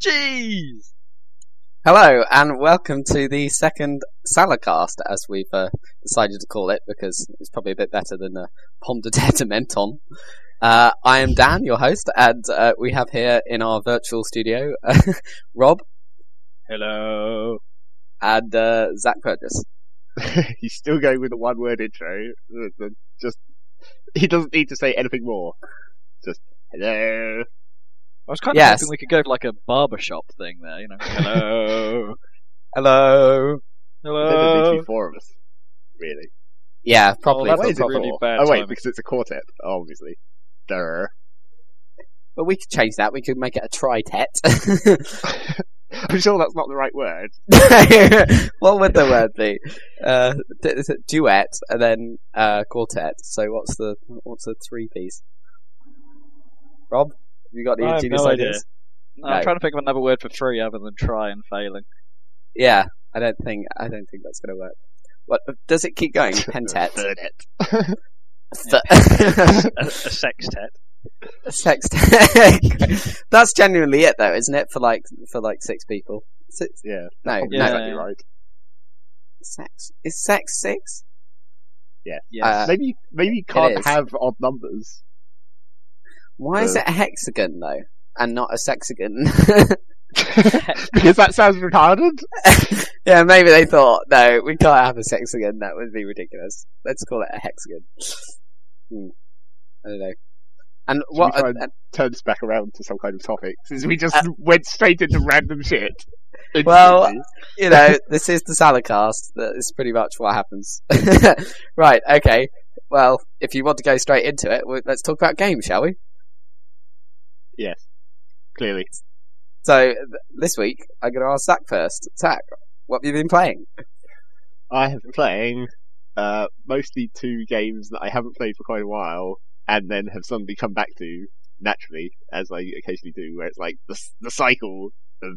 Jeez! Hello, and welcome to the second Salacast, as we've uh, decided to call it, because it's probably a bit better than uh, Ponder Menton. Uh, I am Dan, your host, and uh, we have here in our virtual studio Rob. Hello. And uh, Zac Burgess. He's still going with the one word intro. Just he doesn't need to say anything more. Just hello. I was kind of Yes. hoping we could go for like a barbershop thing there, you know. Hello. Hello. Then there needs to Hello. be four of us. Really? Yeah, probably. Oh, that's a really bad Oh wait, timing. because it's a quartet, obviously. Duh. but we could change that. We could make it a tritet. I'm sure that's not the right word. what would the word be? Uh, d- is duet and then uh, quartet. So what's the what's the three piece? Rob, have you got any I have genius no ideas? No, I'm trying to think of another word for free other than try and failing. Yeah, I don't think I don't think that's going to work. What does it keep going? Pentet, Thirdet. Th- a, a sextet. sextet. that's genuinely it, though, isn't it? For like for like six people. Six? yeah. No, Yeah. no. exactly right. Sex is sex six. Yeah. Uh, maybe maybe you can't have odd numbers. Why is Uh, it a hexagon though, and not a sexagon? because that sounds retarded. yeah, maybe they thought, no, we can't have a sexagon. That would be ridiculous. Let's call it a hexagon. Hmm. I don't know. And Should what? we try uh, and turn this back around to some kind of topic? Since we just Uh, went straight into random shit. Well, you know, this is the Salacast. That is pretty much what happens. right. Okay. Well, if you want to go straight into it, let's talk about games, shall we? Clearly. So th- this week, I'm going to ask Zac first. Zac, what have you been playing? I have been playing uh, mostly two games that I haven't played for quite a while, and then have suddenly come back to naturally, as I occasionally do, where it's like the the cycle of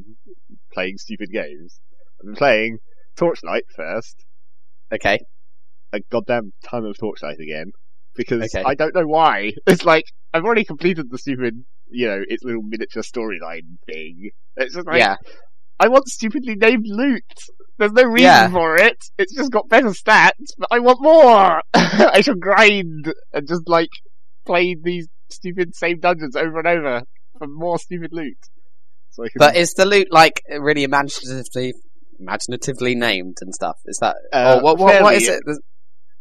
playing stupid games. I've been playing Torchlight first, Okay. a goddamn ton of Torchlight again, because Okay. I don't know why. It's like I've already completed the stupid, you know, its little miniature storyline thing. It's just like yeah. I want stupidly named loot. There's no reason Yeah. for it. It's just got better stats, but I want more. I should grind and just like play these stupid same dungeons over and over for more stupid loot. So can. But is the loot like really imaginatively, imaginatively named and stuff? Is that? uh, what? What, what is it?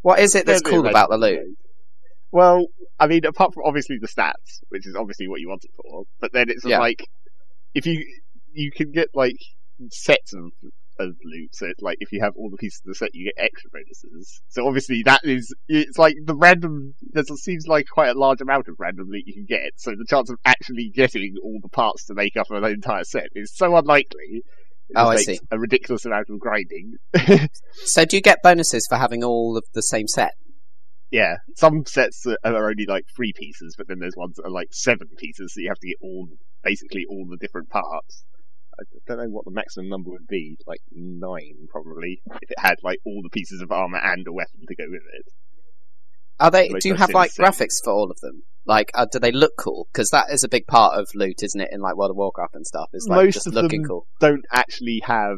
What is it that's cool about the loot? Well, I mean, apart from obviously the stats, which is obviously what you want it for, but then it's Yeah. like if you you can get like sets of of loot. So it's like if you have all the pieces of the set, you get extra bonuses. So obviously that is it's like the random. There seems like quite a large amount of random loot you can get. So the chance of actually getting all the parts to make up an entire set is so unlikely. It Oh, I see. A ridiculous amount of grinding. So do you get bonuses for having all of the same set? Yeah, some sets are only like three pieces, but then there's ones that are like seven pieces, so you have to get all, basically all the different parts. I don't know what the maximum number would be, like nine probably, if it had like all the pieces of armor and a weapon to go with it. Are they? Do you I've have like graphics for all of them? Like, uh, do they look cool? Because that is a big part of loot, isn't it? In like World of Warcraft and stuff, is like Most just of looking them- cool. Don't actually have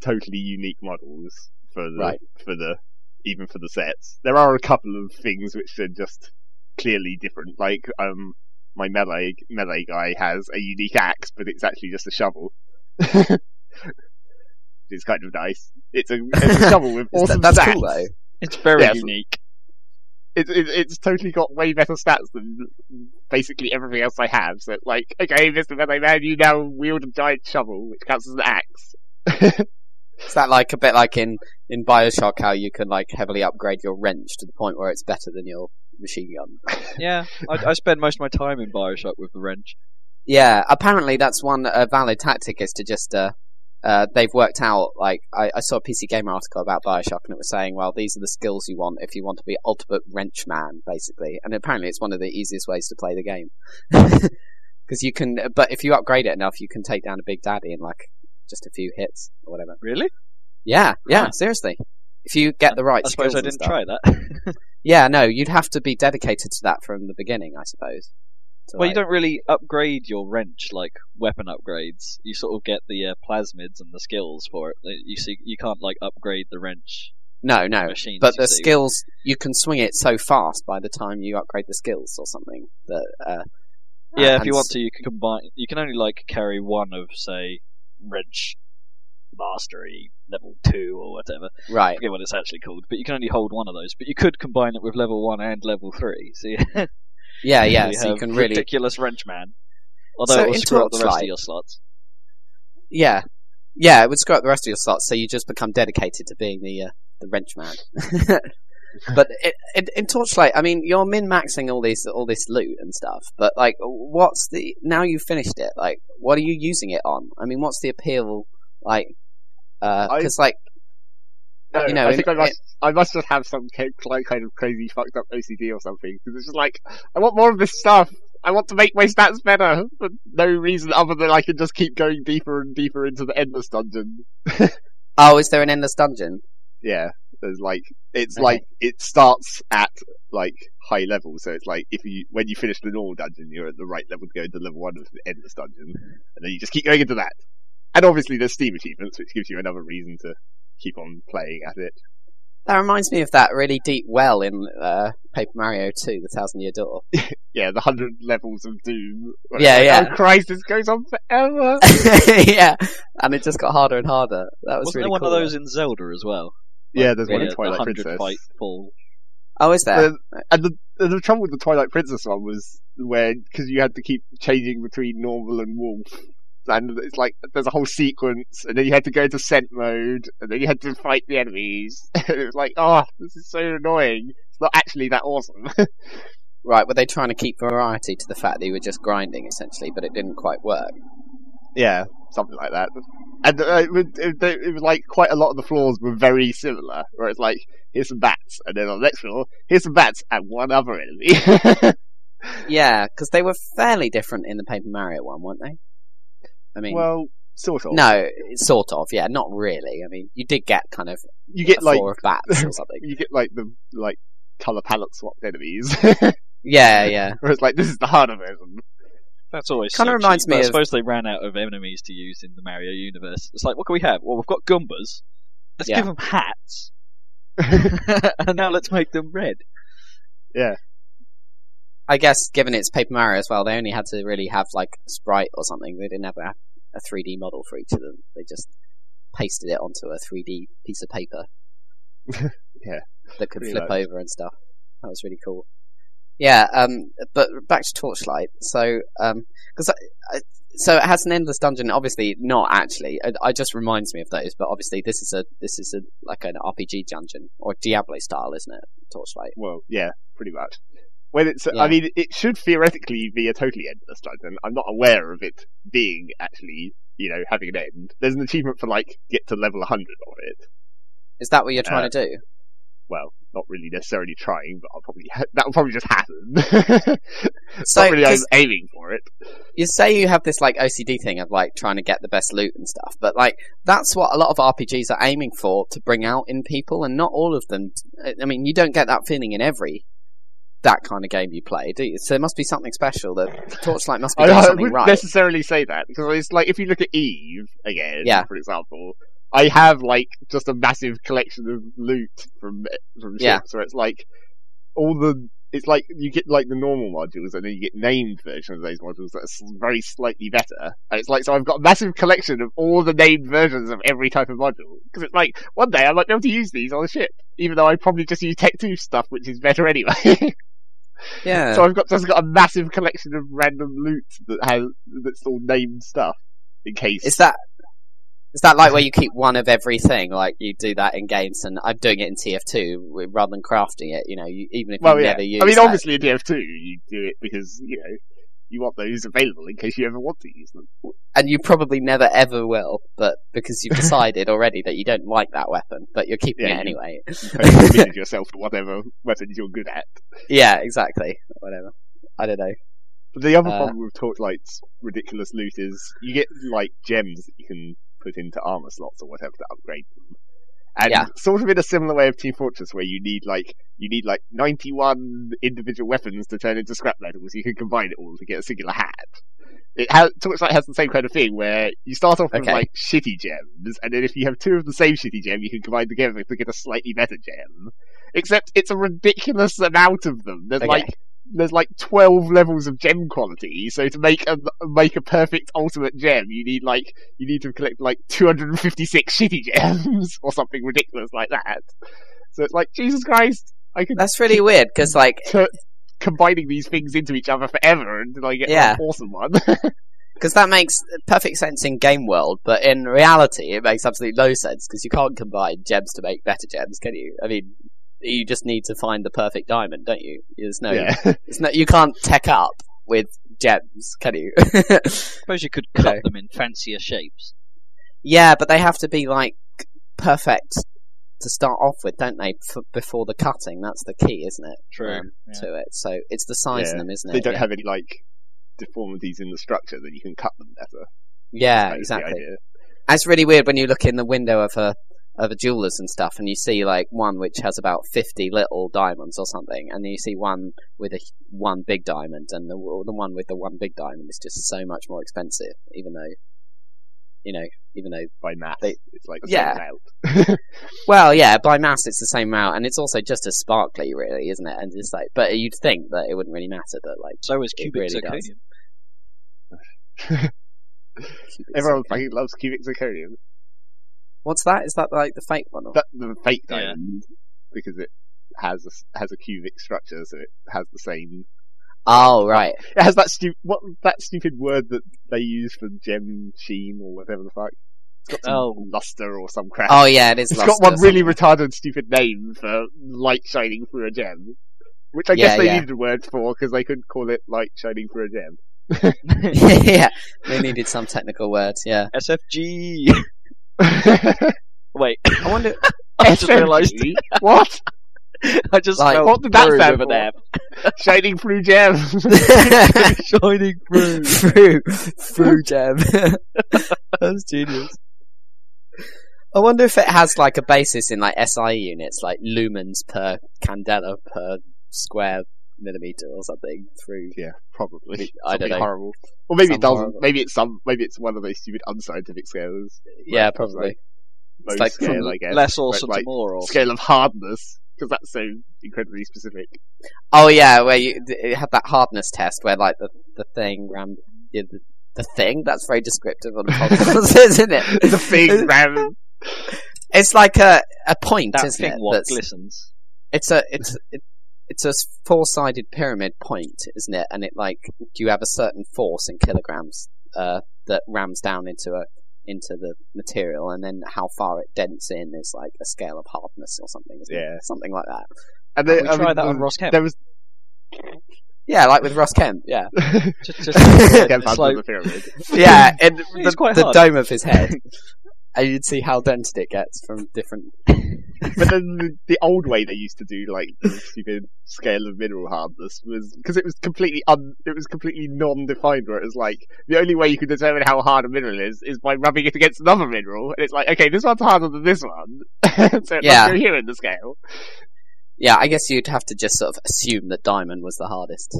totally unique models for the Right. for the even for the sets. There are a couple of things which are just clearly different. Like um, my melee melee guy has a unique axe, but it's actually just a shovel. it's kind of nice. It's a, it's a shovel with awesome that- that's stats. cool though. It's very Yes. unique. It's it, it's totally got way better stats than basically everything else I have. So like, okay, Mister Melee Man, you now wield a giant shovel, which counts as an axe. Is that like a bit like in in Bioshock how you can like heavily upgrade your wrench to the point where it's better than your machine gun? Yeah, I, I spend most of my time in Bioshock with the wrench. Yeah, apparently that's one valid tactic is to just uh, uh, they've worked out like I, I saw a PC Gamer article about Bioshock and it was saying, well, these are the skills you want if you want to be ultimate wrench man, basically. And apparently it's one of the easiest ways to play the game because you can. But if you upgrade it enough, you can take down a big daddy in like just a few hits or whatever. Really? Yeah, yeah, seriously. If you get the right I suppose I didn't try that. Yeah, no, you'd have to be dedicated to that from the beginning, I suppose. Well, you don't really upgrade your wrench like weapon upgrades. You sort of get the uh, plasmids and the skills for it. Uh, You see, you can't like upgrade the wrench No, no. machines. But the see. skills, you can swing it so fast by the time you upgrade the skills or something. That uh, Yeah, and if you want to, you can combine. You can only like carry one of, say, wrench mastery level two or whatever. I Right. forget what it's actually called, but you can only hold one of those. But you could combine it with level one and level three. So Yeah, yeah. you So you can really. ridiculous wrench man. Although So it will screw up the rest of your slots. Yeah. Yeah, it would screw up the rest of your slots, so you just become dedicated to being the uh, the wrench man. but it, it, in Torchlight, I mean, you're min maxing all these all this loot and stuff. But like, what's the now you've finished it? Like, what are you using it on? I mean, what's the appeal? Like, uh, because like, No, you know, I in- think I must, I must just have some like kind of crazy fucked up OCD or something. Because it's just like, I want more of this stuff. I want to make my stats better for no reason other than I can just keep going deeper and deeper into the endless dungeon. oh, is there an endless dungeon? Yeah, there's like, it's Okay. like, it starts at like high level. So it's like, if you, when you finish the normal dungeon, you're at the right level to go into level one of the endless dungeon. And then you just keep going into that. And obviously there's Steam achievements, which gives you another reason to keep on playing at it. That reminds me of that really deep well in uh, Paper Mario 2, The Thousand Year Door. yeah, the hundred levels of doom. Yeah, like, yeah. Oh Christ, this goes on forever. yeah, and it just got harder and harder. That was Wasn't really there one cool. of those in Zelda as well? Yeah, there's one in Twilight the 100 Princess. fight full. Oh, is there? And the the trouble with the Twilight Princess one was where because you had to keep changing between normal and wolf, and it's like there's a whole sequence, and then you had to go into scent mode, and then you had to fight the enemies. and it was like, oh, this is so annoying. It's not actually that awesome. Right, were they trying to keep variety to the fact that you were just grinding essentially, but it didn't quite work? Yeah, something like that. And uh, it, would- it, it was like quite a lot of the floors were very similar, where it's like here's some bats, and then on the next floor here's some bats and one other enemy. Yeah, because they were fairly different in the Paper Mario one, weren't they? I mean, well, sort of. no, sort of. Yeah, not really. I mean, you did get kind of you get a like floor of bats or something. you get like the like color palette swapped enemies. Yeah, yeah. Where it's like this is the harder version. That's always Kinda so reminds cheap, me but I suppose they ran out of enemies to use in the Mario universe. It's like, what can we have? Well, we've got Goombas. Let's Yeah. give them hats. and now let's make them red. Yeah. I guess given it's Paper Mario as well, they only had to really have like a sprite or something. They didn't have a, a 3D model for each of them. They just pasted it onto a 3D piece of paper. Yeah, That could pretty flip much. over and stuff. That was really cool. Yeah, um, but back to Torchlight. So, um 'cause I, I, so it has an endless dungeon. Obviously, not actually. It, it just reminds me of those. But obviously, this is a this is a like an RPG dungeon or Diablo style, isn't it? Torchlight. Well, yeah, pretty much. When it's, Yeah. I mean, it should theoretically be a totally endless dungeon. I'm not aware of it being actually, you know, having an end. There's an achievement for like get to level 100 of it. Is that what you're trying Uh, to do? Well, not really necessarily trying, but I'll probably ha- that'll probably just happen. So, not really I'm aiming for it. you say you have this like OCD thing of like trying to get the best loot and stuff, but like that's what a lot of RPGs are aiming for to bring out in people, and not all of them. Eh, I mean, you don't get that feeling in every that kind of game you play, do you? So there must be something special that Torchlight must be I, doing I something wouldn't right. necessarily say that because it's like if you look at Eve again, Yeah. for example, I have like just a massive collection of loot from from Yeah. ships where it's like all the it's like you get like the normal modules and then you get named versions of those modules that are very slightly better. And it's like so I've got a massive collection of all the named versions of every type of module because it's like one day I might be able to use these on a ship, even though I probably just use Tech Two stuff, which is better anyway. yeah. So I've got just got a massive collection of random loot that has that's all named stuff in case. Is that is that like where you keep one of everything? Like you do that in games, and I'm doing it in TF2 rather than crafting it. You know, you, even if well, you yeah. never use. I mean, obviously in TF2 you do it because you know you want those available in case you ever want to use them. and you probably never ever will, but because you've decided already that you don't like that weapon, but you're keeping Yeah, it anyway. You committed yourself to whatever weapons you're good at. yeah, exactly. Whatever. I don't know. But the other Uh, problem with Torchlight's ridiculous loot is you get like gems that you can put into armor slots or whatever to upgrade them. And Yeah. sort of in a similar way of Team Fortress, where you need like you need like 91 individual weapons to turn into scrap metals. You can combine it all to get a singular hat. It has Torchlight has the same kind of thing where you start off with Okay. like shitty gems, and then if you have two of the same shitty gem, you can combine together to get a slightly better gem. Except it's a ridiculous amount of them. There's Okay. like there's like 12 levels of gem quality. So to make a make a perfect ultimate gem, you need like you need to collect like 256 shitty gems or something ridiculous like that. So it's like Jesus Christ, I could That's really weird because like t- combining these things into each other forever until I get Yeah. an awesome one. because that makes perfect sense in game world, but in reality, it makes absolutely no sense because you can't combine gems to make better gems, can you? I mean, you just need to find the perfect diamond, don't you? There's no, yeah. it's no, you can't tech up with gems, can you? I suppose you could You cut know. them in fancier shapes. yeah, but they have to be like perfect to start off with, don't they? F- before the cutting, that's the key, isn't it? True. Um, yeah. To it, so it's the size Yeah. in them, isn't it? they don't yeah. have any like deformities in the structure that you can cut them better. yeah, That is exactly. That's really weird when you look in the window of a of a jeweler's and stuff, and you see like one which has about fifty little diamonds or something, and then you see one with a one big diamond, and the the one with the one big diamond is just so much more expensive, even though, you know, even though, By math, They- it's like the Yeah. same amount. well, yeah, by mass it's the same amount, and it's also just as sparkly, really, isn't it? And it's like, but you'd think that it wouldn't really matter, but like, So is cubic really zirconium. Everyone fucking loves cubic zirconium. What's that? Is that like the fake one? Or? That, the fake Yeah. diamond, because it has a, s- has a cubic structure, so it has the same. Oh, right. It has that stupid what that stupid word that they use for gem sheen or whatever the fuck. It's got some Oh. luster or some crap. Oh, yeah, it is. It's luster got one really something. retarded, stupid name for light shining through a gem, which I Yeah, guess they yeah. needed a word for because they couldn't call it light shining through a gem. yeah, they needed some technical words. Yeah, SFG. Wait, I wonder. I just realised. What? I just Like- What did that stand for? F. shining through gem. Shining through. through through gem. That's genius. I wonder if it has like a basis in like SI units, like lumens per candela per square millimeter or something through. yeah, probably. I don't Something know. Horrible. Or maybe Some it doesn't. horrible- Maybe it's some. Maybe it's one of those stupid unscientific scales. Yeah, Like, probably. Mohs like scale, from I guess. Less But, awesome like, to more awesome. scale of hardness because that's so incredibly specific. Oh yeah, where you it had that hardness test where like the the thing ram yeah, the, the thing that's very descriptive on the podcast, isn't it? the thing, man. It's like a a point, That isn't thing it? what That's- glistens. it's a it's it, it's a four-sided pyramid point, isn't it? And it like you have a certain force in kilograms uh, that rams down into a into the material, and then how far it dents in is like a scale of hardness or something. Isn't Yeah. it? something like that. And We then, I tried mean, that on Ross Kemp. There was Yeah, like with Ross Kemp. Yeah, Just, just Kemp it's under like, the pyramid. yeah, and the, quite the dome of his head. And you'd see how dented it gets from different. But then the, the old way they used to do like the stupid scale of mineral hardness was because it was completely un, it was completely non-defined. Where it was like the only way you could determine how hard a mineral is is by rubbing it against another mineral, and it's like okay, this one's harder than this one, so it Yeah. here in the scale. Yeah, I guess you'd have to just sort of assume that diamond was the hardest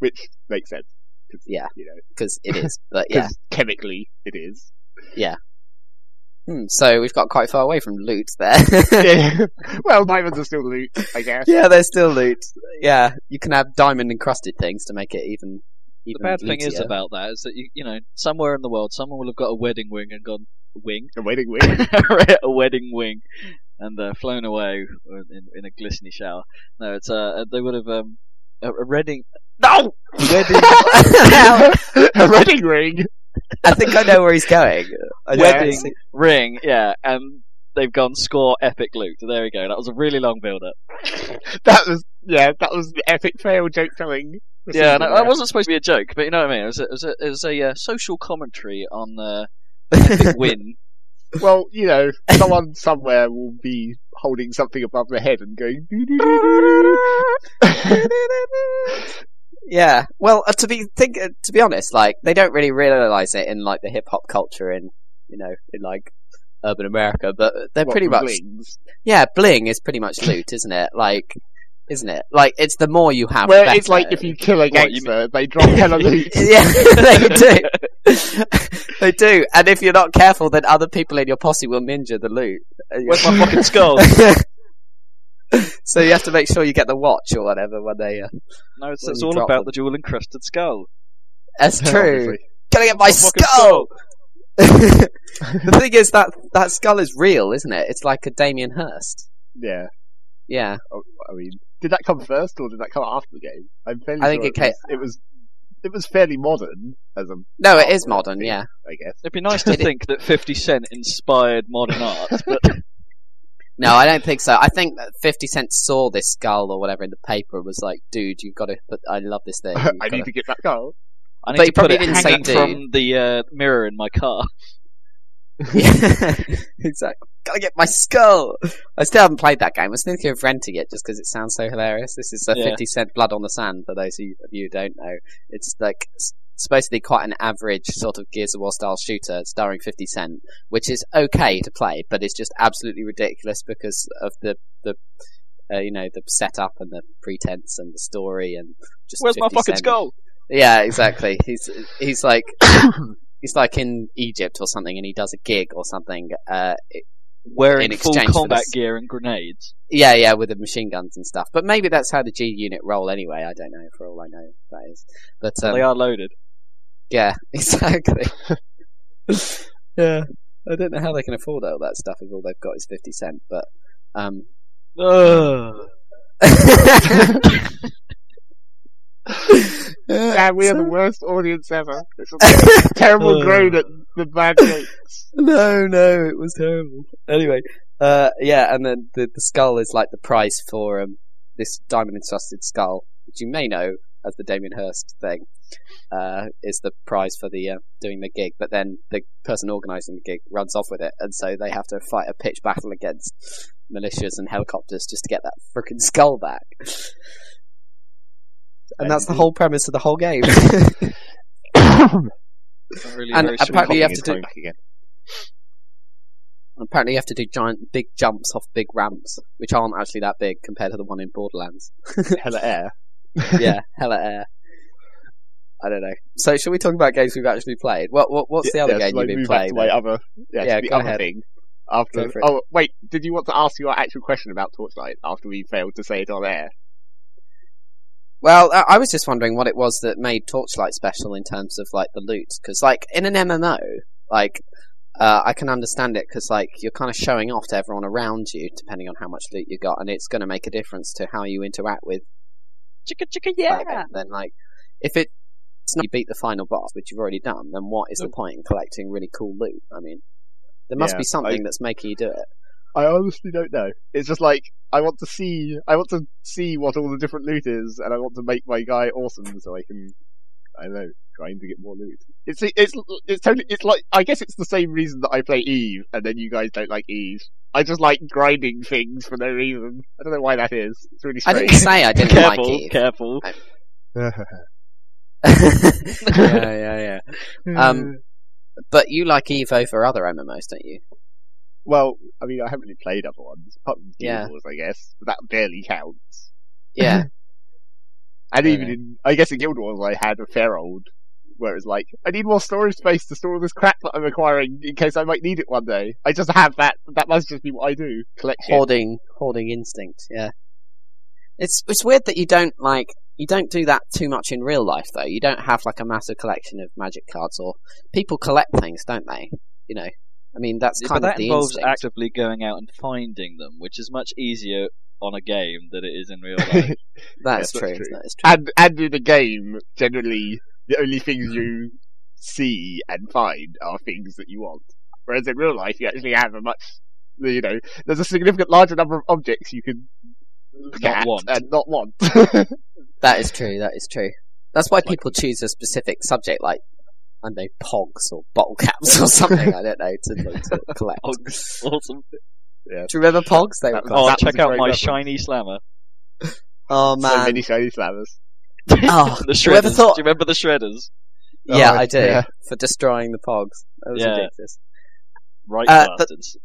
Which makes sense. 'cause, Yeah. you know, because it is. But yeah, chemically it is. Hmm, so we've got quite far away from loot there. yeah. Well, diamonds are still loot, I guess. yeah, they're still loot. Yeah, you can have diamond encrusted things to make it even. the even bad thing is about that is that you, you know somewhere in the world someone will have got a wedding wing and gone wing A wedding wing. a wedding wing and uh, flown away in, in a glistening shower. No, it's uh they would have um a, a wedding no wedding a wedding ring. I think I know where he's going. I Wedding. see- ring yeah and. They've gone score epic loot. There we go. That was a really long build up. That was yeah, that was the epic fail joke telling. Yeah, no, that wasn't supposed to be a joke, but you know what I mean. It was a, it was a, it was a uh, social commentary on uh, epic win. Well, you know, someone somewhere will be holding something above their head and going. Yeah. Well, uh, to be think uh, to be honest, like they don't really realize it in like the hip hop culture in you know in like urban America, but they're What, pretty much blings? yeah. Bling is pretty much loot, isn't it? Like, isn't it? Like, it's the more you have, the it's like if you kill a gangster, they drop hella loot. yeah, they do. they do. And if you're not careful, then other people in your posse will ninja the loot. Where's my fucking skull? so you have to make sure you get the watch or whatever when they. Uh, No, it's, it's all about them. the jewel encrusted skull. that's true. Obviously. Gotta get my My fucking skull. the thing is that that skull is real, isn't it? It's like a Damien Hirst. Yeah. Yeah, Oh, I mean, did that come first or did that come after the game? I'm fairly I think sure it came- was, it was. It was fairly modern as a. no, it is modern. thing, Yeah, I guess. It'd be nice to think that 50 Cent inspired modern art, but no, I don't think so. I think that Fifty Cent saw this skull or whatever in the paper and was like, "Dude, you've got to put. I love this thing. I need to get that skull. I need But to put probably it didn't say hanging dude. from the uh, mirror in my car. Yeah, exactly. Gotta get my skull. I still haven't played that game. I was thinking of renting it just because it sounds so hilarious. This is a Yeah. 50 cent Blood on the Sand, for those of you of you who don't know. It's like s- supposed to quite an average sort of Gears of War style shooter starring 50 Cent, which is okay to play, but it's just absolutely ridiculous because of the, the, uh, you know, the setup and the pretense and the story and just Where's my fucking Cent. skull? Yeah, exactly. He's he's like he's like in Egypt or something, and he does a gig or something. Uh, it- Wearing In full combat gear and grenades. yeah, yeah, with the machine guns and stuff. But maybe that's how the G unit roll anyway. I don't know. For all I know, that is. But um, they are loaded. Yeah, exactly. yeah, I don't know how they can afford all that stuff if all they've got is fifty cent. But um, Ugh. Damn, we are the worst audience ever. It's a terrible Uh. groan at the bad jokes. no, no, it was terrible. Anyway, uh, yeah, and then the, the skull is like the price for um, this diamond encrusted skull, which you may know as the Damien Hirst thing, uh, is the prize for the uh, doing the gig. But then the person organising the gig runs off with it, and so they have to fight a pitch battle against militias and helicopters just to get that freaking skull back. And that's the whole premise of the whole game. Really And apparently you have to do- coming back again. Apparently, you have to do giant, big jumps off big ramps, which aren't actually that big compared to the one in Borderlands. Hella air. yeah, hella air. I don't know. So, shall we talk about games we've actually played? What, what what's the other Yeah, game so you've been playing? my other, yeah, to Yeah, the other ahead. thing. After, Go for it. oh wait, did you want to ask your actual question about Torchlight after we failed to say it on air? Well, I I was just wondering what it was that made Torchlight special in terms of like the loot, because like in an MMO, like uh, I can understand it because like you're kind of showing off to everyone around you, depending on how much loot you got, and it's going to make a difference to how you interact with Chicka chicka yeah. game. Then like if it it's not you beat the final boss, which you've already done, then what is the point in collecting really cool loot? I mean, there must Yeah, be something I- that's making you do it. I honestly don't know. It's just like I want to see, I want to see what all the different loot is, and I want to make my guy awesome so I can, I don't know, grind to get more loot. It's it's it's totally it's like I guess it's the same reason that I play Eve, and then you guys don't like Eve. I just like grinding things for no reason. I don't know why that is. It's really I strange. didn't say I didn't Careful, like Eve. careful. yeah, yeah, yeah. Um, but you like Eve over other MMOs, don't you? well, I mean, I haven't really played other ones apart from Guild Yeah. Wars, I guess, but that barely counts. Yeah. And Yeah. even in, I guess in Guild Wars, I had a fair old, where it's like, I need more storage space to store all this crap that I'm acquiring in case I might need it one day. I just have that. That must just be what I do. Collect shit. hoarding hoarding instinct. Yeah, it's it's weird that you don't like you don't do that too much in real life though. You don't have like a massive collection of magic cards, or people collect things, don't they? You know, I mean that's Yeah, kind but of that the involves instinct. actively going out and finding them, which is much easier on a game than it is in real life. That's Yes, true. true. That is true. and and in a game, generally, the only things you see and find are things that you want. Whereas in real life, you actually have a much, you know, there's a significant larger number of objects you can look Not at want. and not want. That is true. That is true. That's why people choose a specific subject, like I don't know, pogs or bottle caps or something. I don't know to, to collect. Oh, awesome. Do you remember pogs? They That was- Oh, that check out my reference. shiny slammer. oh so man. many shiny slammers. oh, the shredders. thought? Do you remember the shredders? Yeah, Oh, I do. yeah. For destroying the pogs. That was Yeah. ridiculous. Right Uh, but- bastards.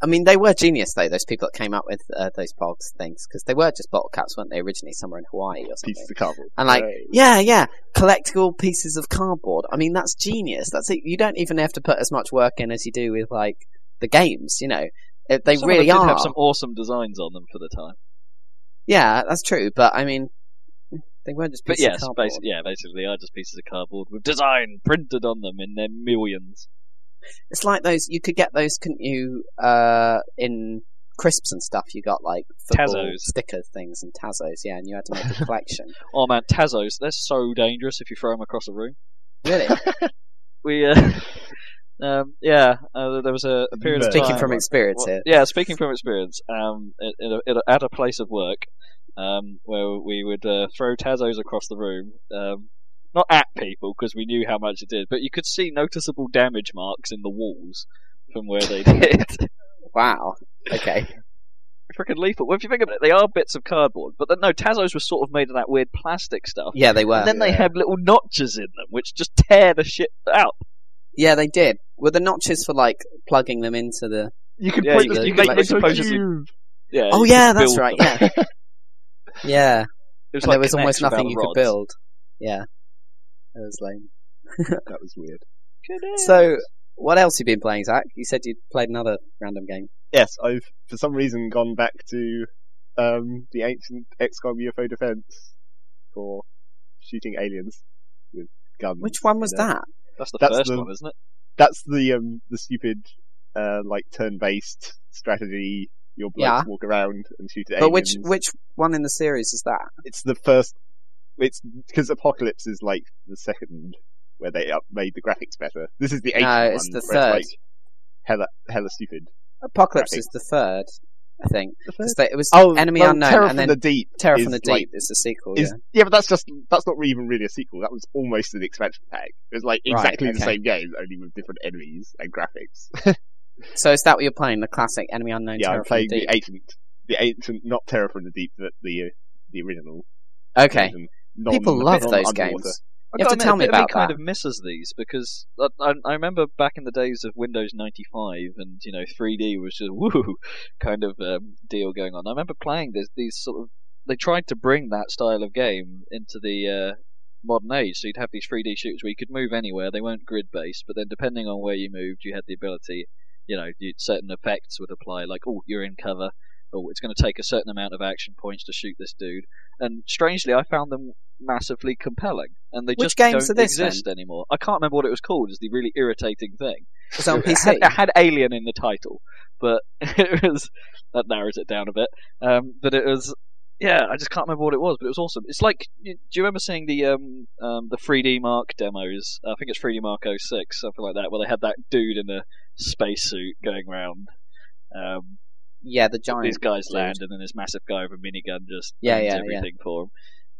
I mean, they were genius though. Those people that came up with uh, those pogs things because they were just bottle caps, weren't they? Originally, somewhere in Hawaii or something. Pieces of cardboard. And like, Right. yeah, yeah, collectible pieces of cardboard. I mean, that's genius. That's it. You don't even have to put as much work in as you do with like the games. You know, they Some really are. have some awesome designs on them for the time. Yeah, that's true. But I mean, they weren't just But pieces yes, of cardboard. basically, yeah, basically they are just pieces of cardboard with design printed on them in their millions. It's like those. You could get those, couldn't you? Uh, in crisps and stuff, you got like football Tazos. sticker things and Tazos. Yeah, and you had to make a collection. Oh man, Tazos, they're so dangerous if you throw them across a room. really? We, uh, um, yeah, uh, there was a, a period of Speaking time. from experience here. yeah, speaking from experience, um, in a, a, at a place of work, um, where we would uh, throw Tazos across the room, um, not at people because we knew how much it did, but you could see noticeable damage marks in the walls from where they did. Wow. Okay. Freaking lethal. Well, if you think about it, they are bits of cardboard, but then, no, Tazos were sort of made of that weird plastic stuff. Yeah, they were. And then they Yeah. have little notches in them, which just tear the shit out. Yeah, they did. Were the notches for like plugging them into the? You could Yeah, put you the could- you make could them into a supposedly- Yeah. Oh you yeah, could that's build right. them. Yeah. yeah. It was and like there was almost connects without nothing you could rods. build. Yeah. That was lame. That was weird. So, what else have you been playing, Zac? You said you'd played another random game. Yes, I've for some reason gone back to um, the ancient XCOM UFO defense for shooting aliens with guns. Which one was you know. that? That's the That's first the- one, isn't it? That's the um the stupid uh like turn-based strategy. Your blokes Yeah. walk around and shoot at But which which one in the series is that? It's the first. It's because Apocalypse is like the second where they up made the graphics better. This is the ancient No, one. it's the third. It's like hella hella stupid. Apocalypse Graphics. is the third, I think. They- it was Oh, Enemy well, Unknown, Terror and then the Deep. Terror from the like- Deep is the sequel. is yeah. yeah, but that's just that's not even really a sequel. That was almost an expansion pack. It was like Right, exactly the same game, only with different enemies and graphics. So is that what you're playing? The classic Enemy Unknown yeah, Terror I'm playing the the ancient, the ancient, not Terror from the Deep, but the uh, the original. Okay. version. People love those underwater. games. I You have to tell me about kind that. of misses these because I, I, I remember back in the days of Windows 95 and you know 3D was just woo kind of um, deal going on. I remember playing this these sort of they tried to bring that style of game into the uh, modern age. So you'd have these 3D shooters where you could move anywhere. They weren't grid based, but then depending on where you moved, you had the ability. You know, certain effects would apply, like oh, you're in cover. Oh, it's going to take a certain amount of action points to shoot this dude. And strangely, I found them massively compelling, and they Which just games don't are this, exist anymore. I can't remember what it was called. Is the really irritating thing. It's on It had, PC. it had Alien in the title, but it was that narrows it down a bit. Um, but it was, yeah, I just can't remember what it was, but it was awesome. It's like, do you remember seeing the um, um, the 3D Mark demos? I think it's 3D Mark 06, something like that, where they had that dude in a spacesuit going around. Um, Yeah, the giant. these guys dude. land, and then this massive guy with a minigun just Yeah, yeah, yeah. everything for them.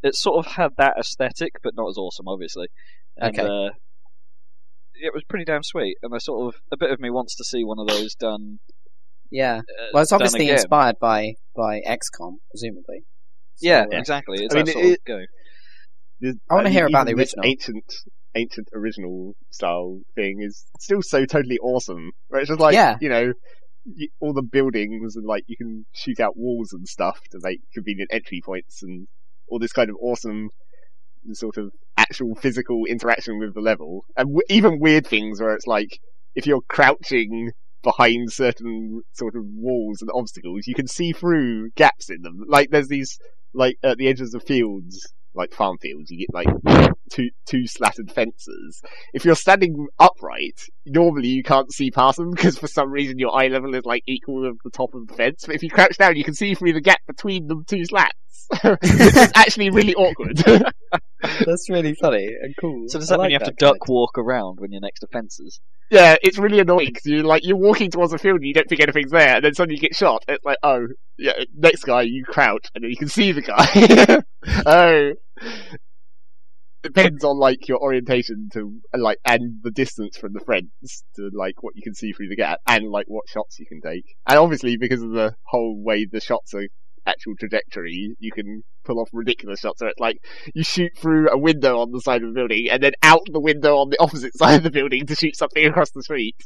It sort of had that aesthetic, but not as awesome, obviously. And, Okay. Uh, it was pretty damn sweet, and I sort of a bit of me wants to see one of those done. Yeah. Uh, Well, it's obviously inspired by by XCOM, presumably. So, Yeah, uh, exactly. It's I mean, that sort it- of go. There's- I wanna hear about the original. ancient, ancient original style thing is still so totally awesome. Right? it's just like, Yeah. you know, all the buildings and like you can shoot out walls and stuff to make convenient entry points and all this kind of awesome sort of actual physical interaction with the level. And w- even weird things where it's like, if you're crouching behind certain sort of walls and obstacles, you can see through gaps in them. Like there's these, like at the edges of fields, like farm fields, you get like two two slatted fences. If you're standing upright, normally you can't see past them because for some reason your eye level is like equal with the top of the fence. But if you crouch down, you can see through the gap between the two slats. it's actually really awkward. That's really funny and cool. So does I that mean like you have to duck kind walk around when you're next to fences? yeah, it's really annoying because you like you're walking towards a field and you don't think anything's there, and then suddenly you get shot. It's like, oh, yeah, next guy you crouch and then you can see the guy. oh, depends on like your orientation to like and the distance from the friends to like what you can see through the gap and like what shots you can take. And obviously because of the whole way the shots are actual trajectory, you can pull off ridiculous shots. So it's like you shoot through a window on the side of the building and then out the window on the opposite side of the building to shoot something across the street.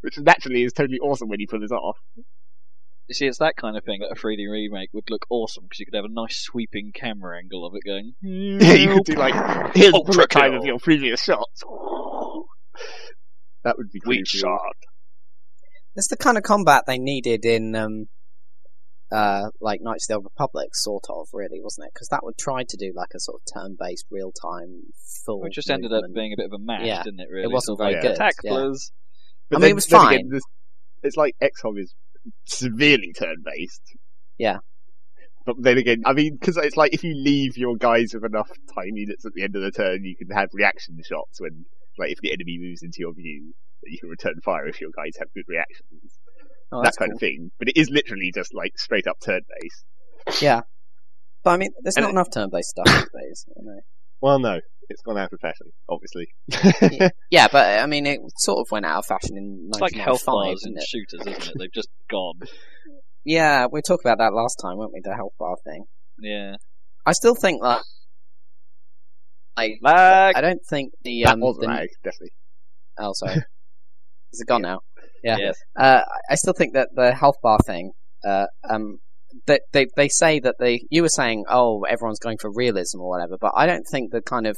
which naturally is totally awesome when you pull this off. You see, it's that kind of thing that a 3D remake would look awesome because you could have a nice sweeping camera angle of it going. Yeah, you could do like here's Ultra bullet time of your previous shots. That would be Weak pretty shot. It's the kind of combat they needed in, um, uh, like Knights of the Old Republic, sort of, really, wasn't it? Because that would try to do like a sort of turn-based, real-time, full. Which just ended up being a bit of a mash, Yeah. didn't it? Really, it wasn't very like, good, Attack yeah. blurs. But I mean, then- it was then fine. Again, this, it's like XCOM is severely turn-based. Yeah. But then again, I mean, because it's like if you leave your guys with enough time units at the end of the turn, you can have reaction shots when, like, if the enemy moves into your view, you can return fire if your guys have good reactions. Oh, that that's kind cool. of thing. But it is literally just like straight up turn-based. Yeah. But I mean, there's And not it- enough turn-based stuff these days. You know? Well, no, it's gone out of fashion, obviously. Yeah, but I mean, it sort of went out of fashion in It's like health 1995, bars didn't it? shooters, isn't it? They've just gone. Yeah, we talked about that last time, weren't we? The health bar thing. Yeah. I still think that. I Lag. I don't think the that um was the, lag, definitely. oh sorry is it gone now? Yeah. Yes. Uh, I still think that the health bar thing. Uh, um, that they they say that they you were saying oh everyone's going for realism or whatever, but I don't think the kind of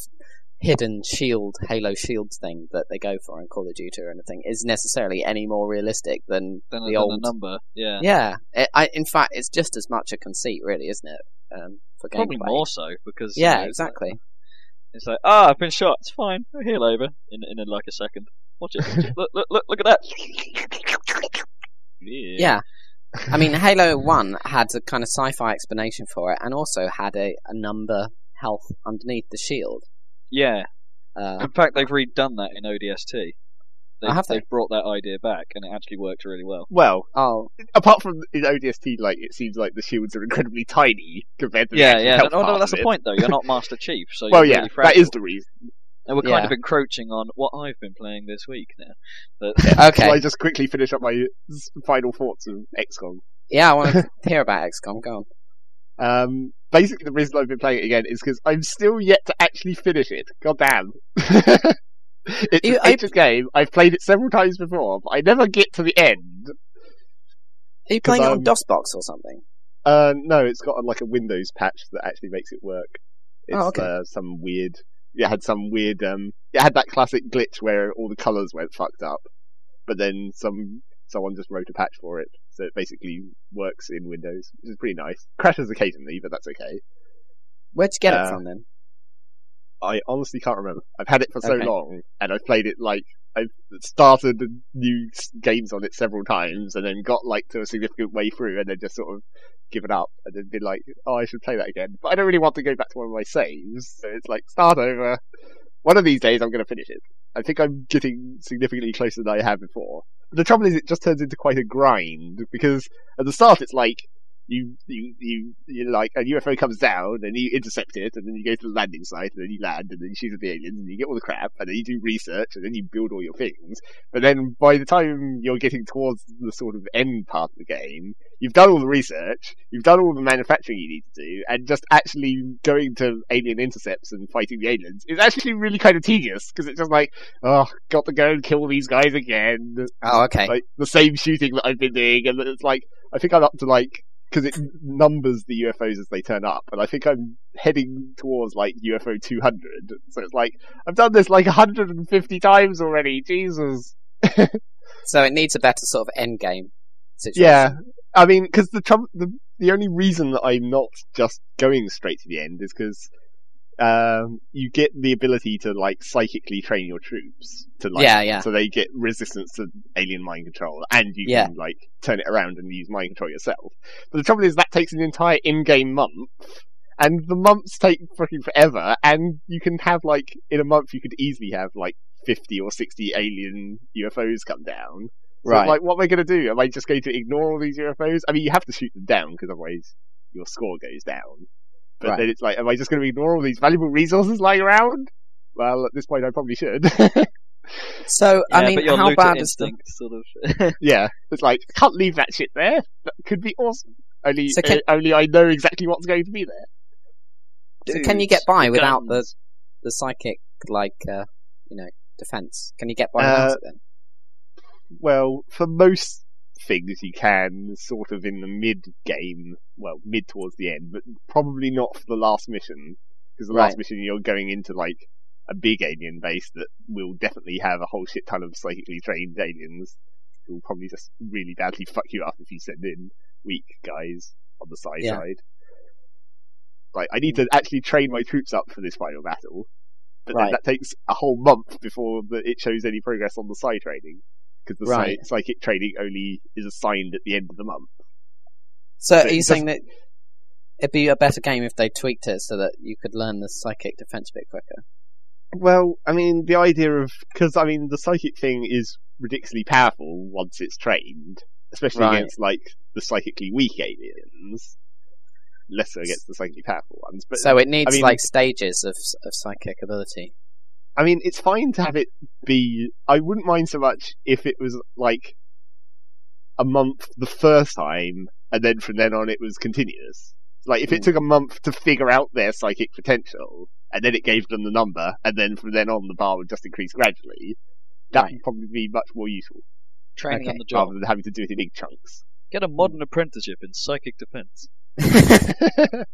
hidden shield Halo shields thing that they go for in Call of Duty or anything is necessarily any more realistic than Then the the old number. Yeah. Yeah, it, I, in fact, it's just as much a conceit, really, isn't it? Um, for Probably gameplay. more so because you Yeah, know, it's like- exactly. It's like, ah, I've been shot. It's fine. I'll heal over in in like a second. Watch it. Watch it. look, look, look, look at that. Yeah. Yeah. I mean, Halo One had a kind of sci-fi explanation for it, and also had a, a number health underneath the shield. Yeah. Uh, In fact, they've redone that in ODST. They've, have they? they've brought that idea back, and it actually worked really well. Well, oh, apart from in ODST, like it seems like the shields are incredibly tiny compared to the Yeah, actual yeah. health No, no, that's of the point, though. You're not Master Chief, so Well, you're yeah, really that fragile. is the reason. And we're kind Yeah. of encroaching on what I've been playing this week now. But okay. Shall I just quickly finish up my final thoughts of XCOM? Yeah, I want to hear about XCOM. Go on. Um, basically, the reason I've been playing it again is because I'm still yet to actually finish it. God damn. it's You- an game. I've played it several times before, but I never get to the end. Are you playing it on um, DOSBox or something? Uh, no, it's got like a Windows patch that actually makes it work. It's Oh, okay. uh, some weird. It had some weird. Um, it had that classic glitch where all the colours went fucked up, but then some someone just wrote a patch for it, so it basically works in Windows, which is pretty nice. Crashes occasionally, but that's okay. Where'd you get uh, it from then? I honestly can't remember. I've had it for so Okay. long, and I've played it like I've started new games on it several times, and then got like to a significant way through, and then just sort of given up, and then been like, "Oh, I should play that again." But I don't really want to go back to one of my saves, so it's like start over. One of these days, I'm going to finish it. I think I'm getting significantly closer than I have before. The trouble is, it just turns into quite a grind because at the start, it's like you you you you like a UFO comes down and you intercept it and then you go to the landing site and then you land and then you shoot at the aliens and you get all the crap and then you do research and then you build all your things. But then by the time you're getting towards the sort of end part of the game, you've done all the research, you've done all the manufacturing you need to do, and just actually going to alien intercepts and fighting the aliens is actually really kind of tedious because it's just like, oh, got to go and kill these guys again Oh, okay. like the same shooting that I've been doing, and it's like I think I'm up to like because it numbers the UFOs as they turn up, and I think I'm heading towards like UFO 200. So it's like I've done this like 150 times already. Jesus. So it needs a better sort of end game situation. Yeah, I mean, because the the the only reason that I'm not just going straight to the end is because. Um, you get the ability to like psychically train your troops to like, Yeah, yeah. so they get resistance to alien mind control, and you Yeah. can like turn it around and use mind control yourself. But the trouble is that takes an entire in-game month, and the months take fucking forever. And you can have like in a month you could easily have like fifty or sixty alien UFOs come down. So Right. like, what am I going to do? Am I just going to ignore all these UFOs? I mean, you have to shoot them down because otherwise your score goes down. But Right. then it's like, am I just going to ignore all these valuable resources lying around? Well, at this point, I probably should. So yeah, I mean, but your how bad is the? sort of. yeah, it's like can't leave that shit there. That could be awesome. Only, So can- uh, only I know exactly what's going to be there. So can you get by Dudes, without the the psychic like uh, you know defense? Can you get by Uh, without it then? well, for most things you can sort of in the mid game, well, mid towards the end, but probably not for the last mission because the last mission you're going into like a big alien base that will definitely have a whole shit ton of psychically trained aliens who will probably just really badly fuck you up if you send in weak guys on the side Yeah. side. Like, I need to actually train my troops up for this final battle, but then Right. that takes a whole month before the, it shows any progress on the side training because the Right. psy- psychic training only is assigned at the end of the month. So So are you saying that it'd be a better game if they tweaked it so that you could learn the psychic defense a bit quicker? Well, I mean, the idea of because I mean, the psychic thing is ridiculously powerful once it's trained, especially Right. against like the psychically weak aliens. Less so against the psychically powerful ones, but so it needs mean- like stages of of psychic ability. I mean, it's fine to have it be. I wouldn't mind so much if it was like a month the first time, and then from then on it was continuous. Like if it Mm. took a month to figure out their psychic potential, and then it gave them the number, and then from then on the bar would just increase gradually. That would probably be much more useful Training Okay. on the job. rather than having to do it in big chunks. Get a modern apprenticeship in psychic defense.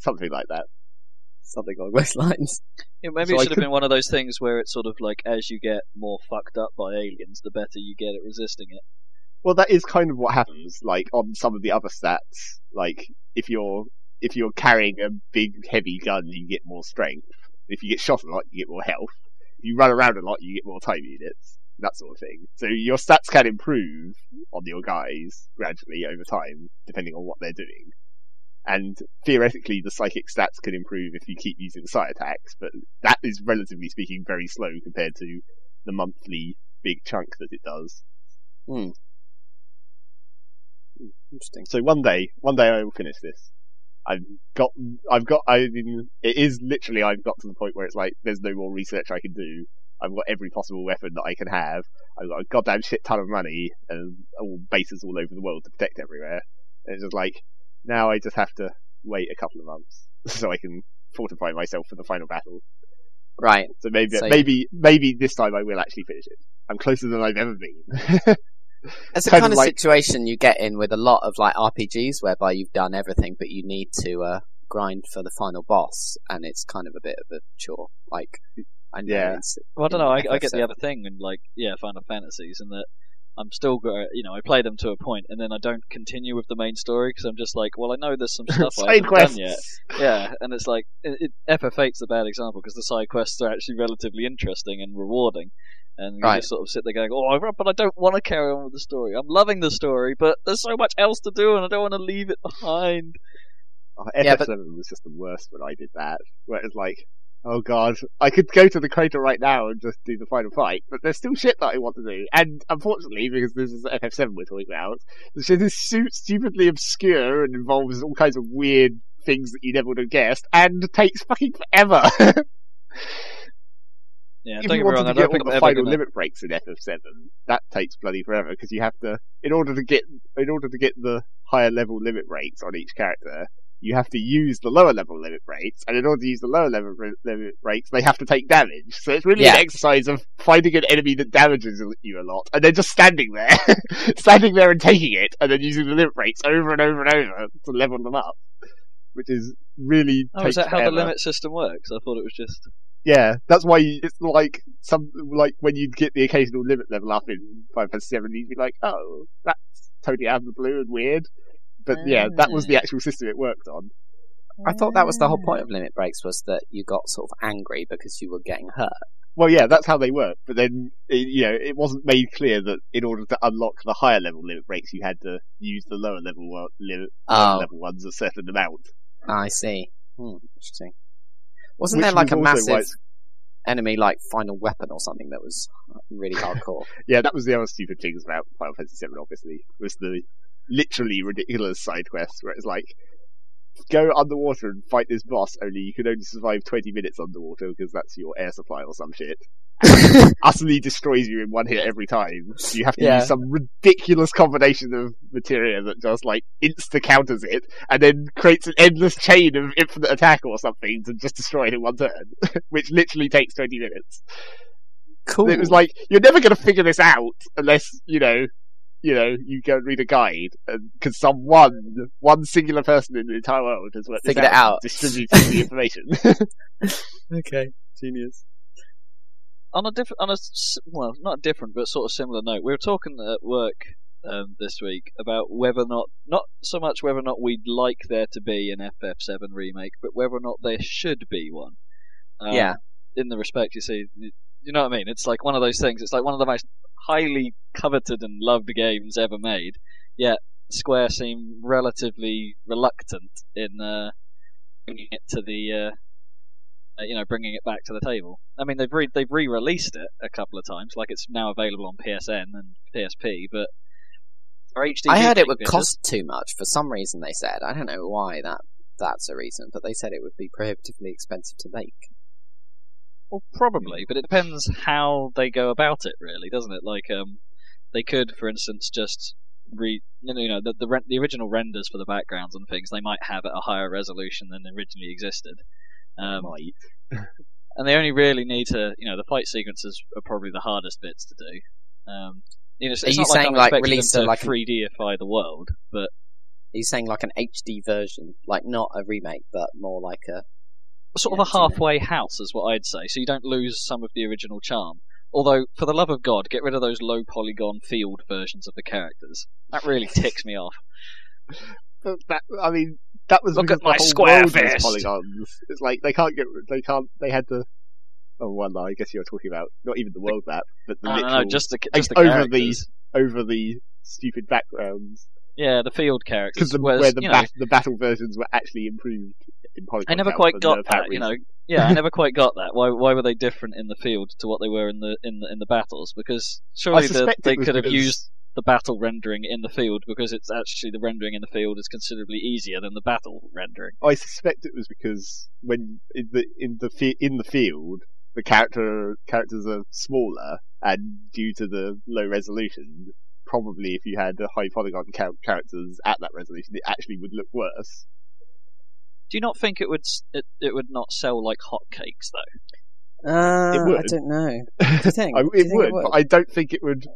Something like that. Something along those lines. Yeah, maybe So it should have been one of those things where it's sort of like as you get more fucked up by aliens, the better you get at resisting it. Well, that is kind of what happens. Like on some of the other stats, like if you're if you're carrying a big heavy gun, you get more strength. If you get shot a lot, you get more health. If you run around a lot, you get more time units. That sort of thing. So your stats can improve on your guys gradually over time, depending on what they're doing. And theoretically, the psychic stats can improve if you keep using side attacks, but that is relatively speaking very slow compared to the monthly big chunk that it does. Hmm. Interesting. So one day, one day I will finish this. I've got, I've got, I mean, it is literally, I've got to the point where it's like, there's no more research I can do. I've got every possible weapon that I can have. I've got a goddamn shit ton of money and all bases all over the world to protect everywhere. And it's just like, now I just have to wait a couple of months so I can fortify myself for the final battle. Right. So maybe, So- maybe, maybe this time I will actually finish it. I'm closer than I've ever been. That's the Kind kind of of like- situation you get in with a lot of like RPGs whereby you've done everything but you need to uh, grind for the final boss and it's kind of a bit of a chore. Like, I know Yeah. it's, Well, I don't know. I, I get the other thing in like yeah, Final Fantasies, and that I'm still go you know I play them to a point, and then I don't continue with the main story because I'm just like, well, I know there's some stuff I Side haven't quests. done yet. Yeah, and it's like it, it, FF8's a bad example because the side quests are actually relatively interesting and rewarding. And you Right. just sort of sit there going, "Oh, but I don't want to carry on with the story. I'm loving the story, but there's so much else to do, and I don't want to leave it behind." Oh, Yeah, FF7 but- was just the worst when I did that. Where it was like, oh god, I could go to the crater right now and just do the final fight, but there's still shit that I want to do. And unfortunately, because this is FF7 we're talking about, the shit is su- stupidly obscure and involves all kinds of weird things that you never would have guessed, and takes fucking forever. Yeah, if don't you wanted wrong. I to get don't all I'm the final limit breaks in FF7, that takes bloody forever because you have to, in order to get, in order to get the higher level limit breaks on each character, you have to use the lower level limit breaks, and in order to use the lower level re- limit breaks, they have to take damage. So it's really Yeah. an exercise of finding an enemy that damages you a lot, and then just standing there, standing there and taking it, and then using the limit breaks over and over and over to level them up, which is really Oh, takes is that how forever. the limit system works? I thought it was just. Yeah, that's why you, it's like some like when you get the occasional limit level up in Final Fantasy VII, you'd be like, "Oh, that's totally out of the blue and weird." But yeah, that was the ah. actual system it worked on. I thought that was the whole point of ah. limit breaks was that you got sort of angry because you were getting hurt. Well, yeah, that's how they work. But then, it, you know, it wasn't made clear that in order to unlock the higher level limit breaks, you had to use the lower level one, limit, Oh, level ones a certain amount. Ah, I see. Hmm, interesting. Wasn't Which there like was a massive it's- enemy like final weapon or something that was really hardcore? Yeah, that was the other stupid things about Final Fantasy VII. Obviously, was the literally ridiculous side quests where it's like go underwater and fight this boss. Only you can only survive twenty minutes underwater because that's your air supply or some shit. Utterly destroys you in one hit every time. You have to Yeah. use some ridiculous combination of materia that just like insta counters it, and then creates an endless chain of infinite attack or something to just destroy it in one turn, which literally takes twenty minutes. Cool. It was like you're never going to figure this out unless you know, you know, you go and read a guide, because someone, one one singular person in the entire world has worked this Figured it out, out. distributed the information. okay, genius. on a different, on a s- well, not different, but sort of similar note, we were talking at work um, this week about whether or not, not so much whether or not we'd like there to be an FF7 remake, but whether or not there should be one. Um, Yeah. In the respect, you see, you you know what I mean? It's like one of those things. It's like one of the most highly coveted and loved games ever made. Yet Square seem relatively reluctant in uh, bringing it to the uh, uh, you know, bringing it back to the table. I mean, they've re- they've re-released it a couple of times, like it's now available on PSN and PSP, but I heard it would cost too much for some reason. They said I don't know why that that's a reason, but they said it would be prohibitively expensive to make. Well, probably, but it depends how they go about it, really, doesn't it? Like, um, they could, for instance, just re you know, you know the the, re- the original renders for the backgrounds and things they might have at a higher resolution than originally existed. Um, Might. and they only really need to, you know, the fight sequences are probably the hardest bits to do. Um, you know, it's, Are you like saying, I'm like, release them a- to like 3Dify the world, but Are you saying like an HD version, like not a remake, but more like a sort of a halfway house is what I'd say, so you don't lose some of the original charm. Although, for the love of God, get rid of those low polygon field versions of the characters. That really ticks me off. But that, I mean, that was Look because at my the whole square world was fist. polygons. It's like they can't get, they can't, they had to. Oh, well, no, I guess you're talking about not even the world map, but the No, no, literal no, just the, just the over characters. over the stupid backgrounds Yeah, the field characters. because the, Whereas, where the you know, bat- the battle versions were actually improved. I never quite got that. You know, yeah, I never quite got that. Why why were they different in the field to what they were in the in the in the battles? Because surely the, they could have used the battle rendering in the field because it's actually the rendering in the field is considerably easier than the battle rendering. I suspect it was because when in the in the fi- in the field the character characters are smaller and due to the low resolution, probably if you had the high polygon char- characters at that resolution, it actually would look worse. Do you not think it would it, it would not sell like hotcakes though? Uh, It would. I don't know. Do you think? I, Do it, you think would, but I don't think it would.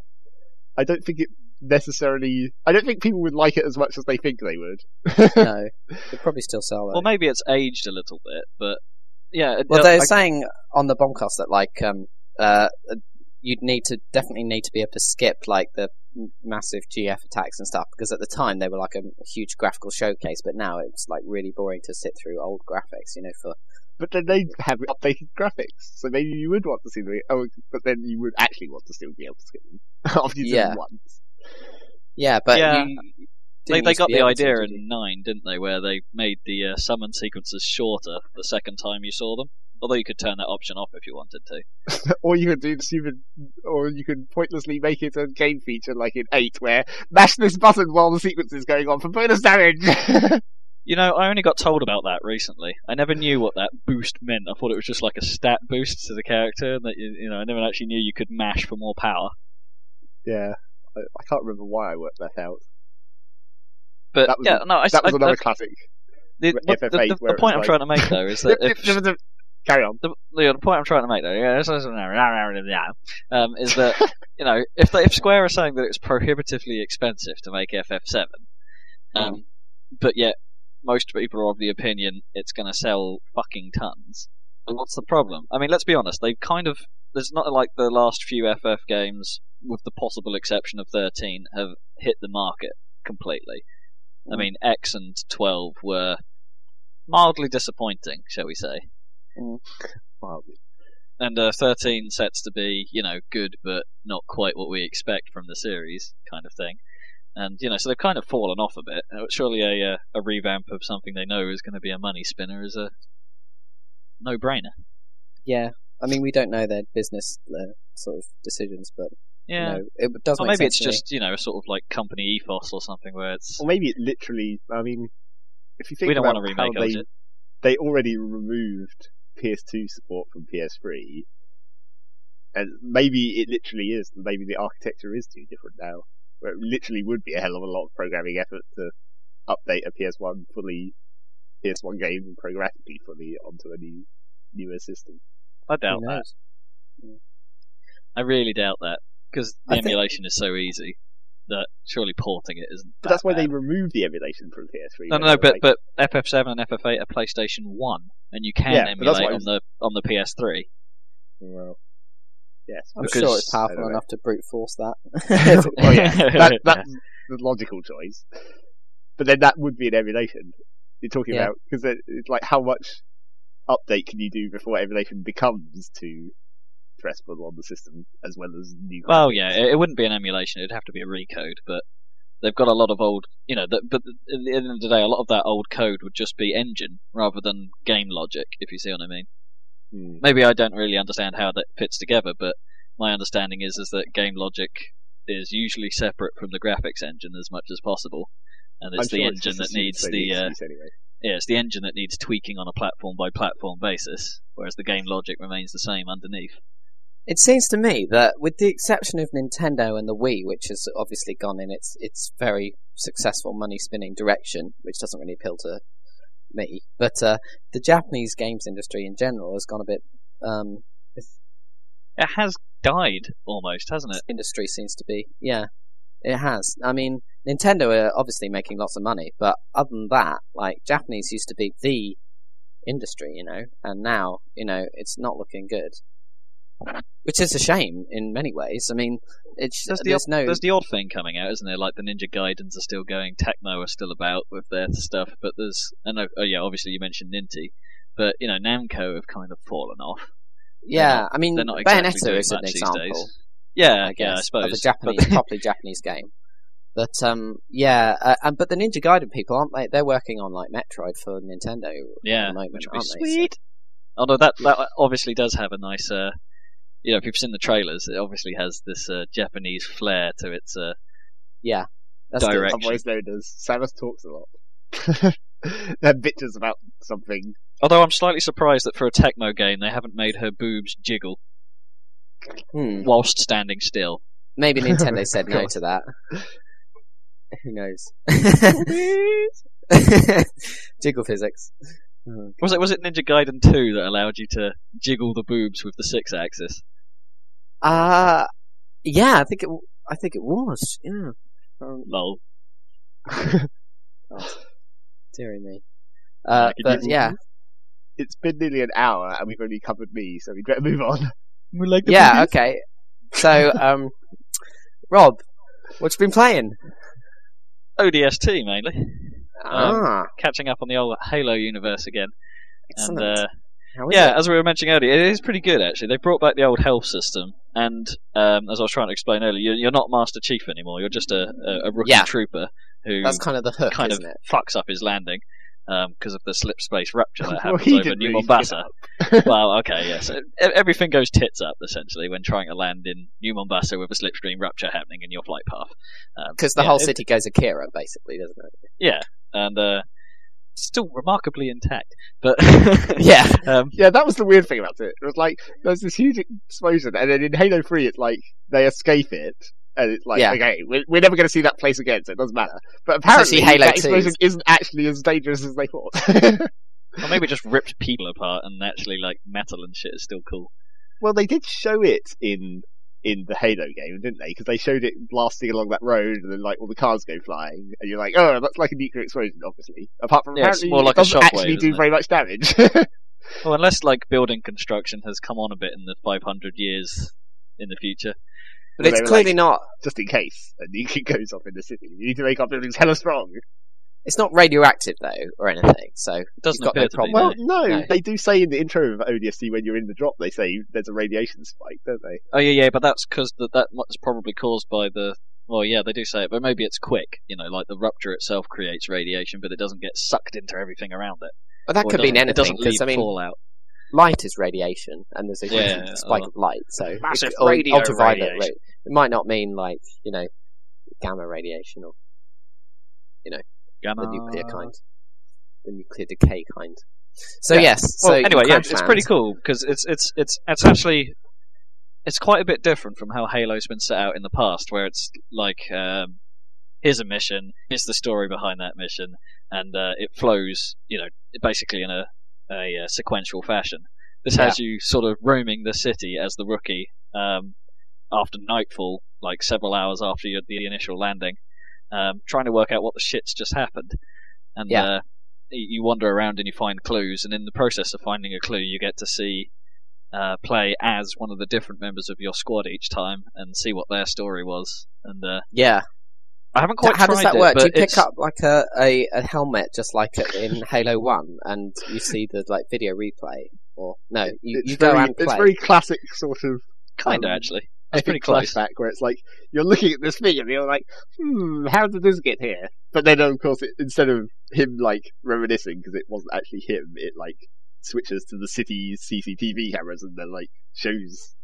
I don't think it necessarily. I don't think people would like it as much as they think they would. no, they'd probably still sell that. Well, maybe it's aged a little bit, but yeah. Well, they're I- saying on the bombcast that like um uh you'd need to definitely need to be able to skip like the m- massive GF attacks and stuff because at the time they were like a huge graphical showcase, but now it's like really boring to sit through old graphics. You know, for But then they have updated graphics, so maybe you would want to see them. Oh, but then you would actually want to still be able to skip them after you've Yeah. once. yeah, but Yeah. you they they got the able to, idea in nine, didn't they? Where they made the uh, summon sequences shorter the second time you saw them. Although you could turn that option off if you wanted to. or you could do the stupid, or you could pointlessly make it a game feature like in 8 where mash this button while the sequence is going on for bonus damage! You know, I only got told about that recently. I never knew what that boost meant. I thought it was just like a stat boost to the character, and that you, you know, I never actually knew you could mash for more power. yeah, I, I can't remember why I worked that out. But That was yeah, no, I, That was I, another I- classic. the, what- the, the, the point I'm was trying to make though is that if, Carry on. the, the, the point I'm trying to make though, yeah, this is- um, is that you know if they, if Square are saying that it's prohibitively expensive to make FF7, um, but yet most people are of the opinion it's going to sell fucking tons. what's the problem? I mean, let's be honest. They've kind of there's not like the last few FF games, with the possible exception of 13, have hit the market completely. I mean, X and 12 were mildly disappointing, shall we say? Well, and uh, 13 sets to be, you know, good but not quite what we expect from the series, kind of thing. And you know, so they've kind of fallen off a bit. Uh, Surely a uh, a revamp of something they know is going to be a money spinner is a no-brainer. Yeah, I mean we don't know their business uh, sort of decisions, but Yeah, you know, it does or make maybe sense it's to me. just you know a sort of like company ethos or something where it's Or maybe it literally. I mean, if you think we don't about want to how they it. they already removed PS2 support from PS3, and maybe it literally is. Maybe the architecture is too different now. Where it literally would be a hell of a lot of programming effort to update a PS1 fully PS1 game programmatically fully onto a new newer system. I doubt that. knows? I really doubt that because the I think- emulation is so easy that surely porting it isn't. But that that's why they bad. removed the emulation from PS3. No, no, no, but like- but FF7 and FF8 are PlayStation One, and you can Yeah, emulate what I on the on the PS3. well, yes, I'm because- sure it's powerful don't enough to brute force that. well, yeah, that, that's the logical choice. But then that would be an emulation. You're talking Yeah. about because it's like how much update can you do before emulation becomes too stressful on the system as well as new. Well, yeah, it, it wouldn't be an emulation; it'd have to be a recode. But they've got a lot of old, you know. The, but at the end of the day, a lot of that old code would just be engine rather than game logic. If you see what I mean. Hmm. Maybe I don't really understand how that fits together, but my understanding is is that game logic is usually separate from the graphics engine as much as possible, and it's I'm the sure engine just that needs the uh, anyway. yeah, it's the engine that needs tweaking on a platform by platform basis, whereas the game logic remains the same underneath. It seems to me that, with the exception of Nintendo and the Wii, which has obviously gone in its its very successful money spinning direction, which doesn't really appeal to me, but uh, the Japanese games industry in general has gone a bit. Um, It has died almost, hasn't it? industry seems to be, yeah, it has. I mean, Nintendo are obviously making lots of money, but other than that, like Japanese used to be the industry, you know, and now you know it's not looking good. Which is a shame in many ways. I mean, it's There's the, there's no there's the odd thing coming out, isn't there? Like the Ninja Gaidens are still going, Tecmo are still about with their stuff, but there's, I know, oh yeah, obviously you mentioned Ninty, but you know, Namco have kind of fallen off. Yeah, not- I mean, exactly Bayonetta doing is an example, days. Yeah, I guess, yeah, I suppose. of a Japanese, properly Japanese game. But um, yeah, uh, and but the Ninja Gaiden people aren't they? They're working on like Metroid for Nintendo. yeah, moment, which would be aren't they? So- Although that that obviously does have a nice, uh, you know, if you've seen the trailers, it obviously has this uh, Japanese flair to its. Uh, yeah, that's good. Direct- Otherwise known as Samus talks a lot. They're bitches about something. although I'm slightly surprised that for a Tecmo game they haven't made her boobs jiggle Hmm. whilst standing still. Maybe Nintendo said no to that. Who knows? Jiggle physics. Was it was it Ninja Gaiden 2 that allowed you to jiggle the boobs with the Sixaxis? Uh yeah, I think it. I think it was. Yeah. Um, Lol. dearie me. Uh, but yeah, it's been nearly an hour and we've only covered me, so we'd better move on. We like the yeah, boobies. okay. So, um, Rob, what you been playing? ODST mainly. Um, ah, Catching up on the old Halo universe again. excellent. And uh, How is yeah, it? as we were mentioning earlier, it is pretty good actually. They brought back the old health system, and um, as I was trying to explain earlier, you're, you're not Master Chief anymore. You're just a, a, a rookie Yeah. trooper who That's kind of the hook, kind of it? fucks up his landing because of the slip space rupture that Well, happens he over New Mombasa. well, okay, yes. E- Everything goes tits up essentially when trying to land in New Mombasa with a slipstream rupture happening in your flight path. Um, Because the yeah, whole it- city goes Akira, basically, doesn't it? yeah, and uh, still remarkably intact. But Yeah. um, Yeah, that was the weird thing about it. It was like there's this huge explosion, and then in Halo Three, it's like they escape it, and it's like Yeah. okay, we're, we're never going to see that place again, so it doesn't matter. But apparently, see Halo that 2's. explosion isn't actually as dangerous as they thought. or maybe just ripped people apart and actually like metal and shit is still cool. well, they did show it in in the Halo game, didn't they? Because they showed it blasting along that road, and then like all the cars go flying, and you're like, oh, that's like a nuclear explosion, obviously. Apart from Yeah, it's more like it a doesn't shockwave, actually do isn't it? very much damage. Well, unless like building construction has come on a bit in the 500 years in the future. But Well, it's clearly like- not. Just in case a nuke goes off in the city, you need to make our buildings hella strong. It's not radioactive though, or anything. So It doesn't You've got no appear to be. problem. Well, no. no, No. they do say in the intro of ODST when you're in the drop, they say there's a radiation spike, don't they? Oh yeah, yeah, but that's because that that was probably caused by the. Well, yeah, they do say it, but maybe it's quick. You know, like the rupture itself creates radiation, but it doesn't get sucked into everything around it. but that Or could it mean doesn't- It anything doesn't leave because I mean, fallout. light is radiation, and there's a Yeah, spike or- of light. So Massive it- or radio ultraviolet radiation. ra- It might not mean like you know gamma radiation or Gamma. the nuclear kind, the nuclear decay kind. So Yeah. yes. Well, so anyway, yeah, it's pretty cool because it's it's it's it's actually it's quite a bit different from how Halo's been set out in the past, where it's like um, here's a mission, here's the story behind that mission, and uh, it flows, you know, basically in a a, uh sequential fashion. This has you sort of roaming the city as the rookie, um, after nightfall, like several hours after your, the initial landing, um, trying to work out what the shit's just happened. And Yeah. uh, you you wander around and you find clues, and in the process of finding a clue, you get to see uh, play as one of the different members of your squad each time and see what their story was. And uh, Yeah. I haven't quite How tried does that it, work? Do but you pick it's- up like a, a, a helmet just like in Halo One, and you see the like video replay, or no, you, it's you go very, and play. It's very classic sort of Kind of um, actually. It's pretty close. flashback where it's like you're looking at this thing and you're like, hmm, how did this get here? But then of course, it, instead of him like reminiscing because it wasn't actually him, it like switches to the city's CCTV cameras and then like shows.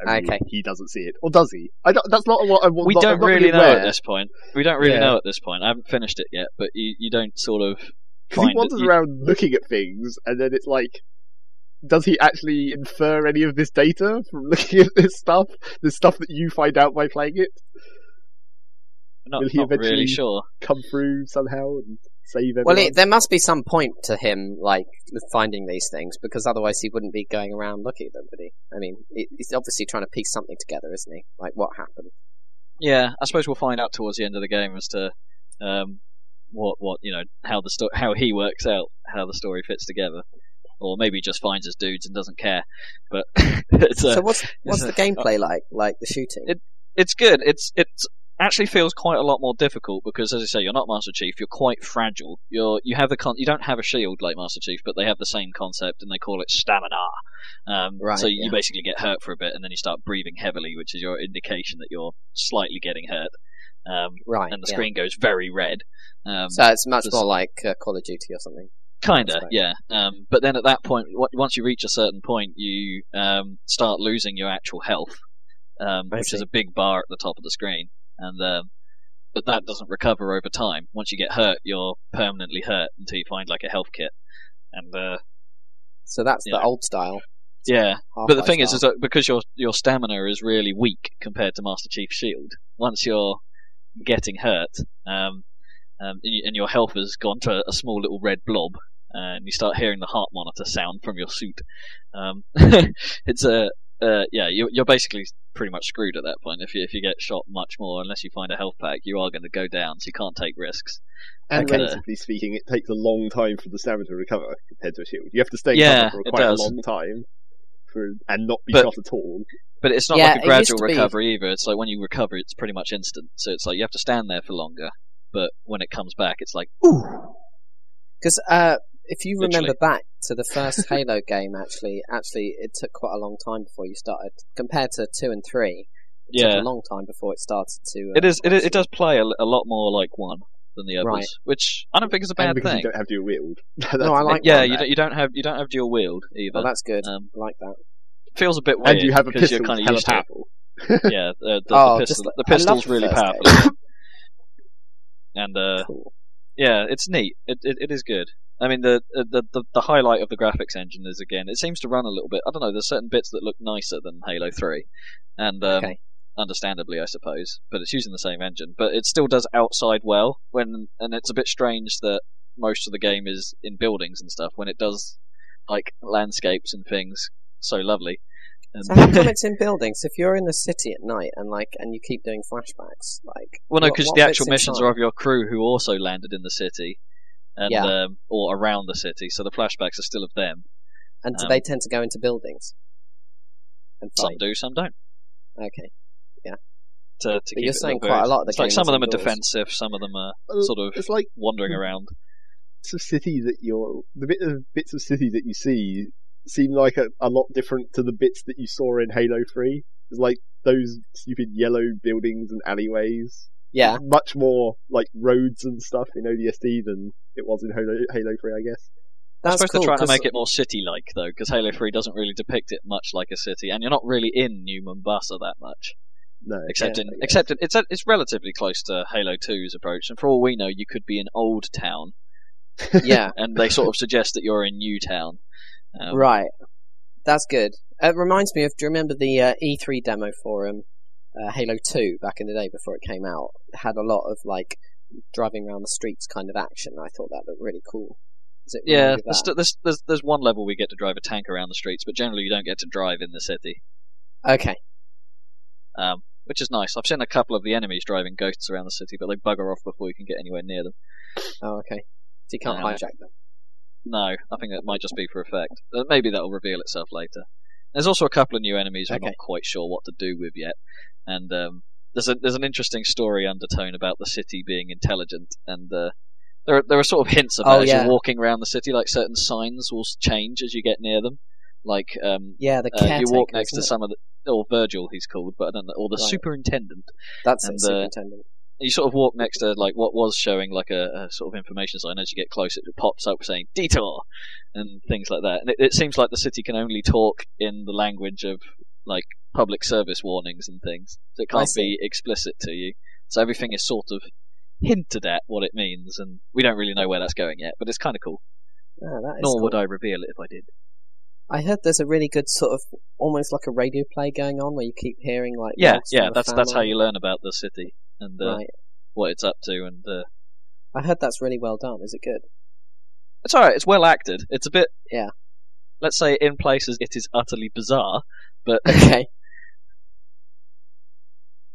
everyone Okay. He doesn't see it, or does he? I don't, that's not what I want. we not, don't I'm really know at this point. We don't really Yeah. know at this point. I haven't finished it yet, but you, you don't sort of 'Cause find he wanders it. You- around looking at things, and then it's like, does he actually infer any of this data from looking at this stuff? The stuff that you find out by playing it not, will he not really eventually- sure. come through somehow and save everyone? Well, it, there must be some point to him, like finding these things, because otherwise he wouldn't be going around looking at them, would he? I mean, he- he's obviously trying to piece something together, isn't he? Like what happened? Yeah, I suppose we'll find out towards the end of the game as to um, what what you know how the sto- how he works out how the story fits together, or maybe he just finds his dudes and doesn't care. But it's uh, so what's what's the a- gameplay like? Like the shooting? It- it's good. It's it's actually feels quite a lot more difficult because, as I say, you're not Master Chief. You're quite fragile. You're you have the con- you don't have a shield like Master Chief, but they have the same concept and they call it stamina. Um, Right, so you yeah. basically get hurt for a bit and then you start breathing heavily, which is your indication that you're slightly getting hurt. Um, right. and the yeah. screen goes very red. Um, So it's much more like uh, Call of Duty or something. Kinda, right. yeah. Um, but then at that point, w- once you reach a certain point, you um, start losing your actual health, um, which is a big bar at the top of the screen, and um, but that doesn't recover over time. Once you get hurt, you're permanently hurt until you find like a health kit, and uh, So that's the old style. yeah. But the thing is, is that because your your stamina is really weak compared to Master Chief's shield, once you're getting hurt, um, um, and, you, and your health has gone to a small little red blob, and you start hearing the heart monitor sound from your suit. Um, it's a uh, yeah, you're, you're basically pretty much screwed at that point. If you if you get shot much more, unless you find a health pack, you are going to go down. So you can't take risks. And Okay. relatively speaking, it takes a long time for the stamina to recover compared to a shield. You have to stay in Yeah, cover for quite a long time for and not be But- shot at all. But it's not Yeah, like a gradual to be- recovery either. It's like when you recover, it's pretty much instant. So it's like you have to stand there for longer. But when it comes back, it's like ooh. Because uh, if you Literally. remember back to the first Halo game, actually, actually, it took quite a long time before you started. Compared to two and three, it Yeah. took a long time before it started to. Uh, It is. It, it does play a, a lot more like one than the others, Right. which I don't think is a bad because thing. you don't have dual wield. No, I like yeah, that. you don't. You don't have. You don't have dual wield either. Well, that's good. Um, I like that. feels a bit weird and you have a pistol you're kind of used to it. powerful. Yeah, the, the, Oh, the, pistol, like- the pistol's really powerful. And uh, Cool. yeah, it's neat. It, it it is good. I mean, the, the the the highlight of the graphics engine is again, it seems to run a little bit. I don't know. There's certain bits that look nicer than Halo Three, and um, Okay. understandably, I suppose. But it's using the same engine, but it still does outside well. When and it's a bit strange that most of the game is in buildings and stuff when it does like landscapes and things so lovely. And So how come it's in buildings? If you're in the city at night and like and you keep doing flashbacks, like Well, no, because the actual missions inside? are of your crew who also landed in the city, and Yeah. um, or around the city. So the flashbacks are still of them. and do um, they tend to go into buildings? And Some do, some don't. Okay. Yeah. To, to But keep you're saying quite a lot of the It's like some of them are defensive, some of them are Uh, sort of It's like wandering around. bits of city that you're the bit of bits of city that you see seem like a, a lot different to the bits that you saw in Halo Three. It's like those stupid yellow buildings and alleyways. Yeah. much more like roads and stuff in ODST than it was in Halo Halo Three, I guess. I That's suppose cool. they're trying to 'cause- make it more city-like, though, because Halo 3 doesn't really depict it much like a city, and you're not really in New Mombasa that much. No, Except yeah, in, except in, it's it's relatively close to Halo 2's approach, and for all we know, you could be in Old Town, yeah. and they sort of suggest that you're in New Town. Um, Right. That's good. It reminds me of. Do you remember the uh, E3 demo for um, uh, Halo 2 back in the day before it came out? It had a lot of like driving around the streets kind of action. I thought that looked really cool. Yeah, there's, there's, there's, there's one level we get to drive a tank around the streets, but generally you don't get to drive in the city. Okay. um, which is nice. I've seen a couple of the enemies driving ghosts around the city, but they bugger off before you can get anywhere near them. Oh, okay. So you can't Uh, hijack them. No, I think that might just be for effect. Uh, Maybe that'll reveal itself later. There's also a couple of new enemies we're Okay. not quite sure what to do with yet, and um, there's a there's an interesting story undertone about the city being intelligent, and uh, there are, there are sort of hints about Oh, as yeah. you're walking around the city, like certain signs will change as you get near them. Like um, Yeah, the uh, you walk next to it? some of the or Vergil, he's called, but I don't know, or the Right. superintendent. That's and, uh, superintendent. You sort of walk next to like what was showing like a, a sort of information sign. As you get closer, it pops up saying "detour" and things like that. And it, it seems like the city can only talk in the language of like public service warnings and things, so it can't be explicit to you. So everything is sort of hinted at what it means, and we don't really know where that's going yet. But it's kind of cool. Oh, Nor cool. would I reveal it if I did. I heard there's a really good sort of almost like a radio play going on where you keep hearing like Yeah, yeah, that's that's how you learn about the city and uh, Right. what it's up to, and uh, I heard that's really well done. Is it good? It's alright. It's well acted. It's a bit, Yeah. Let's say in places it is utterly bizarre, but Okay.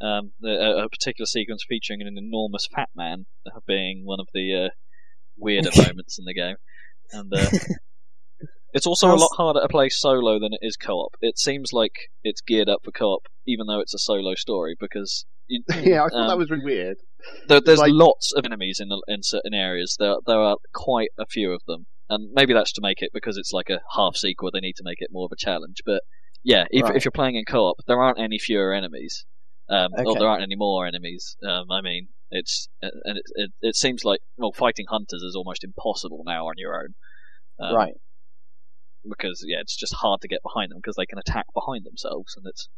um, a, a particular sequence featuring an enormous fat man being one of the uh, weirder moments in the game, and uh, it's also a lot harder to play solo than it is co-op. It seems like it's geared up for co-op, even though it's a solo story, because you, yeah, I thought um, that was really weird. there, there's like- lots of enemies in in certain areas. There there are quite a few of them, and maybe that's to make it because it's like a half sequel. They need to make it more of a challenge. But yeah, if, Right. if you're playing in co-op, there aren't any fewer enemies, um, or there aren't any more enemies. Um, I mean, it's and it, it it seems like well, fighting hunters is almost impossible now on your own. Um, right. Because yeah, it's just hard to get behind them because they can attack behind themselves, and it's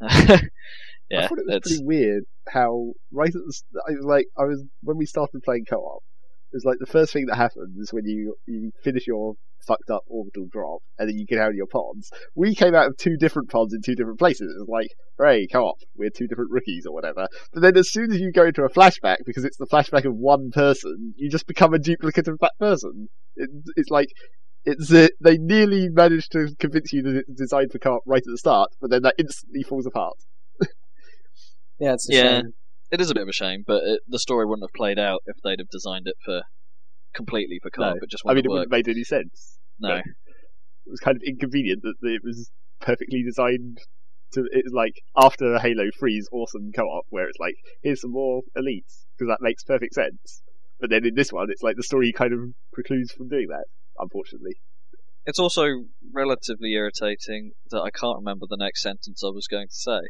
yeah, I thought it was it's pretty weird how right at the I was like I was when we started playing co-op. It was like the first thing that happens is when you you finish your fucked up orbital drop and then you get out of your pods. We came out of two different pods in two different places. It was like, hey, co-op, we're two different rookies or whatever. But then as soon as you go into a flashback, because it's the flashback of one person, you just become a duplicate of that person. It, it's like it's uh, they nearly managed to convince you that it's designed for co-op right at the start, but then that instantly falls apart. Yeah, it's a Yeah. shame. It is a bit of a shame, but it, the story wouldn't have played out if they'd have designed it for completely for co-op. No. It just I mean, it have wouldn't worked. have made any sense. No, It was kind of inconvenient that it was perfectly designed to. It's like after Halo 3's awesome co-op, where it's like here's some more elites because that makes perfect sense. But then in this one, it's like the story kind of precludes from doing that. Unfortunately, it's also relatively irritating that I can't remember the next sentence I was going to say.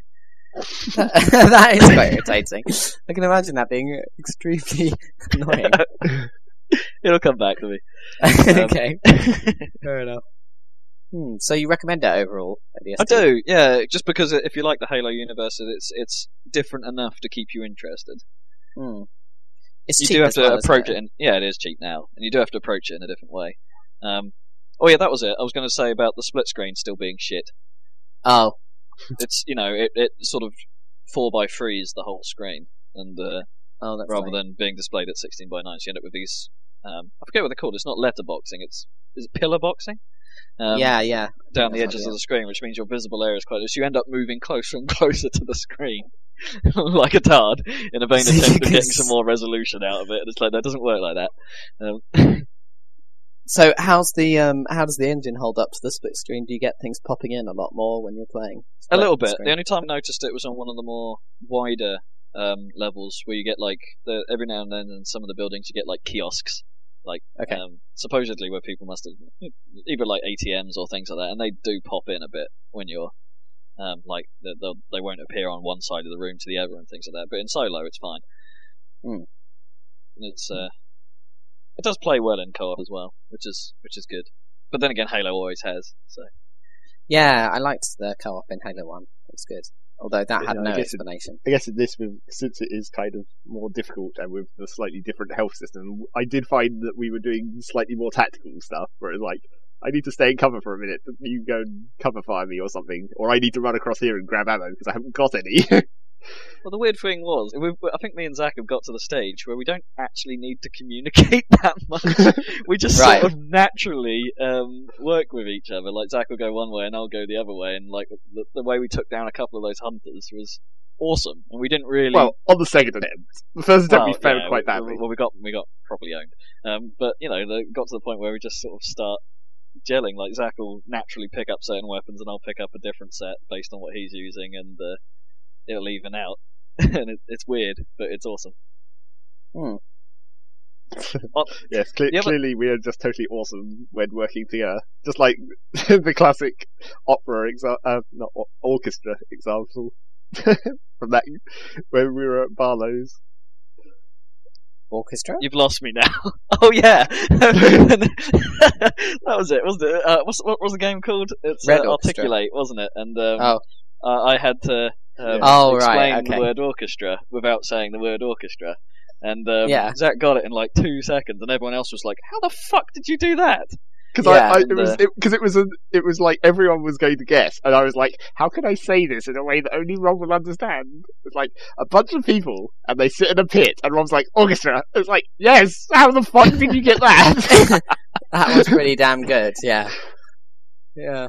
that is quite irritating. I can imagine that being extremely annoying. It'll come back to me. okay, fair enough. Hmm, so you recommend it overall? At the I do, yeah. Just because if you like the Halo universe, it's it's different enough to keep you interested. Hmm. It's you cheap do have as to well, isn't approach it. in yeah, it is cheap now, and you do have to approach it in a different way. Um, oh yeah, that was it. I was going to say about the split screen still being shit. Oh, It's you know it, it sort of four by three is the whole screen, and uh, oh, rather lame. than being displayed at sixteen by nine, so you end up with these. Um, I forget what they're called. It's not letterboxing. It's is it pillar boxing? Um, yeah, yeah. down the edges of the screen, which means your visible area is quite. So you end up moving closer and closer to the screen, like a tard, in a vain attempt of getting some more resolution out of it. And it's like that doesn't work like that. Um, So how's the um how does the engine hold up to the split screen? Do you get things popping in a lot more when you're playing? a little bit. screen? The only time I noticed it was on one of the more wider um, levels where you get like the every now and then in some of the buildings you get like kiosks. Like Okay. um, supposedly where people must have either like ATMs or things like that, and they do pop in a bit when you're um, like they they won't appear on one side of the room to the other and things like that. But in solo, it's fine. Hmm. It's uh, it does play well in co-op as well, which is which is good. But then again, Halo always has. So Yeah, I liked the co-op in Halo One. It was good. Although that had Yeah, I no guess it- I guess this, with, since it is kind of more difficult and with the slightly different health system, I did find that we were doing slightly more tactical stuff. Where it's like, I need to stay in cover for a minute, you go and cover fire me or something, or I need to run across here and grab ammo because I haven't got any. Well, the weird thing was, we, I think me and Zac have got to the stage where we don't actually need to communicate that much. we just Right. sort of naturally um, work with each other. Like Zac will go one way and I'll go the other way, and like the, the way we took down a couple of those hunters was awesome, and we didn't really. Well, on the second attempt, the first attempt we failed yeah, quite badly. Well, we got we got properly owned. Um, but you know, got to the point where we just sort of start gelling. Like Zac will naturally pick up certain weapons, and I'll pick up a different set based on what he's using, and uh, it'll even out. and it, it's weird, but it's awesome. Yes, cle- Yeah, but- clearly we are just totally awesome when working together. Just like the classic opera example, uh, not or- orchestra example from that when we were at Barlow's. Orchestra? You've lost me now. oh yeah, that was it, wasn't it? Uh, what's, what was the game called? It's Red uh, Articulate, wasn't it? And um, Oh. uh, I had to um, Oh, explain right, okay. the word orchestra without saying the word orchestra. And um, Yeah. Zac got it in like two seconds, and everyone else was like, "How the fuck did you do that?" Because Yeah, I, I, and, it was uh, because it, was a, it was like everyone was going to guess, and I was like, how can I say this in a way that only Rob will understand? It's like a bunch of people, and they sit in a pit, and Rob's like orchestra. It's like, yes, how the fuck did you get that? that was pretty damn good. Yeah. Yeah.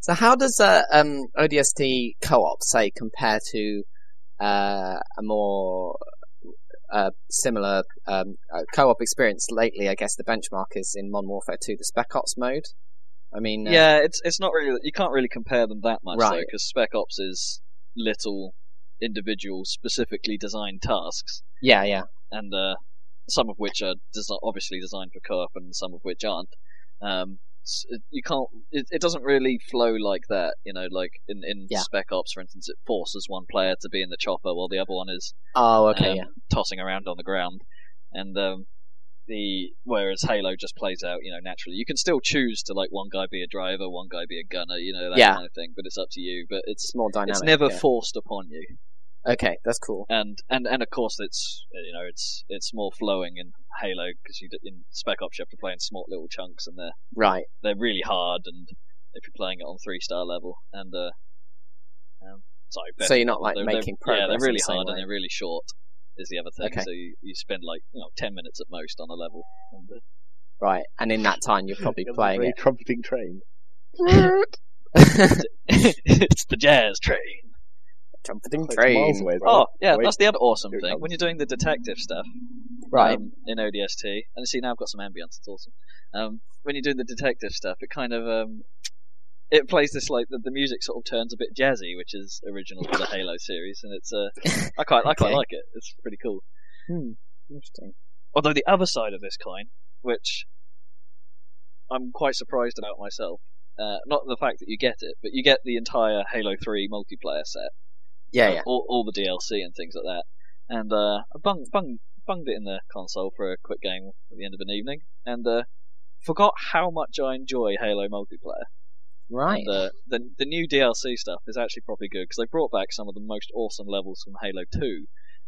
So how does uh, um, ODST co-op say compare to uh, a more uh, similar um, uh, co-op experience lately? I guess the benchmark is in Modern Warfare 2, the Spec Ops mode. I mean, uh, Yeah, it's it's not really you can't really compare them that much though, Right. because Spec Ops is little individual, specifically designed tasks, yeah, yeah, and uh, some of which are desi- obviously designed for co-op, and some of which aren't. Um, s- it- you can't. It, it doesn't really flow like that, you know. Like in in Yeah. Spec Ops, for instance, it forces one player to be in the chopper while the other one is Oh, okay, um, yeah, tossing around on the ground, and um, the whereas Halo just plays out, you know, naturally. You can still choose to like one guy be a driver, one guy be a gunner, you know, that Yeah. kind of thing. But it's up to you. But it's it's more dynamic. it's never forced upon you, okay, that's cool. and and and of course it's you know it's it's more flowing in Halo because you d- in Spec Ops you have to play in small little chunks, and they're Right. they're really hard, and if you're playing it on three star level, and uh, um, sorry, So you're not, like, they're, making they're, Yeah, progress they're in the really hard way. and they're really short. Is the other thing. Okay. So you, you spend like you know ten minutes at most on a level. And, uh, Right, and in that time you're probably It was a playing very it. trumpeting train. it's the jazz train. Trumpeting It's train. miles away as well. Oh yeah, Wait. that's the other awesome Here thing comes. when you're doing the detective stuff. Right. um, in ODST. And see, now I've got some ambience. It's awesome. Um, when you're doing the detective stuff, it kind of um, it plays this like the, the music sort of turns a bit jazzy, which is original to the Halo series, and it's uh, I quite I quite Okay. like it. It's pretty cool. Hmm. Interesting. Although the other side of this coin, which I'm quite surprised about myself, uh, not the fact that you get it, but you get the entire Halo 3 multiplayer set, Yeah, yeah. all, all the DLC and things like that. And uh, I bung, bung, bunged it in the console for a quick game at the end of an evening, and uh, forgot how much I enjoy Halo multiplayer. Right. And, uh, the the new DLC stuff is actually probably good because they brought back some of the most awesome levels from Halo 2.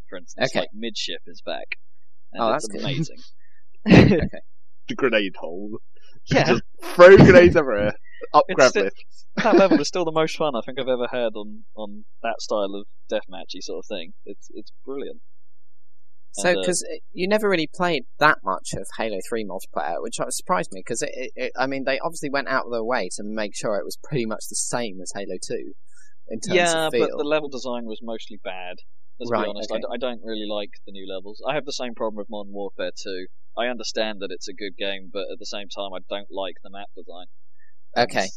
For instance, Okay. like midship is back. And Oh, it's that's good. amazing. The grenade hole. yeah, Just throw grenades everywhere. Up It's grab still- lifts. that level is still the most fun I think I've ever had on, on that style of deathmatchy sort of thing. It's it's brilliant. So, And, uh, because you never really played that much of Halo 3 multiplayer, which surprised me, because it, it, it, I mean, they obviously went out of their way to make sure it was pretty much the same as Halo 2 in terms yeah, of feel. Yeah, but the level design was mostly bad. Let's Right, be honest. I okay. d- I, don't really like the new levels. I have the same problem with Modern Warfare 2. I understand that it's a good game, but at the same time, I don't like the map design. Okay,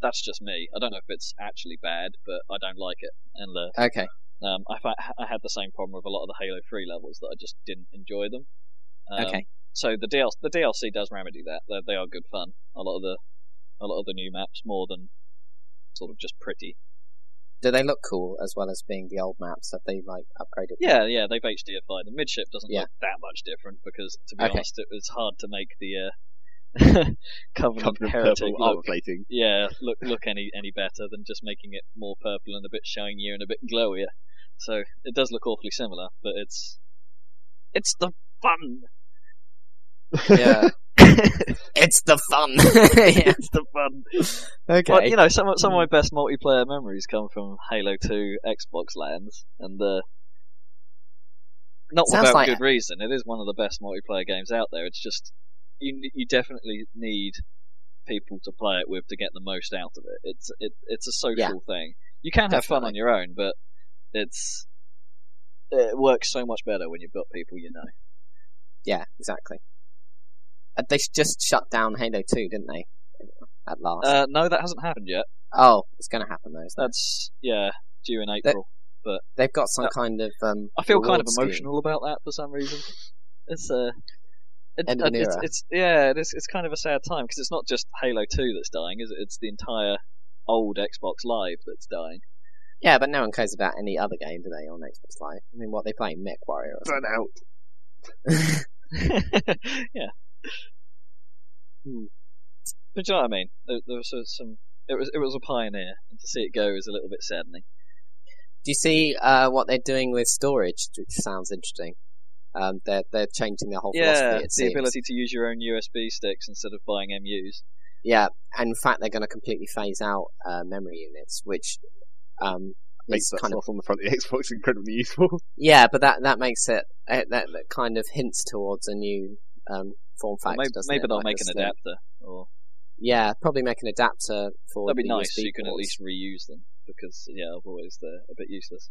That's just me. I don't know if it's actually bad, but I don't like it. And uh, okay, um, I, I had the same problem with a lot of the Halo 3 levels that I just didn't enjoy them. Um, okay. So the DLC, the DLC does remedy that. They, they are good fun. A lot of the a lot of the new maps more than sort of just pretty. Do they look cool as well as being the old maps? Have they, like, upgraded? them? Yeah, yeah, they've HDified. The midship doesn't Yeah. look that much different because, to be Okay. honest, it was hard to make the uh, Covenant, Covered in Heretic purple look, plating. yeah, look look any any better than just making it more purple and a bit shinier and a bit glowier. So it does look awfully similar, but it's it's the fun. Yeah. it's the fun. yeah. it's the fun. Okay. But you know, some of- some of my best multiplayer memories come from Halo Two Xbox LANs, and uh, not Sounds without like- good reason. It is one of the best multiplayer games out there. It's just you you definitely need people to play it with to get the most out of it. It's it it's a social Yeah. thing. You can have fun on your own, but it's it works so much better when you've got people you know. Yeah, exactly. Uh, they just shut down Halo 2, didn't they? At last. Uh, no, that hasn't happened yet. oh, it's going to happen though. Isn't it? That's yeah, due in April. But They've got some uh, kind of. Um, I feel kind of reward scheme. emotional about that for some reason. It's uh, End of an it's, era. it's yeah, it's it's kind of a sad time because it's not just Halo Two that's dying, is it? It's the entire old Xbox Live that's dying. Yeah, but no one cares about any other game, do they, on Xbox Live? I mean, what they play, MechWarrior or Burn out. yeah. Hmm. But do you know what I mean? There, there was some. It was it was a pioneer, and to see it go is a little bit saddening. Do you see uh, what they're doing with storage, which sounds interesting? Um, they're they're changing their whole Yeah, philosophy. It the seems. ability to use your own USB sticks instead of buying MUs. Yeah, and in fact, they're going to completely phase out uh, memory units, which um, Makes is that kind of slot on the front of the Xbox incredibly useful. yeah, but that that makes it uh, that, that kind of hints towards a new um, form Or factor. maybe doesn't maybe it? they'll Like make an slim- adapter, or Yeah, probably make an adapter for. that'd be the nice. USB You can at least reuse them because yeah, otherwise they're a bit useless.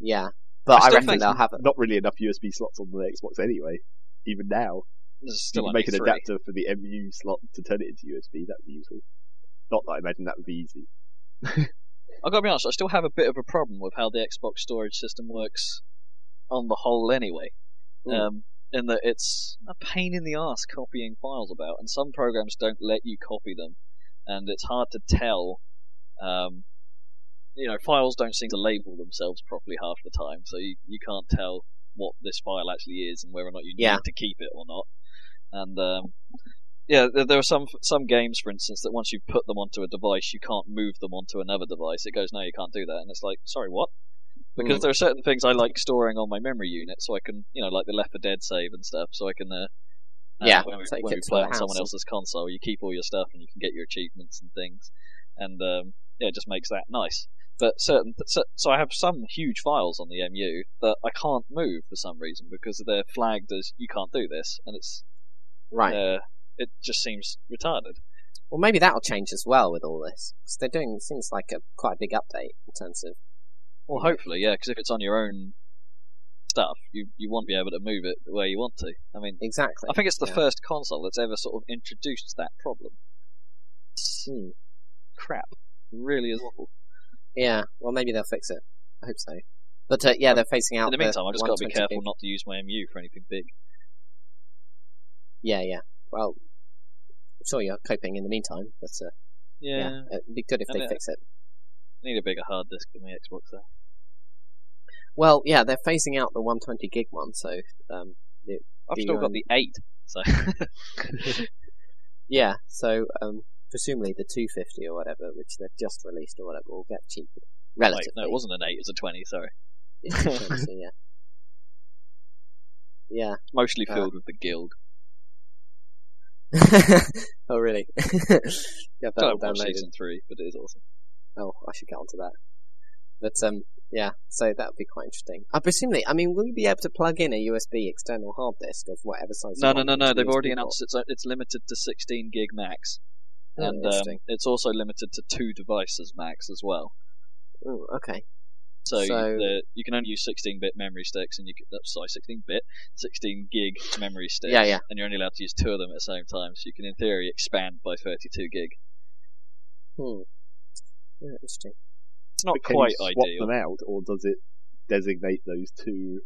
Yeah, but I I, reckon they'll have it. Not really enough USB slots on the Xbox anyway. Even now, you still make an three. adapter for the MU slot to turn it into USB. That would be useful. Not that I imagine that would be easy. I've got to be honest. I still have a bit of a problem with how the Xbox storage system works on the whole, anyway. Mm. Um, in that it's a pain in the ass copying files about, and some programs don't let you copy them, and it's hard to tell. Um, you know, files don't seem to label themselves properly half the time, so you, you can't tell what this file actually is and whether or not you Yeah. need to keep it or not. And um, yeah, there, there are some some games, for instance, that once you put them onto a device, you can't move them onto another device. It goes, no, you can't do that, and it's like, sorry, what? Because Mm. there are certain things I like storing on my memory unit, so I can, you know, like the Left 4 Dead save and stuff, so I can. Uh, uh, Yeah, when we, take when it we play on someone else's console, you keep all your stuff and you can get your achievements and things, and um, yeah, it just makes that nice. But certain, so, so I have some huge files on the MU that I can't move for some reason because they're flagged as you can't do this, and it's Right. uh, it just seems retarded. Well, maybe that'll change as well with all this. 'Cause they're doing seems like a quite a big update in terms of Well, hopefully, yeah, because if it's on your own stuff, you you won't be able to move it where you want to. I mean, exactly. I think it's the Yeah. first console that's ever sort of introduced that problem. Hmm. crap. It really is awful. Yeah. Well, maybe they'll fix it. I hope so. But uh, yeah, they're facing out. In the meantime, I've just got to be careful not to use my MU for anything big. Yeah, yeah. Well, I'm sure you're coping in the meantime, but uh, Yeah, yeah, it'd be good if And, they uh, fix it. I need a bigger hard disk for my Xbox though. Well, yeah, they're phasing out the 120 gig one, so um, I've Do still got um, the eight, so yeah, so um, presumably the 250 or whatever, which they've just released or whatever, will get cheaper. Wait, no, it wasn't an eight; it was a twenty. Sorry, so, yeah. Yeah. mostly Uh, filled with the Guild. oh, really? yeah, that don't watch season three, but it is awesome. Oh, I should get onto that. But um, yeah, so that would be quite interesting. I presume presumably, I mean, will you be able to plug in a USB external hard disk of whatever size? No, no, no, no. They've already announced it's it's limited to 16 gig max, Oh, and um, it's also limited to two devices max as well. Oh, okay. So, So- the, you can only use 16-bit memory sticks, and you can, sorry, 16-bit, 16 gig memory sticks. Yeah, yeah. And you're only allowed to use two of them at the same time, so you can, in theory, expand by 32 gig. Hmm. Yeah, interesting. It's not But can quite you swap ideal. them out, or does it designate those two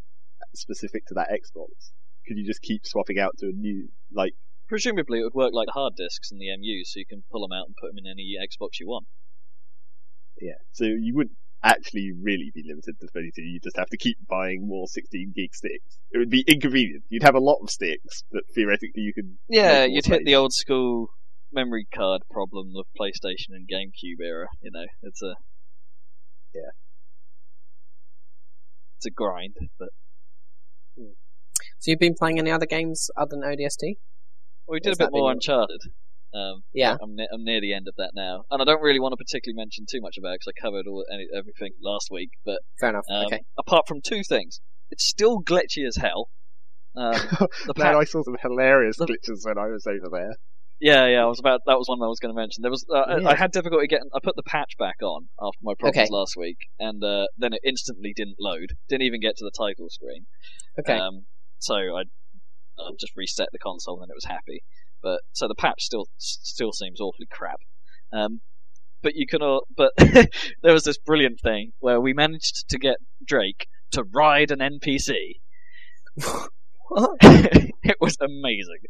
specific to that Xbox? Could you just keep swapping out to a new, like, Presumably, it would work like hard disks and the MU, so you can pull them out and put them in any Xbox you want. yeah. So you wouldn't actually really be limited to 32. You just have to keep buying more 16 gig sticks. It would be inconvenient. You'd have a lot of sticks, but theoretically you could. Yeah, you'd hit the old school memory card problem of PlayStation and GameCube era. You know, it's a Yeah. it's a grind, but So you've been playing any other games other than ODST? Well, we did a bit more Uncharted. Um, Yeah. I'm, ne- I'm near the end of that now, and I don't really want to particularly mention too much about it because I covered all any, everything last week. But Fair enough. um, okay. apart from two things, it's still glitchy as hell. Um, the Man, I saw some hilarious the- glitches when I was over there. yeah, yeah, I was about that was one I was going to mention. There was uh, I- I had difficulty getting. I put the patch back on after my problems Okay. last week, and uh, then it instantly didn't load. Didn't even get to the title screen. Okay. Um, so I, I just reset the console and it was happy. But so the patch still still seems awfully crap. Um, but you can all, but there was this brilliant thing where we managed to get Drake to ride an NPC. What? it was amazing.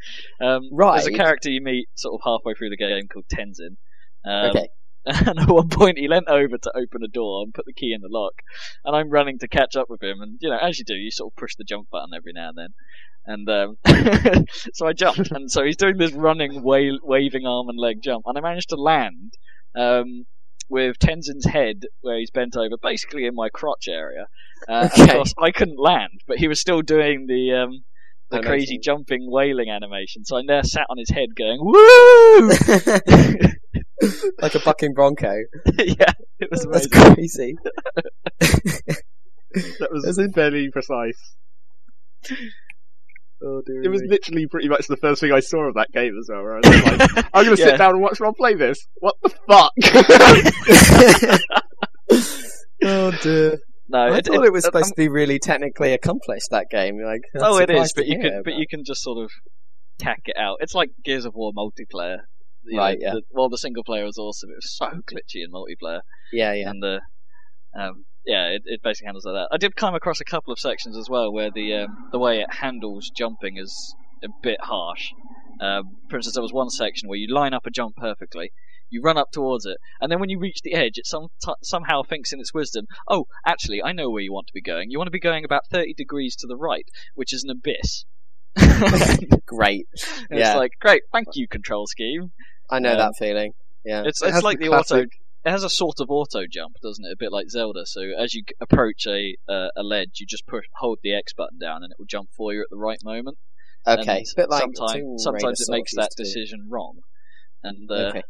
Um, There's a character you meet sort of halfway through the game called Tenzin. Um, Okay. and at one point he leant over to open a door and put the key in the lock. And I'm running to catch up with him. And, you know, as you do, you sort of push the jump button every now and then. And um, so I jumped. And so he's doing this running, wa- waving arm and leg jump. And I managed to land um, with Tenzin's head, where he's bent over, basically in my crotch area. Uh, Okay. of course, I couldn't land, but he was still doing the. Um, the Animation. crazy jumping wailing animation. So I'm there sat on his head going, woo! like a bucking bronco. yeah, it was That's crazy. That was As in- fairly precise. Oh, dear It was me. literally pretty much the first thing I saw of that game as well. Where I was like, I'm going to Yeah. sit down and watch Rob play this. What the fuck? oh dear. No, I it, thought it, was uh, supposed um, to be really technically accomplished. That game, like Oh, it is, but you hear can, but you can just sort of tack it out. It's like Gears of War multiplayer. You know, Right, yeah. The, well, the single player was awesome. It was so glitchy in multiplayer, yeah, yeah. and the um, yeah, it, it basically handles like that. I did come across a couple of sections as well where the um, the way it handles jumping is a bit harsh. Um, for instance, there was one section where you line up a jump perfectly, you run up towards it, and then when you reach the edge, it some t- somehow thinks in its wisdom, "Oh, actually, I know where you want to be going. You want to be going about thirty degrees to the right, which is an abyss." Great. Yeah. It's like, great, thank you, control scheme. I know Um, that feeling. Yeah. It's It it's like the the, auto. Classic- It has a sort of auto jump, doesn't it? A bit like Zelda. So as you approach a uh, a ledge, you just push hold the X button down, and it will jump for you at the right moment. Okay. And bit like sometimes sometimes it makes that used to decision wrong, and uh, Okay.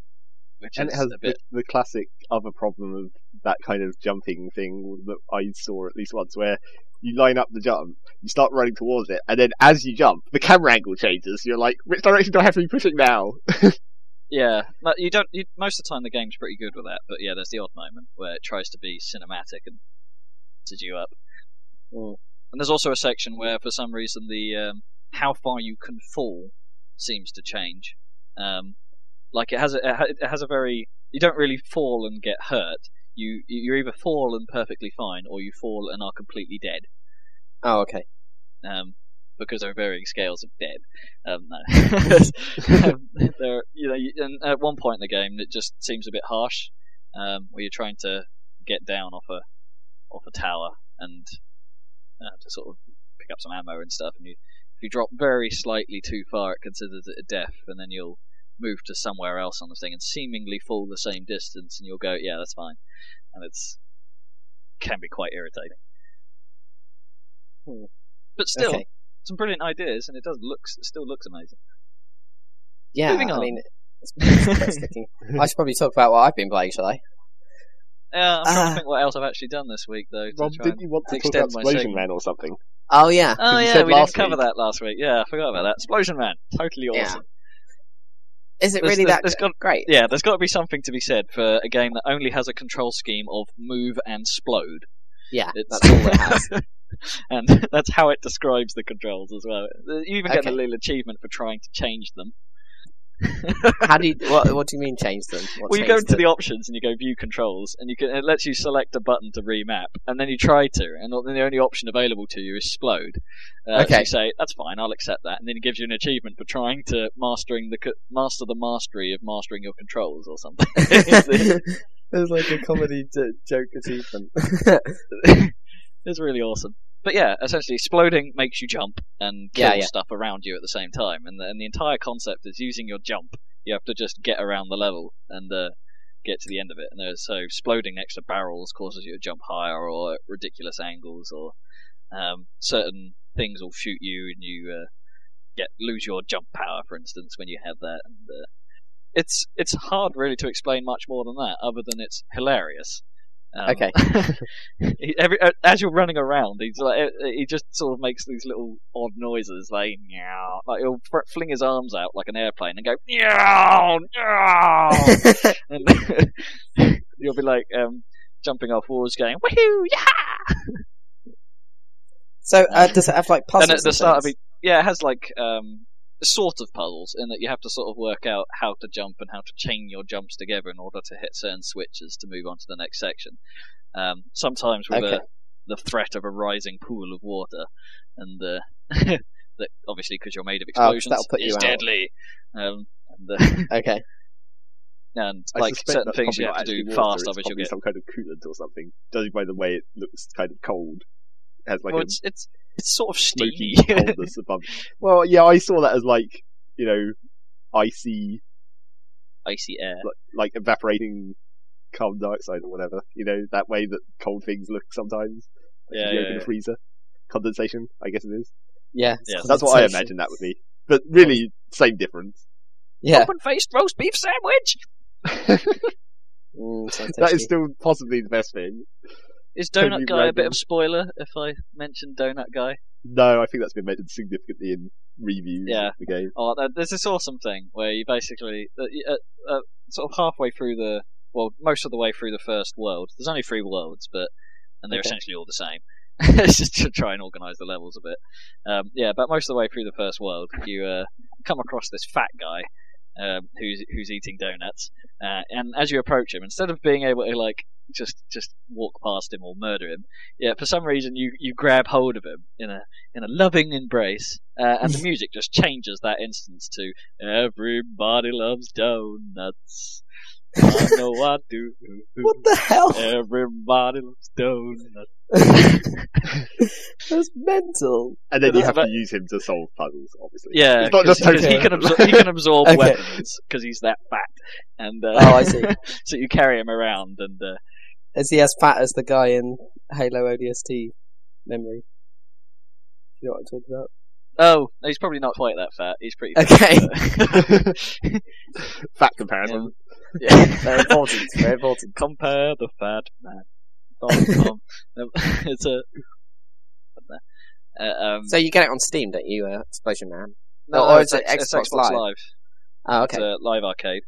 which and is it has a the, bit. the classic other problem of that kind of jumping thing that I saw at least once, where you line up the jump, you start running towards it, and then as you jump, the camera angle changes. You're like, which direction do I have to be pushing now? Yeah, but you don't. You, most of the time, the game's pretty good with that. But yeah, there's the odd moment where it tries to be cinematic and messes you up. Mm. And there's also a section where, for some reason, the um, how far you can fall seems to change. Um, like it has a it it has a very you don't really fall and get hurt. You you either fall and perfectly fine, or you fall and are completely dead. Oh, okay. Um, because there are varying scales of dead. Um, no. um, there, you know, you, and at one point in the game, it just seems a bit harsh, um, where you're trying to get down off a off a tower and uh, to sort of pick up some ammo and stuff, and you if you drop very slightly too far, it considers it a death, and then you'll move to somewhere else on the thing and seemingly fall the same distance, and you'll go, yeah, that's fine, and it's can be quite irritating. Hmm. But still, Okay. Some brilliant ideas, and it does looks it still looks amazing. Yeah. Moving I on. mean, it's it's. I should probably talk about what I've been playing, shall I? Yeah, I'm trying Ah. to think what else I've actually done this week, though. Rob, didn't you want to talk extend about my 'Splosion. Man or something? Oh yeah. Oh yeah, we didn't cover week. that last week. Yeah, I forgot about that. 'Splosion Man, totally Yeah. awesome. Is it There's- really there's- that there's good? great? Yeah, there's got to be something to be said for a game that only has a control scheme of move and explode. Yeah. It's, That's all it has. and that's how it describes the controls as well. You even get a little achievement for trying to change them. How do you? What, what do you mean change them? What well, you go into it? the options and you go view controls, and you can it lets you select a button to remap, and then you try to, and then the only option available to you is explode. Uh, So you say that's fine, I'll accept that, and then it gives you an achievement for trying to mastering the master the mastery of mastering your controls or something. There's like a comedy joke achievement. it's really awesome. But yeah, essentially, exploding makes you jump and kill Yeah, yeah. stuff around you at the same time, and the, and the entire concept is using your jump. You have to just get around the level and uh, get to the end of it. And uh, so, exploding next to barrels causes you to jump higher or at ridiculous angles, or um, certain things will shoot you and you uh, get lose your jump power, for instance, when you have that. And uh, it's it's hard really to explain much more than that, other than it's hilarious. Um, Okay. he- every, uh, as you're running around, he's like he just sort of makes these little odd noises, like meow. Like he'll fr- fling his arms out like an airplane and go meow, meow, and you'll be like um, jumping off walls, going woohoo, yeah. So uh, does it have like puzzles? and at the start of it, yeah, it has like um, sort of puzzles in that you have to sort of work out how to jump and how to chain your jumps together in order to hit certain switches to move on to the next section. Um, sometimes with Okay. a, the threat of a rising pool of water, and uh, that obviously because you're made of Oh, 'cause explosions, that'll put you is out. deadly. Um, and, uh, Okay. and I like certain things you have to do fast, it's otherwise you'll probably get. some kind of coolant or something. Judging by the way it looks kind of cold, it has like well, a it's it's it's sort of smoky steamy. coldness above. Well, yeah, I saw that as like you know icy, icy air. like, like evaporating carbon dioxide or whatever. You know that way that cold things look sometimes. Like Yeah, you yeah, open yeah. a freezer, condensation. I guess it is. Yeah. Yeah. That's what I imagine that would be. But really, same difference. Yeah. Open faced roast beef sandwich. Mm, sounds That is still possibly the best thing. Is Donut Guy a bit of spoiler if I mention Donut Guy? No, I think that's been mentioned significantly in reviews Yeah. of the game. Oh, there's this awesome thing where you basically, uh, uh, uh, sort of halfway through the, well, most of the way through the first world. There's only three worlds, but and they're Okay. essentially all the same. it's just to try and organise the levels a bit. Um, yeah, but most of the way through the first world, you uh, come across this fat guy um, who's who's eating donuts, uh, and as you approach him, instead of being able to like just just walk past him or murder him, yeah, for some reason you, you grab hold of him in a in a loving embrace, uh, and the music just changes that instance to "Everybody loves donuts." I know I do. What the hell? Everybody loves donuts. That's mental. And then you have to use him to solve puzzles, obviously. Yeah, It's not just because he can absor- he can absorb Okay. weapons because he's that fat, and uh, Oh, I see. so you carry him around, and uh, Is he as fat as the guy in Halo ODST memory? You know what I'm talking about? oh, no, he's probably not quite that fat. He's pretty. Okay. Fat, Fat comparison. yeah. Very important. Very important. Compare the fat man. It's a. Uh, um, So you get it on Steam, don't you, uh, 'Splosion Man? no, or it's is it it's Xbox Xbox Live? Live. Oh, It's a live arcade.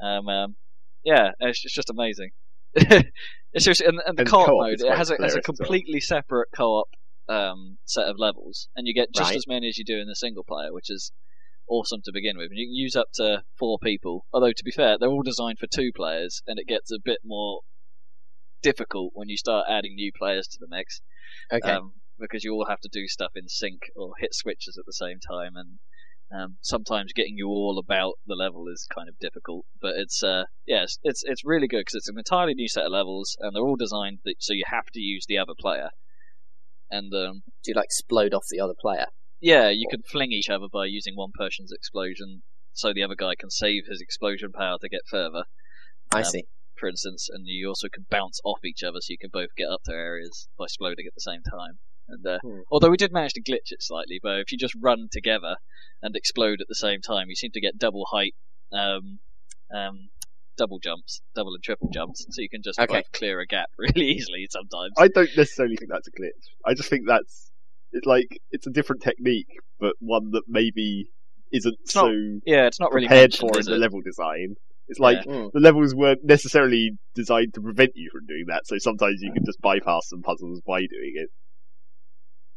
Um, um, yeah, it's it's just amazing. It's just and, and the And co-op, co-op mode it has a, has a as well. completely separate co-op um, set of levels, and you get just Right. as many as you do in the single player, which is awesome to begin with. And you can use up to four people. Although to be fair, they're all designed for two players, and it gets a bit more difficult when you start adding new players to the mix Okay. um, because you all have to do stuff in sync or hit switches at the same time, and um, sometimes getting you all about the level is kind of difficult. But it's uh, yes, it's it's really good because it's an entirely new set of levels, and they're all designed that, so you have to use the other player. And um, Do you like explode off the other player? yeah, you can fling each other by using one person's explosion, so the other guy can save his explosion power to get further I Um, see. for instance, and you also can bounce off each other so you can both get up to areas by exploding at the same time. And uh, Hmm. although we did manage to glitch it slightly, but if you just run together and explode at the same time, you seem to get double height, um, um, double jumps, double and triple jumps, so you can just Okay. both clear a gap really easily sometimes. I don't necessarily think that's a glitch. I just think that's it's like it's a different technique, but one that maybe isn't It's so not yeah, it's not really prepared for in the level design. It's like Mm. the levels weren't necessarily designed to prevent you from doing that, so sometimes you can just bypass some puzzles by doing it.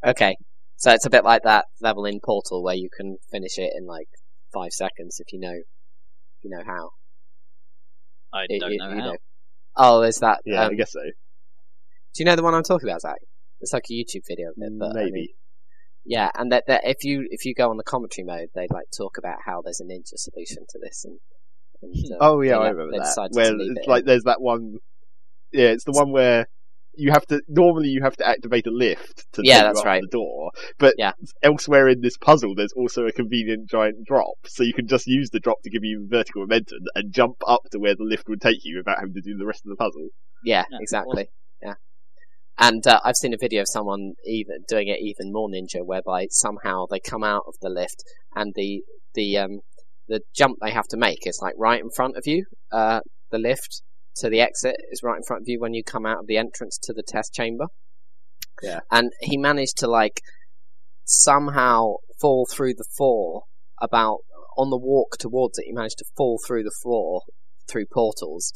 Okay. So it's a bit like that level in Portal where you can finish it in like five seconds if you know, if you know how. I You- don't you- know you how. Oh, is that. Yeah, um, I guess so. Do you know the one I'm talking about, Zac? It's like a YouTube video of it, but I Maybe. mean- yeah, and that, that if you if you go on the commentary mode, they like talk about how there's a ninja solution to this, and, and uh, Oh yeah, I remember that. Where it's it like in. there's that one. Yeah, it's the one where you have to normally you have to activate a lift to Yeah, that's right. the door, but Yeah. elsewhere in this puzzle there's also a convenient giant drop, so you can just use the drop to give you vertical momentum and jump up to where the lift would take you without having to do the rest of the puzzle. yeah, Yeah, exactly. Yeah. And uh, I've seen a video of someone even doing it even more ninja, whereby somehow they come out of the lift and the the um, the jump they have to make is like right in front of you. Uh, the lift to the exit is right in front of you when you come out of the entrance to the test chamber. Yeah. And he managed to like somehow fall through the floor about on the walk towards it. He managed to fall through the floor through portals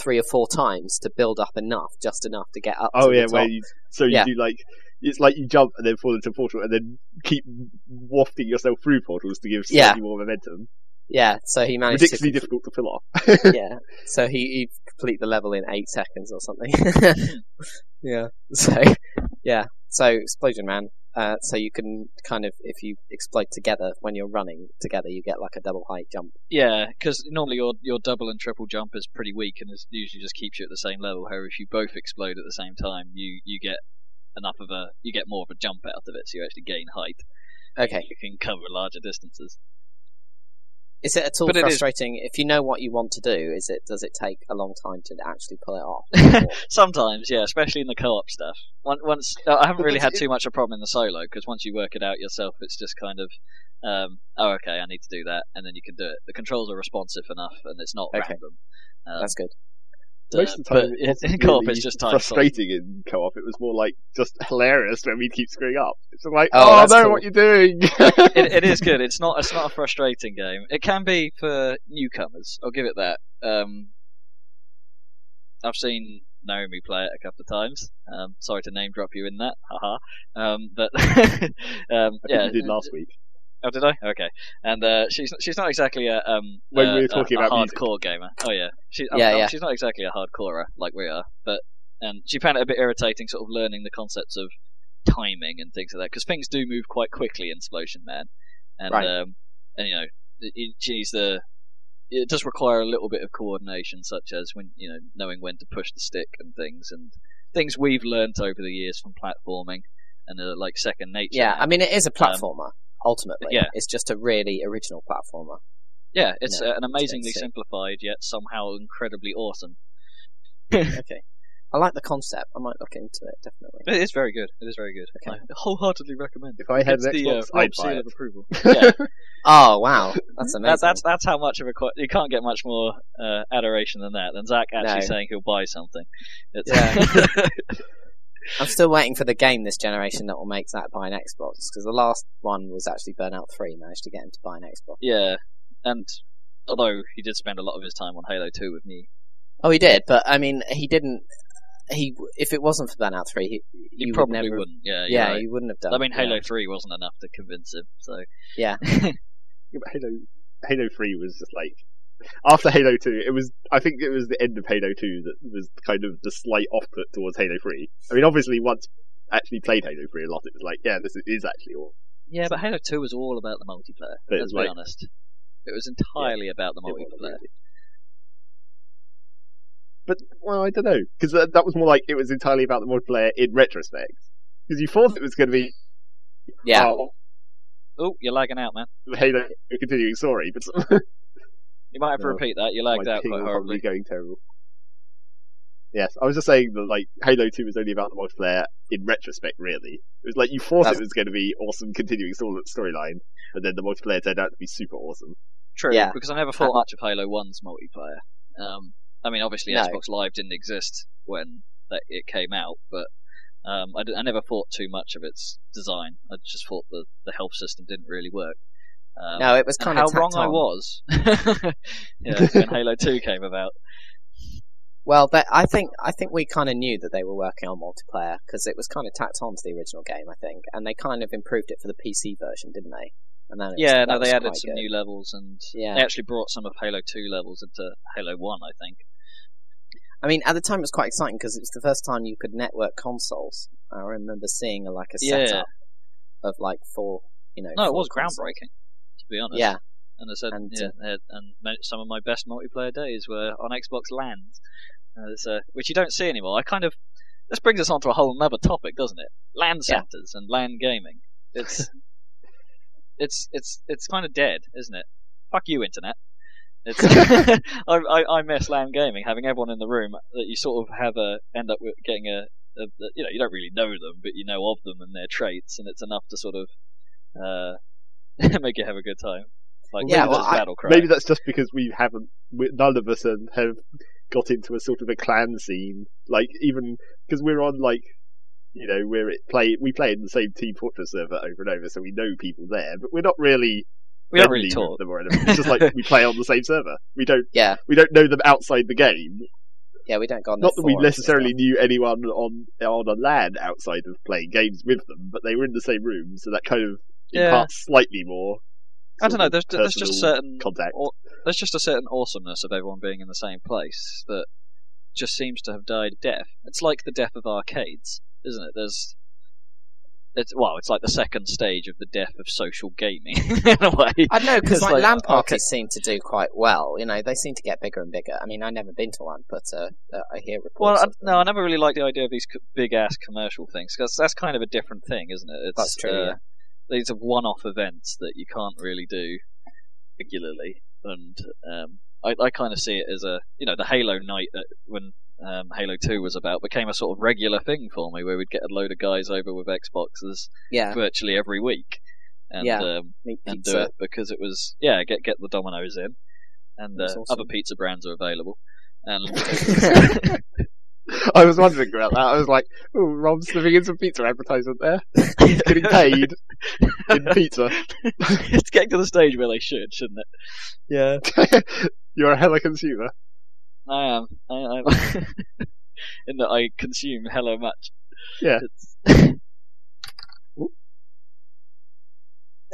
three or four times to build up enough, just enough to get up. Oh to yeah, where you so you Yeah. do like it's like you jump and then fall into a portal and then keep wafting yourself through portals to give Yeah. more momentum. Yeah, so he managed Ridiculously to difficult to pull off. yeah, so he he complete the level in eight seconds or something. yeah, so yeah, so 'Splosion Man. Uh, so you can kind of, if you explode together when you're running together, you get like a double height jump. Yeah, because normally your your double and triple jump is pretty weak and is usually just keeps you at the same level. However, if you both explode at the same time, you you get enough of a you get more of a jump out of it, so you actually gain height. Okay, You can cover larger distances. Is it at all But frustrating if you know what you want to do? Is it does it take a long time to actually pull it off? Sometimes, yeah, especially in the co-op stuff. Once, once uh, I haven't really had too much of a problem in the solo because once you work it out yourself, it's just kind of, um, oh, okay, I need to do that, and then you can do it. The controls are responsive enough, and it's not Okay. random. Um, That's good. Most of the time, it in- co-op, it's just time. frustrating in co-op. It was more like just hilarious when we keep screwing up. It's like, Oh, oh, no, cool. what you're doing. it, it is good. It's not. It's not a frustrating game. It can be for newcomers. I'll give it that. Um, I've seen Naomi play it a couple of times. Um, sorry to name drop you in that. Haha. Um, but um, yeah, we did last week. Oh, did I? Okay. And uh, she's she's not exactly a um When uh, we were talking a, a about music. hardcore gamer. Oh yeah, she, um, Yeah, um, yeah. She's not exactly a hardcorer like we are, but and she found it a bit irritating, sort of learning the concepts of timing and things like that, because things do move quite quickly in 'Splosion Man, and Right. um and you know it, it, the it does require a little bit of coordination, such as when you know knowing when to push the stick and things, and things we've learnt over the years from platforming and uh, like second nature. Yeah, now. I mean it is a platformer. Ultimately, yeah. it's just a really original platformer. Yeah, it's No, uh, an amazingly it's- simplified yet somehow incredibly awesome. okay, I like the concept. I might look into it definitely. It is very good. It is very good. Okay. I wholeheartedly recommend. If I had It's an the Xbox, uh, I'd buy it. of approval. Yeah, Oh wow, that's amazing. that, that's that's how much of a you can't get much more uh, adoration than that. Than Zac actually No. saying he'll buy something. It's, Yeah. I'm still waiting for the game this generation that will make that buy an Xbox because the last one was actually Burnout Three. Managed to get him to buy an Xbox. yeah, and although he did spend a lot of his time on Halo Two with me, Oh, he did, but I mean, he didn't. He if it wasn't for Burnout Three, he, he you would probably never. wouldn't. Yeah, Yeah, right. he wouldn't have done. I mean, yeah. Halo Three wasn't enough to convince him. So Yeah, Yeah, but Halo Halo Three was just like after Halo Two. It was I think it was the end of Halo Two that was kind of the slight off put towards Halo Three. I mean, obviously once actually played Halo Three a lot, it was like, yeah, this is actually all. yeah, but Halo Two was all about the multiplayer. But let's was be like- honest. It was entirely about the multiplayer. But well, I don't know because that, that was more like it was entirely about the multiplayer in retrospect. Because you thought it was going to be yeah. oh, Oh, you're lagging out, man. Halo continuing story, but You might have to No. repeat that. You lagged my out ping quite horribly. probably going terrible. Yes, I was just saying that like Halo Two was only about the multiplayer in retrospect. Really, it was like you thought That's- it was going to be awesome, continuing storyline, but then the multiplayer turned out to be super awesome. True, Yeah. because I never thought much of Halo 1's multiplayer. Um, I mean, obviously No. Xbox Live didn't exist when that it came out, but um, I, d- I never thought too much of its design. I just thought the, the health system didn't really work. Um, No, it was kind how of wrong I was yeah, when Halo 2 came about. Well, that, I think I think we kind of knew that they were working on multiplayer because it was kind of tacked on to the original game, I think, and they kind of improved it for the PC version, didn't they? And then was- Yeah, no, they added some good. new levels, and Yeah. they actually brought some of Halo 2 levels into Halo 1, I think. I mean, at the time it was quite exciting because it was the first time you could network consoles. I remember seeing like a Yeah. setup of like four, you know. No, it was consoles. groundbreaking, to be honest. Yeah, And I said, And, yeah, uh, and some of my best multiplayer days were on Xbox LAN, uh, which you don't see anymore. I kind of this brings us on to a whole other topic, doesn't it? LAN Yeah. and LAN gaming. It's it's it's it's kind of dead, isn't it? Fuck you, internet. It's I, I I miss LAN gaming, having everyone in the room that you sort of have a end up with getting a of the, you know you don't really know them, but you know of them and their traits, and it's enough to sort of uh, make you have a good time. Like Yeah, maybe well, that's I- Maybe that's just because we haven't, we, none of us have, have got into a sort of a clan scene. Like even because we're on like, you know, we're at play we play in the same Team Fortress server over and over, so we know people there, but we're not really we don't really friendly talk. with them or anything. It's just like we play on the same server. We don't Yeah, we don't know them outside the game. yeah, we don't go on. Not that we necessarily knew anyone on on a LAN outside of playing games with them, but they were in the same room, so that kind of Yeah. imparts slightly more. I don't know. There's there's just a certain contact. or, there's just a certain awesomeness of everyone being in the same place that just seems to have died a death. It's like the death of arcades, isn't it? There's it's well, it's like the second stage of the death of social gaming in a way. I don't know because It's like, like, LAN okay. seem to do quite well. You know, they seem to get bigger and bigger. I mean, I've never been to one, but uh, uh, I hear Well, reports. I, of them. no, I never really liked the idea of these big ass commercial things because that's kind of a different thing, isn't it? It's, That's true, uh, yeah. These are one-off events that you can't really do regularly, and um, I, I kind of see it as a you know the Halo night that when um, Halo Two was about became a sort of regular thing for me, where we'd get a load of guys over with Xboxes yeah, virtually every week, and Yeah. um, and do it because it was yeah get get the Domino's in, and uh, awesome. other pizza brands are available, and I was wondering about that. I was like, oh, Rob's slipping in some pizza advertisement there. He's getting paid in pizza. it's getting to the stage where they should, shouldn't it? Yeah, You're a hella consumer. I am. I, I'm in that I consume hello much. Yeah. It's,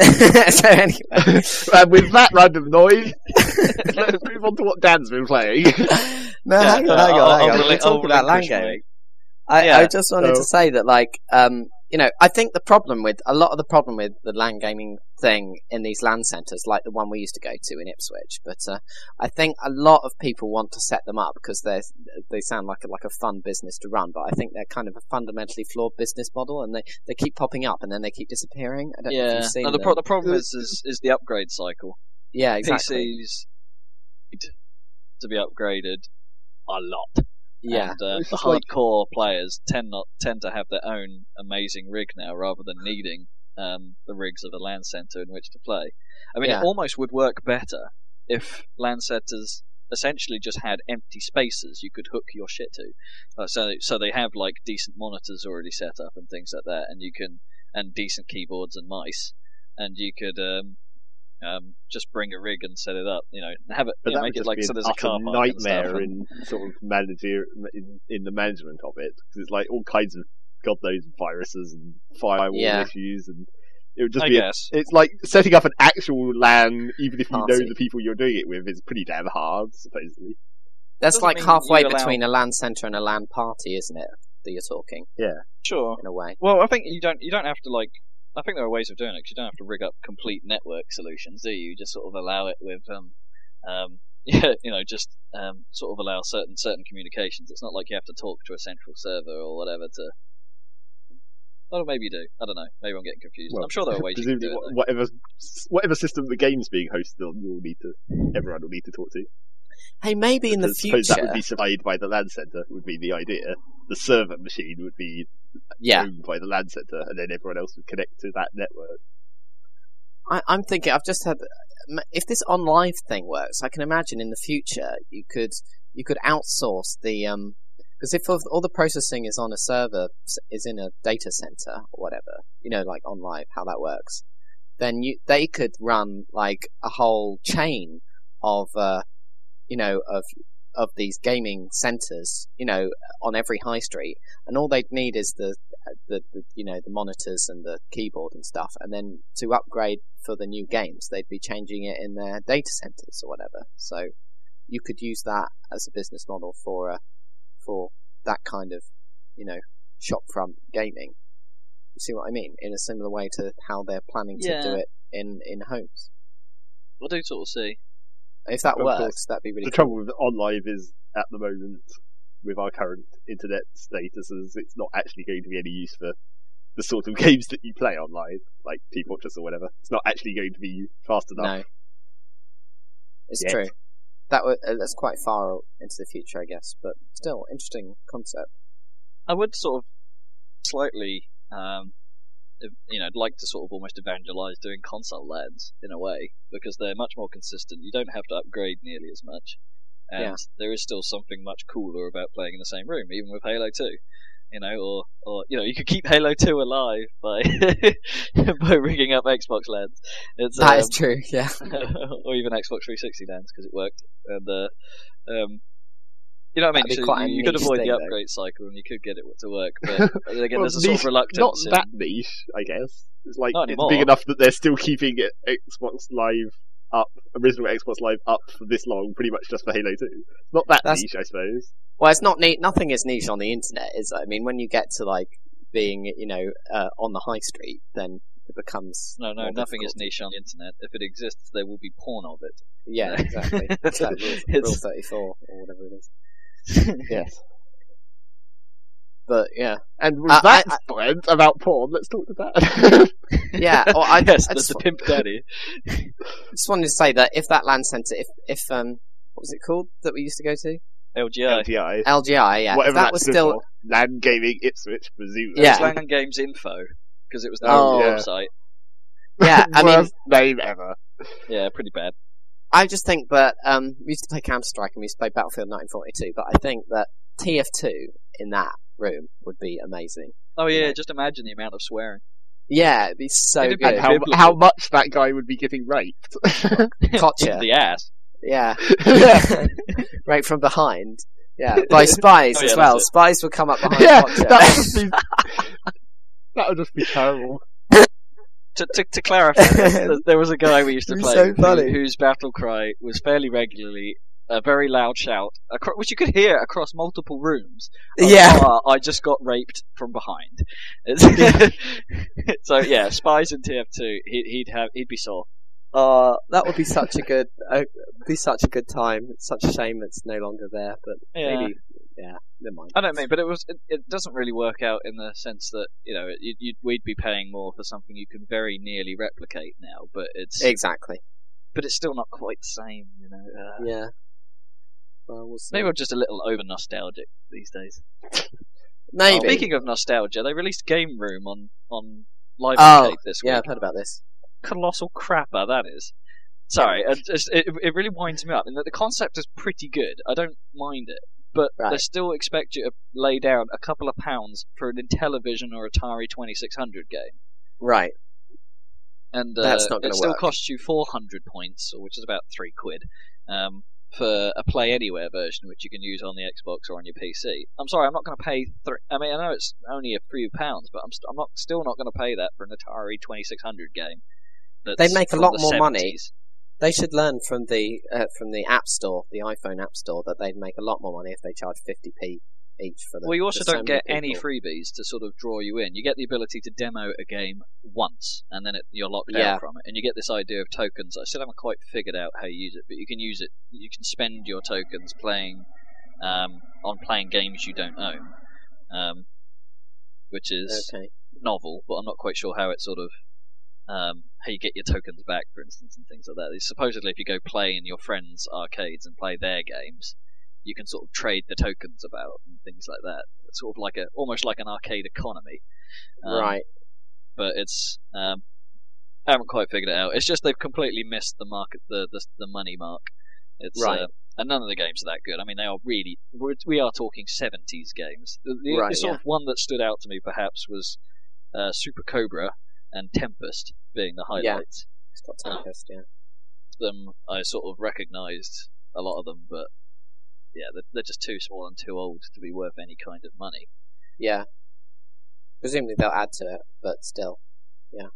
so anyway, and with that random noise, let's move on to what Dan's been playing. no, Yeah, hang on, hang I'll- on, hang I'll on. rela- We're I'll talking about LAN gaming. I, Yeah. I just wanted So- to say that, like, um, you know, I think the problem with a lot of the problem with the LAN gaming thing in these LAN centres, like the one we used to go to in Ipswich, but uh, I think a lot of people want to set them up because they they sound like a, like a fun business to run, but I think they're kind of a fundamentally flawed business model, and they, they keep popping up and then they keep disappearing. I don't know if yeah. you've seen No, the, pro- the problem is, is is the upgrade cycle. yeah, exactly. PCs need to be upgraded a lot. Yeah, And, uh, the just like- hardcore players tend not tend to have their own amazing rig now, rather than needing um, the rigs of a LAN center in which to play. I mean, Yeah. it almost would work better if LAN centers essentially just had empty spaces you could hook your shit to. Uh, so, so they have like decent monitors already set up and things like that, and you can and decent keyboards and mice, and you could um, um, just bring a rig and set it up. You know, have it, But you know, that would make it just like be so an there's a car park and stuff, nightmare and- in sort of manager in, in the management of it because it's like all kinds of god knows viruses and firewall Yeah. issues and it would just I be. A, it's like setting up an actual LAN, even if you know the people you're doing it with, is pretty damn hard. Supposedly, that's like halfway you allow- between a LAN centre and a LAN party, isn't it? That you're talking Yeah. Sure. in a way. Well, I think you don't you don't have to like. I think there are ways of doing it 'cause you don't have to rig up complete network solutions, do you? You just sort of allow it with um um yeah you know just um sort of allow certain certain communications. It's not like you have to talk to a central server or whatever to. Well, maybe you do. I don't know. Maybe I'm getting confused. Well, I'm sure there are ways you can presumably do it. wha- whatever whatever system the game's being hosted on, you'll need to everyone will need to talk to. Hey, maybe in the I suppose future. that would be supplied by the LAN center. Would be the idea. The server machine would be yeah, owned by the LAN center, and then everyone else would connect to that network. I, I'm thinking. I've just had. If this OnLive thing works, I can imagine in the future you could you could outsource the um because if all- all the processing is on a server is in a data center or whatever, you know, like OnLive, how that works, then you they could run like a whole chain of uh you know of of these gaming centers, you know, on every high street, and all they'd need is the, the, the you know the monitors and the keyboard and stuff, and then to upgrade for the new games, they'd be changing it in their data centers or whatever. So you could use that as a business model for uh, for that kind of you know shopfront gaming. You see what I mean? In a similar way to how they're planning to do it in in homes. I do sort of see. If that Of works, course. that'd be really the cool. trouble with OnLive is at the moment with our current internet statuses, it's not actually going to be any use for the sort of games that you play online, like Team Fortress or whatever. It's not actually going to be fast enough. No, it's Yet. true. That w- uh, that's quite far into the future, I guess, but still interesting concept. I would sort of slightly, um, if- you know, I'd like to sort of almost evangelize doing console LANs in a way because they're much more consistent. You don't have to upgrade nearly as much, and Yeah. there is still something much cooler about playing in the same room, even with Halo 2. You know, or or you know, you could keep Halo 2 alive by by rigging up Xbox LANs. It's That um, is true. Yeah. or even Xbox 360 LANs because it worked. And uh, um, you know what I mean? That'd be So quite you, you could avoid thing, the though. upgrade cycle and you could get it to work. But again, Well, there's a sort niche- of reluctance. Not in- that niche, I guess. It's like it's big enough that they're still keeping it Xbox Live up, original Xbox Live up for this long, pretty much just for Halo 2. Not that That's- niche, I suppose. Well, it's not neat. Nothing is niche on the internet, is it? I mean, when you get to like being, you know, uh, on the high street, then it becomes No, no, more nothing is niche on the internet. If it exists, there will be porn of it. Yeah, Yeah. exactly. It's like rule thirty-four or whatever it is. Yes. But yeah, And with Uh, that I- friend about porn, let's talk to that. yeah. Or I, yes, I that's just, the pimp daddy. just wanted to say that if that LAN centre, if if um, what was it called that we used to go to? LGI. LGI. LGI. Yeah. Whatever if that that was still for. LAN Gaming Ipswich, presumably. Yeah. It's LAN Games Info because it was the Oh, whole yeah. website. yeah. I mean, Worst name ever. Yeah, pretty bad. I just think that um, we used to play Counter Strike and we used to play Battlefield 1942, but I think that TF2 in that room would be amazing. Oh yeah, Yeah. just imagine the amount of swearing. Yeah, it'd be so It'd good. And how, how much that guy would be getting raped. Gotcha. In the ass. Yeah, yeah, right from behind. Yeah, by spies Oh, as well. Spies would come up behind. Yeah, that would be. That would just be terrible. To, to, to clarify, there- there was a guy we used to play so who- whose battle cry was fairly regularly a very loud shout, which you could hear across multiple rooms. Yeah. "Ah, I just got raped from behind. So yeah, spies in TF2, he'd, he'd have he'd be sore. Oh, that would be such a good, uh, be such a good time. It's such a shame it's no longer there, but Yeah. maybe, yeah, never mind. I don't mean, but it was it, it doesn't really work out in the sense that you know you'd, we'd be paying more for something you can very nearly replicate now, but it's Exactly. but it's still not quite the same. You know, uh, Yeah. Well, we'll see. maybe I'm just a little over nostalgic these days. Maybe. Speaking of nostalgia, they released Game Room on on Live Oh, Arcade this week. yeah, I've heard about this. Colossal crapper that is. Sorry, it, just, it, it really winds me up. And the, the concept is pretty good. I don't mind it, but they still expect you to lay down a couple of pounds for an Intellivision or Atari 2600 game. Right. and uh, That's not it still work. costs you 400 points, which is about three quid, um, for a Play Anywhere version, which you can use on the Xbox or on your PC. I'm sorry, I'm not going to pay. Three, I mean, I know it's only a few pounds, but I'm, st- I'm not still not going to pay that for an Atari 2600 game. They'd make a lot more money They should learn from the uh, from the App Store, the iPhone App Store, that they'd make a lot more money if they charge 50p each for the. Well, you also don't many get any freebies to sort of draw you in. You get the ability to demo a game once, and then it, you're locked Yeah. out from it. And you get this idea of tokens. I still haven't quite figured out how you use it, but you can use it. You can spend your tokens playing um, on playing games you don't own, um, which is Okay. novel. But I'm not quite sure how it sort of um, how you get your tokens back, for instance, and things like that. Supposedly, if you go play in your friends' arcades and play their games, you can sort of trade the tokens about and things like that. It's sort of like a almost like an arcade economy. Um, right. But it's um, I haven't quite figured it out. It's just they've completely missed the market, the the, the money mark. It's Right. uh, and none of the games are that good. I mean, they are really we're, we are talking seventies games. The, the, Right, the sort yeah. of one that stood out to me perhaps was uh, Super Cobra and Tempest being the highlights. Yeah. It's got Tempest, yeah. Them I sort of recognised a lot of them, but yeah, they're, they're just too small and too old to be worth any kind of money. Yeah. Presumably they'll add to it, but still. Yeah.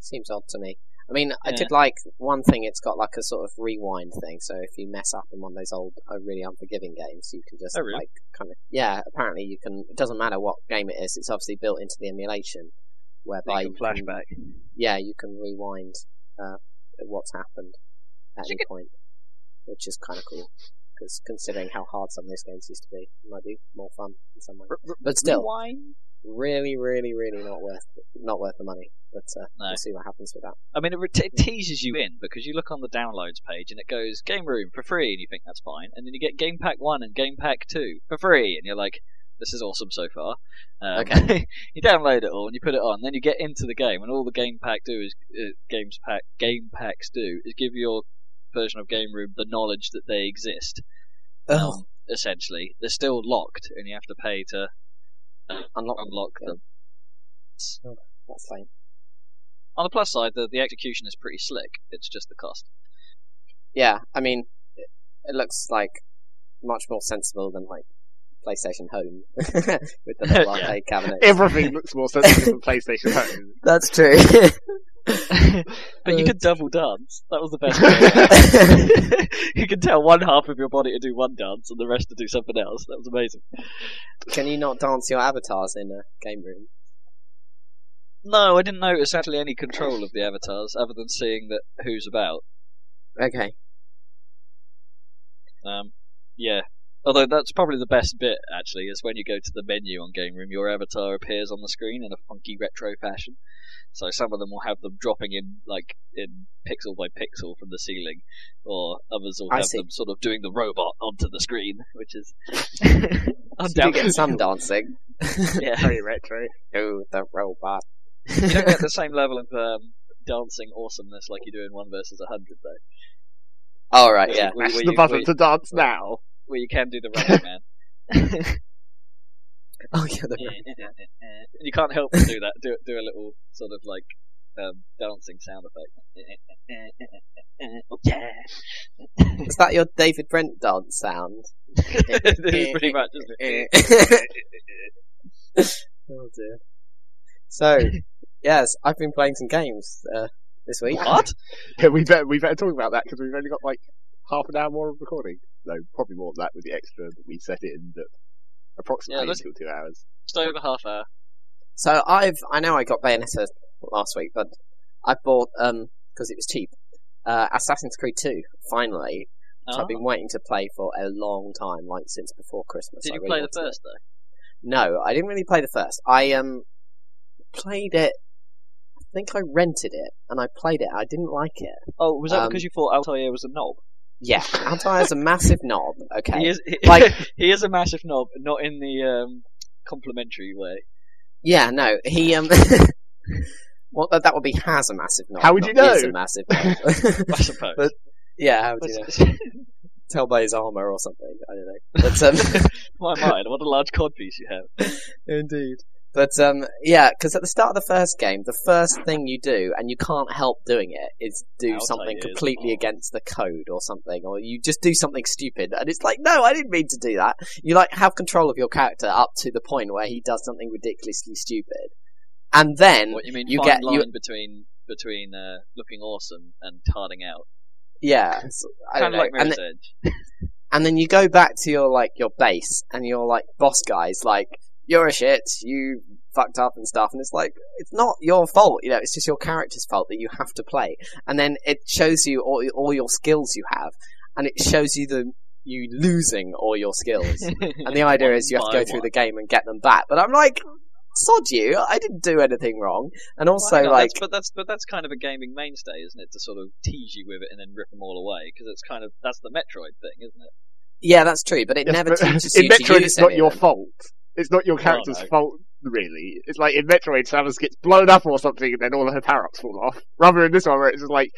Seems odd to me. I mean, I Yeah. did like one thing, it's got like a sort of rewind thing, so if you mess up in one of those old, uh, really unforgiving games, you can just Oh, really? like kind of, yeah, apparently you can, it doesn't matter what game it is, it's obviously built into the emulation, whereby You can can- yeah, you can rewind uh, what's happened at any point, which is kind of cool. Because considering how hard some of those games used to be, it might be more fun in some way. R- But still, rewind? really, really, really not worth not worth the money. But uh, No. we'll see what happens with that. I mean, it, it teases you in because you look on the downloads page and it goes Game Room for free, and you think that's fine, and then you get Game Pack One and Game Pack Two for free, and you're like, This is awesome so far. Um, Okay. you download it all and you put it on. Then you get into the game, and all the game pack do is uh, games pack game packs do is give your version of Game Room the knowledge that they exist. Oh, Um, essentially, they're still locked, and you have to pay to unlock. unlock yeah. them. That's lame. On the plus side, the, the execution is pretty slick. It's just the cost. Yeah, I mean, it, it looks like much more sensible than like PlayStation Home with the little Yeah. arcade cabinet. Everything looks more sensible than PlayStation Home. That's true. but you could double dance. That was the best. you can tell one half of your body to do one dance and the rest to do something else. That was amazing. Can you not dance your avatars in a game room? No, I didn't notice actually any control of the avatars other than seeing that who's about. Okay. Um, yeah. Although that's probably the best bit actually is when you go to the menu on Game Room, your avatar appears on the screen in a funky retro fashion. So some of them will have them dropping in like in pixel by pixel from the ceiling, or others will I have see. them sort of doing the robot onto the screen, which is So you do undoubtedly get some dancing. yeah. Very retro. Oh, the robot. You don't get the same level of um, dancing awesomeness like you do in One versus a Hundred though. All right, yeah. Where- Mash where the button where- to dance now. Where you can do the running man. Oh yeah, the and you can't help but do that. Do do a little sort of like um, dancing sound effect. Oh, yeah, Is that your David Brent dance sound? pretty much. Isn't it? oh dear. So, yes, I've been playing some games uh, this week. What? Yeah, we better we better talk about that because we've only got like half an hour more of recording. No, probably more than that with the extra that we set in. That approximately Yeah, until two hours. Just over half hour. So I've I know I got Bayonetta last week, but I bought um because it was cheap. Uh, Assassin's Creed 2 finally, which Oh. I've been waiting to play for a long time, like since before Christmas. Did I you really play the wanted it. first though? No, I didn't really play the first. I um played it. I think I rented it and I played it. I didn't like it. Oh, was that Um, because you thought Altair was a knob? Yeah, Altair's a massive knob. Okay, He is. He, Like- he is a massive knob, not in the um, complimentary way. Yeah, no, he um. well, that, that would be has a massive knob. How would you not is know? a massive knob. I suppose. But- yeah, how would you know? Tell by his armor or something. I don't know. But um, My mind, what a large codpiece you have. Indeed. But um, yeah, because at the start of the first game, the first thing you do, and you can't help doing it, is do something completely odd. against the code or something, or you just do something stupid, and it's like, no, I didn't mean to do that. You like have control of your character up to the point where he does something ridiculously stupid, and then What you mean? you fine get- line you- between between uh, looking awesome and tarding out. yeah, so- I don't Kind of like and Mirror's then, Edge. and then you go back to your like your base, and your like boss guys like, you're a shit, you fucked up and stuff, and it's like it's not your fault, you know, it's just your character's fault that you have to play. And then it shows you all all your skills you have, and it shows you the you losing all your skills. and the idea is you have to go through one. the game and get them back. But I'm like, sod you, I didn't do anything wrong. And also hang on, like, that's, but that's but that's kind of a gaming mainstay, isn't it? To sort of tease you with it and then rip them all away because it's kind of that's the Metroid thing, isn't it? yeah, that's true, but it Yes, never but teaches in you to Metroid, use it's not your fault. It's not your oh, character's no. fault, really. It's like in Metroid, Samus gets blown up or something, and then all of her power-ups fall off. Rather in this one, where it's just like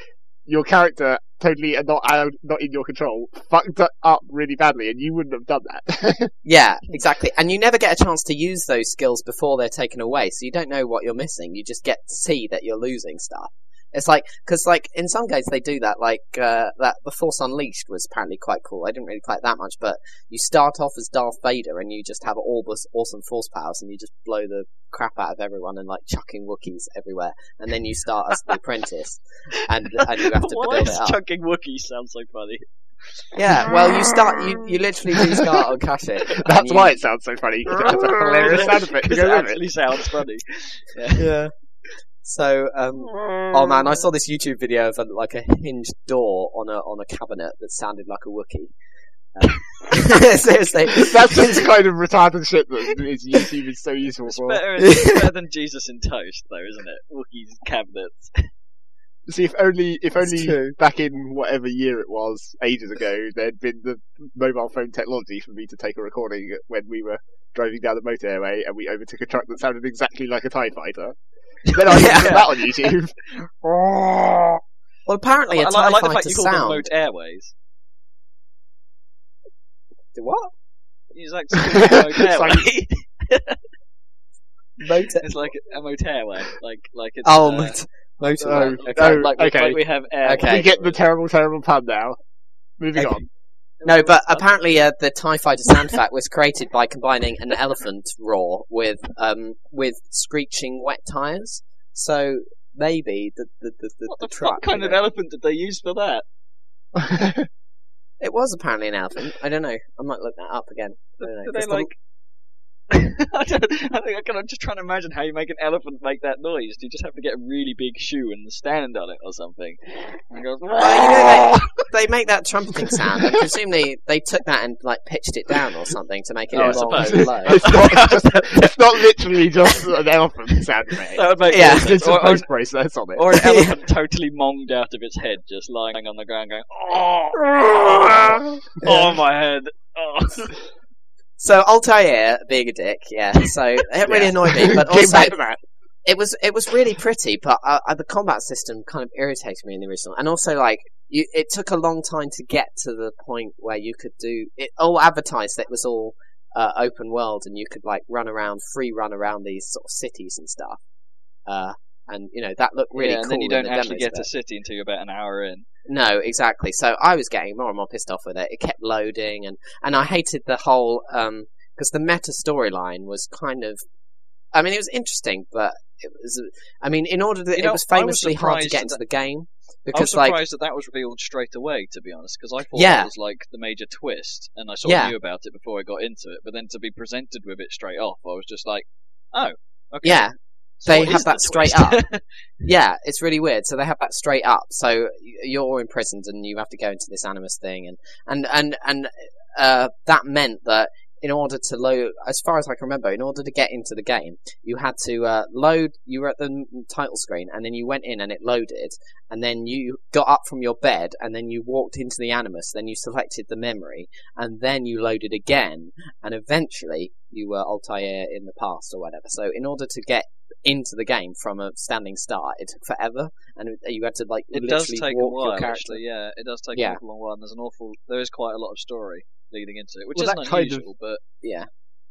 your character totally and not out, not in your control, fucked up really badly, and you wouldn't have done that. Yeah, exactly. And you never get a chance to use those skills before they're taken away, so you don't know what you're missing. You just get to see that you're losing stuff. It's like, cause like, in some games they do that, like, uh, that The Force Unleashed was apparently quite cool. I didn't really play it that much, but you start off as Darth Vader and you just have all this awesome force powers and you just blow the crap out of everyone and like chucking Wookiees everywhere. And then you start as the apprentice and, and you have to Why build does it up. chucking Wookiee sounds so funny? Yeah, well, you start, you, you literally do start on Kashyyyk. and That's you- why it sounds so funny. 'cause it has a hilarious sound effect Because it it. actually sounds funny. Yeah. Yeah. So, um, oh man, I saw this YouTube video of a, like a hinged door on a on a cabinet that sounded like a Wookiee. Um, seriously, That's just the kind of retarded shit that is YouTube is so useful It's for. better, it's better than Jesus in Toast, though, isn't it? Wookiee's cabinets. See, if only, if only back in whatever year it was, ages ago, there'd been the mobile phone technology for me to take a recording when we were driving down the motorway and we overtook a truck that sounded exactly like a TIE fighter. Then I Yeah. put that on YouTube. Well, apparently I, a like, I like the fact you call them sound. Moat Airways. What? He's like Moat It's like- Airway. Motor. it's like a moat airway, like like it's Oh, uh, motor. motor. Oh, okay. oh, like, okay. like we have air. Okay. We get the terrible, terrible pun now. Moving Okay. on. No, but apparently uh, the TIE Fighter sound effect was created by combining an elephant roar with um with screeching wet tires. So maybe the the the, the, What the truck. fuck kind you of elephant did they use for that? It was apparently an elephant. I don't know. I might look that up again. I don't know. Did 'Cause they the- like? I, don't, I think I can, I'm just trying to imagine how you make an elephant make that noise. Do you just have to get a really big shoe and stand on it or something? And goes, Well, you know, they ah! make that trumpeting sound, and presumably they took that and like pitched it down or something to make it Oh, I long and low. it's, not just, it's not literally just an elephant sound effect. that would make Yeah. more sense. There's a Or, or, post process on it. or an Yeah. elephant totally monged out of its head, just lying on the ground, going, "Oh, oh my head." Oh. So Altair being a dick, yeah. So it really Yeah. annoyed me, but also back to that. it was it was really pretty, but uh, uh, the combat system kind of irritated me in the original, and also like you, it took a long time to get to the point where you could do it. All advertised that it was all uh, open world, and you could like run around, free run around these sort of cities and stuff. And you know that looked really yeah, cool. and then you don't the actually demos get bit. city until you're about an hour in. No, exactly. So I was getting more and more pissed off with it. It kept loading, and and I hated the whole um, because the meta storyline was kind of. I mean, it was interesting, but it was. I mean, in order to, You it know, was I was famously hard to get into that- the game I was because, like, surprised that that was revealed straight away, to be honest, because I thought Yeah. that was like the major twist, and I sort Yeah. of knew about it before I got into it. But then to be presented with it straight off, I was just like, "Oh, okay." yeah, So they have is the that straight twist? up. yeah, it's really weird. So they have that straight up. So you're imprisoned and you have to go into this animus thing, and and and and uh, that meant that in order to load, as far as I can remember, in order to get into the game, you had to uh, load. You were at the title screen, and then you went in and it loaded, and then you got up from your bed, and then you walked into the animus. Then you selected the memory, and then you loaded again, and eventually you were Altair in the past or whatever. So in order to get into the game from a standing start, it took forever, and you had to like it literally does take a while, actually. Yeah, it does take Yeah. awful long while. And there's an awful, there is quite a lot of story leading into it, which Well, isn't that kind of- but Yeah.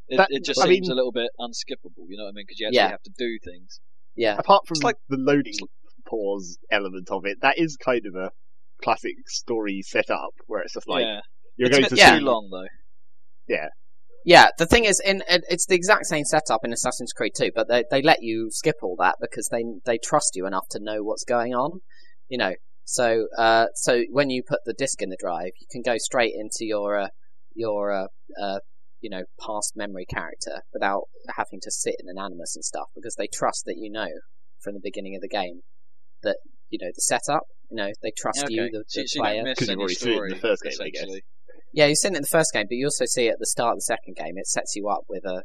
it, That- it just I seems mean- a little bit unskippable. You know what I mean? Because you actually Yeah. have to do things. Yeah, Apart from It's like- the loading pause element of it, that is kind of a classic story setup where it's just like yeah, you're it's going bit to yeah. see too long though. yeah. Yeah, the thing is, in it's the exact same setup in Assassin's Creed 2, but they they let you skip all that because they they trust you enough to know what's going on. You know, so uh, so when you put the disc in the drive, you can go straight into your uh, your uh, uh, you know past memory character without having to sit in an animus and stuff because they trust that you know from the beginning of the game that you know the setup. You know, they trust Okay. you, the, the so player. don't miss 'Cause you've already seen it in the first game, I guess. Yeah, you've seen it in the first game, but you also see it at the start of the second game. It sets you up with a.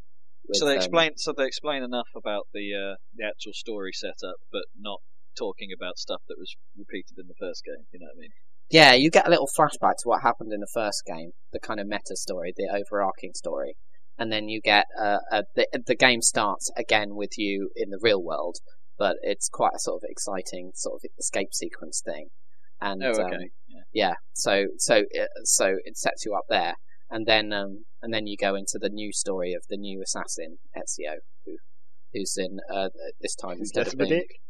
With, so they um, explain. So they explain enough about the uh, the actual story setup, but not talking about stuff that was repeated in the first game. You know what I mean? Yeah, you get a little flashback to what happened in the first game, the kind of meta story, the overarching story, and then you get uh, a, the the game starts again with you in the real world, but it's quite a sort of exciting sort of escape sequence thing. And Oh, okay. um, yeah, so so it, so it sets you up there, and then um, and then you go into the new story of the new assassin Ezio, who who's in uh, this time instead of being dick.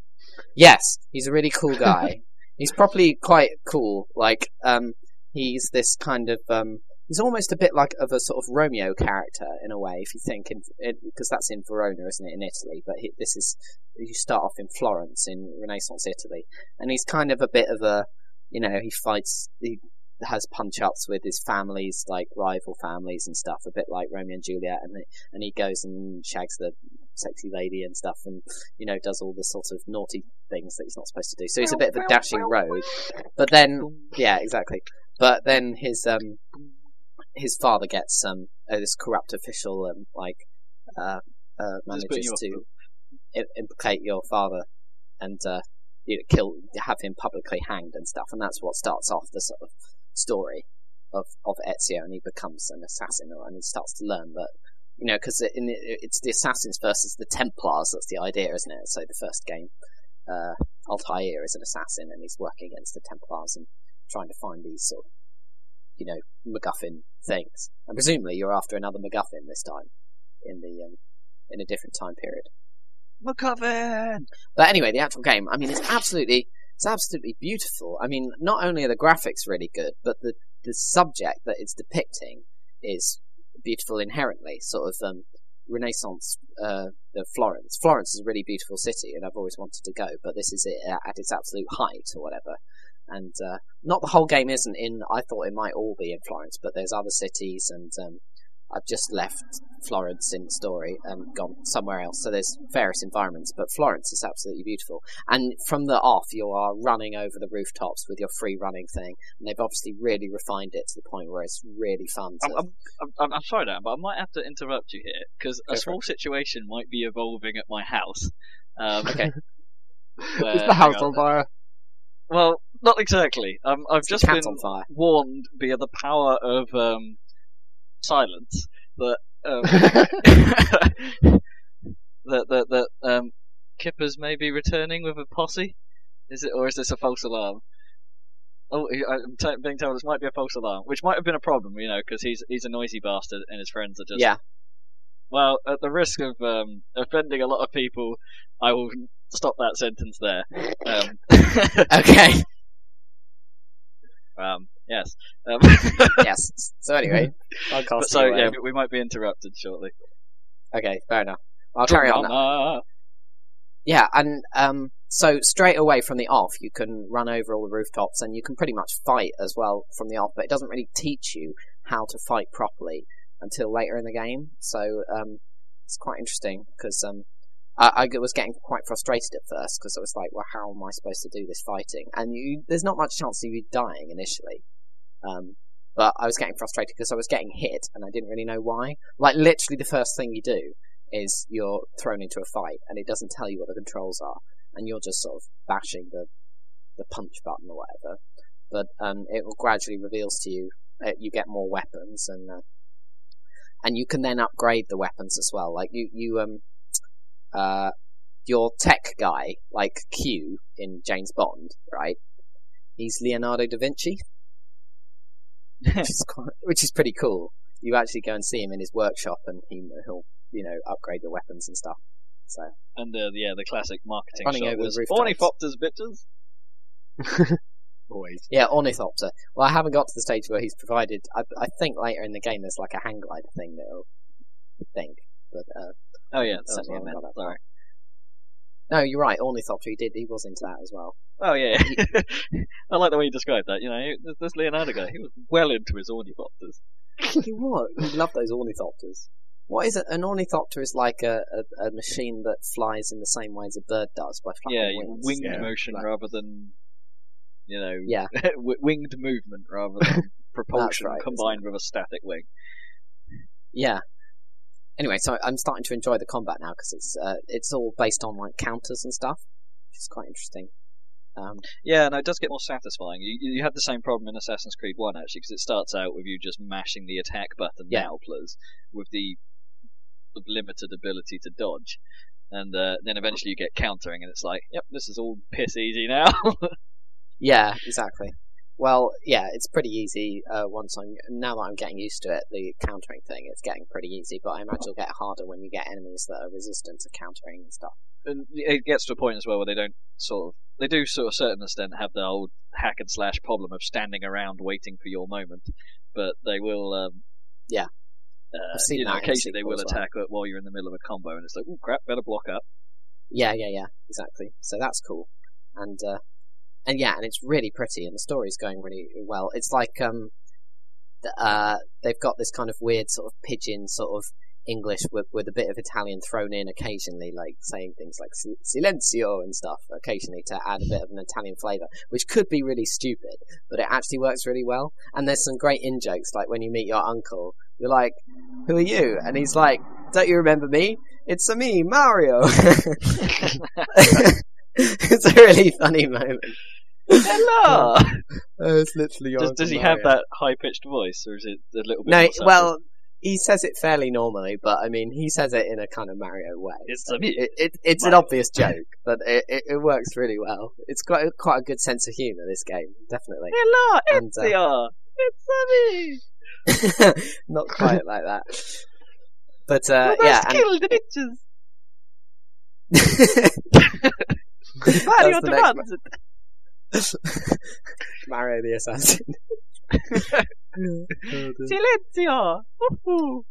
Yes, he's a really cool guy. he's probably quite cool. Like, um, he's this kind of, um, he's almost a bit like of a sort of Romeo character in a way, if you think, in, because that's in Verona, isn't it, in Italy? But he, this is, you start off in Florence, in Renaissance Italy, and he's kind of a bit of a, you know, he fights, he has punch ups with his families, like rival families and stuff, a bit like Romeo and Juliet, and he, and he goes and shags the sexy lady and stuff, and you know does all the sort of naughty things that he's not supposed to do. So he's a bit of a dashing rogue. But then, yeah, exactly. But then his um his father gets um uh, this corrupt official um like uh, uh manages to implicate your father and uh you know, kill have him publicly hanged and stuff, and that's what starts off the sort of story of of Ezio, and he becomes an assassin, and he starts to learn that you know, because it, it's the assassins versus the Templars. That's the idea, isn't it? So the first game, uh, Altair is an assassin and he's working against the Templars and trying to find these sort of, you know, MacGuffin things. And presumably you're after another MacGuffin this time in the um, in a different time period. McCuffin! But anyway, the actual game, I mean, it's absolutely, it's absolutely beautiful. I mean, not only are the graphics really good, but the, the subject that it's depicting is beautiful inherently. Sort of, um, Renaissance, uh, the Florence. Florence is a really beautiful city, and I've always wanted to go, but this is it at its absolute height, or whatever. And, uh, not the whole game isn't in, I thought it might all be in Florence, but there's other cities, and, um, I've just left Florence in the story and gone somewhere else. So there's various environments, but Florence is absolutely beautiful. And from the off, you are running over the rooftops with your free running thing, and they've obviously really refined it to the point where it's really fun. To, I'm, I'm, I'm, I'm, sorry, Dan, but I might have to interrupt you here because a small situation might be evolving at my house. Um, Okay. where- Is the house on fire? Well, not exactly. Um, I've the just been warned via the power of um, silence that um, that that that um, Kippers may be returning with a posse. Is it, or is this a false alarm? Oh, I'm t- being told this might be a false alarm, which might have been a problem, you know, because he's he's a noisy bastard and his friends are just. Yeah. Well, at the risk of um, offending a lot of people, I will stop that sentence there. Um, Okay. Um, yes. Um, yes. So anyway, so yeah, we might be interrupted shortly. Okay, fair enough. I'll carry on. now. Yeah, and um, so straight away from the off, you can run over all the rooftops, and you can pretty much fight as well from the off. But it doesn't really teach you how to fight properly until later in the game. So um, it's quite interesting because um, I, I was getting quite frustrated at first because I was like, "Well, how am I supposed to do this fighting?" And you, there's not much chance of you dying initially. Um, but I was getting frustrated because I was getting hit, and I didn't really know why. Like literally, the first thing you do is you're thrown into a fight and it doesn't tell you what the controls are and you're just sort of bashing the the punch button or whatever but um, it will gradually reveals to you uh, you get more weapons and uh, and you can then upgrade the weapons as well like you you um uh your tech guy like Q in James Bond right he's Leonardo da Vinci which is quite, which is pretty cool you actually go and see him in his workshop and he, he'll you know upgrade the weapons and stuff so And uh, yeah, the classic marketing Running over the rooftops. ornithopters, bitches. Always. Yeah, Ornithopter. Well, I haven't got to the stage where he's provided. I, I think later in the game there's like a hang glider thing that'll think, but uh, Oh yeah, that's Certainly what I meant. got Sorry. no, you're right. Ornithopter, he did. He was into that as well. Oh yeah, I like the way you described that. You know, this- this Leonardo guy, he was well into his ornithopters. he was. He loved those ornithopters. What is it? An ornithopter is like a, a, a machine that flies in the same way as a bird does by flapping Yeah, wings. winged Yeah, motion right. rather than you know, Yeah. w- winged movement rather than propulsion right, combined with a static wing. Yeah. Anyway, so I'm starting to enjoy the combat now because it's uh, it's all based on like counters and stuff, which is quite interesting. Um, Yeah, no, it does get more satisfying. You you had the same problem in Assassin's Creed One actually, because it starts out with you just mashing the attack button Yeah. now, plus with the, the limited ability to dodge, and uh, then eventually you get countering, and it's like, yep, this is all piss easy now. Yeah, exactly. Well, yeah, it's pretty easy uh, once I'm now that I'm getting used to it. The countering thing, it's getting pretty easy, but I imagine it'll get harder when you get enemies that are resistant to countering and stuff. and it gets to a point as well where they don't sort of they do sort of a certain extent have the old hack and slash problem of standing around waiting for your moment, but they will. Um, Yeah. Uh, I've seen you know, that in the occasionally they will well. attack while you're in the middle of a combo, and it's like, oh crap, better block up. Yeah, yeah, yeah, exactly. So that's cool, and uh, and yeah, and it's really pretty, and the story's going really well. It's like um, uh, they've got this kind of weird sort of pigeon sort of English with with a bit of Italian thrown in occasionally, like saying things like "Si- "silenzio" and stuff occasionally to add a bit of an Italian flavour, which could be really stupid, but it actually works really well. And there's some great in jokes, like when you meet your uncle, you're like, "Who are you?" and he's like, "Don't you remember me? It's a me, Mario." it's a really funny moment. Hello. it's literally does, does he have that high pitched voice, or is it a little bit? No, more well, he says it fairly normally, but I mean, he says it in a kind of Mario way. It's So a me. it, it, it's an obvious joke, but it, it, it works really well. It's got quite a good sense of humour. This game, definitely. Hello, And, uh, Ezio. It's a me. Not quite like that, but uh, yeah. And, the bitches. Mario the the next Runs. Mario the Assassin. Silenzio. Woohoo.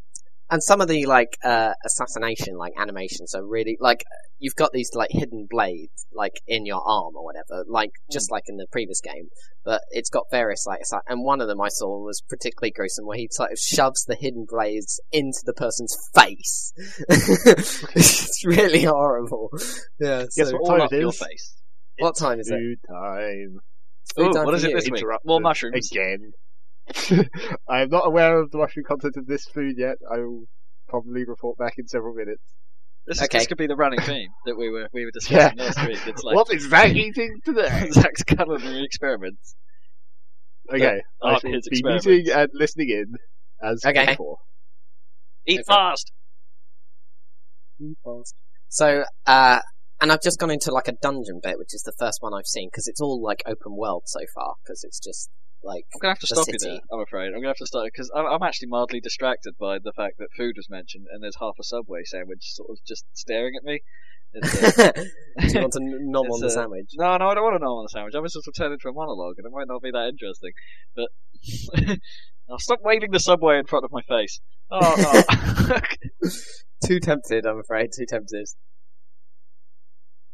and some of the like uh assassination like animations are really like you've got these like hidden blades like in your arm or whatever like just like in the previous game but it's got various like and one of them i saw was particularly gruesome where he sort of shoves the hidden blades into the person's face it's really horrible yeah Guess so what All time up it your face. What time is it Food time. Food Ooh, time what for is it this week? Interrupted More mushrooms. Again. I am not aware of the mushroom content of this food yet. I will probably report back in several minutes. This, is, Okay. this could be the running theme that we were we were discussing last week. It's like what is Zac eating today? Zac's culinary experiments. Okay, I Arc shall his be experiments. meeting and listening in as Okay. before. Eat Okay. Fast. Eat fast. So, uh, and I've just gone into like a dungeon bit, which is the first one I've seen because it's all like open world so far. Because it's just like I'm gonna have to stop you there. I'm afraid. I'm gonna have to stop because I'm, I'm actually mildly distracted by the fact that food was mentioned and there's half a Subway sandwich sort of just staring at me. It's, uh, Do you want to nom on the sandwich? no, no, I don't want to know on the sandwich. I was just to turn into a monologue, and it might not be that interesting. But I'll stop waving the Subway in front of my face. Oh no. Too tempted, I'm afraid. Too tempted.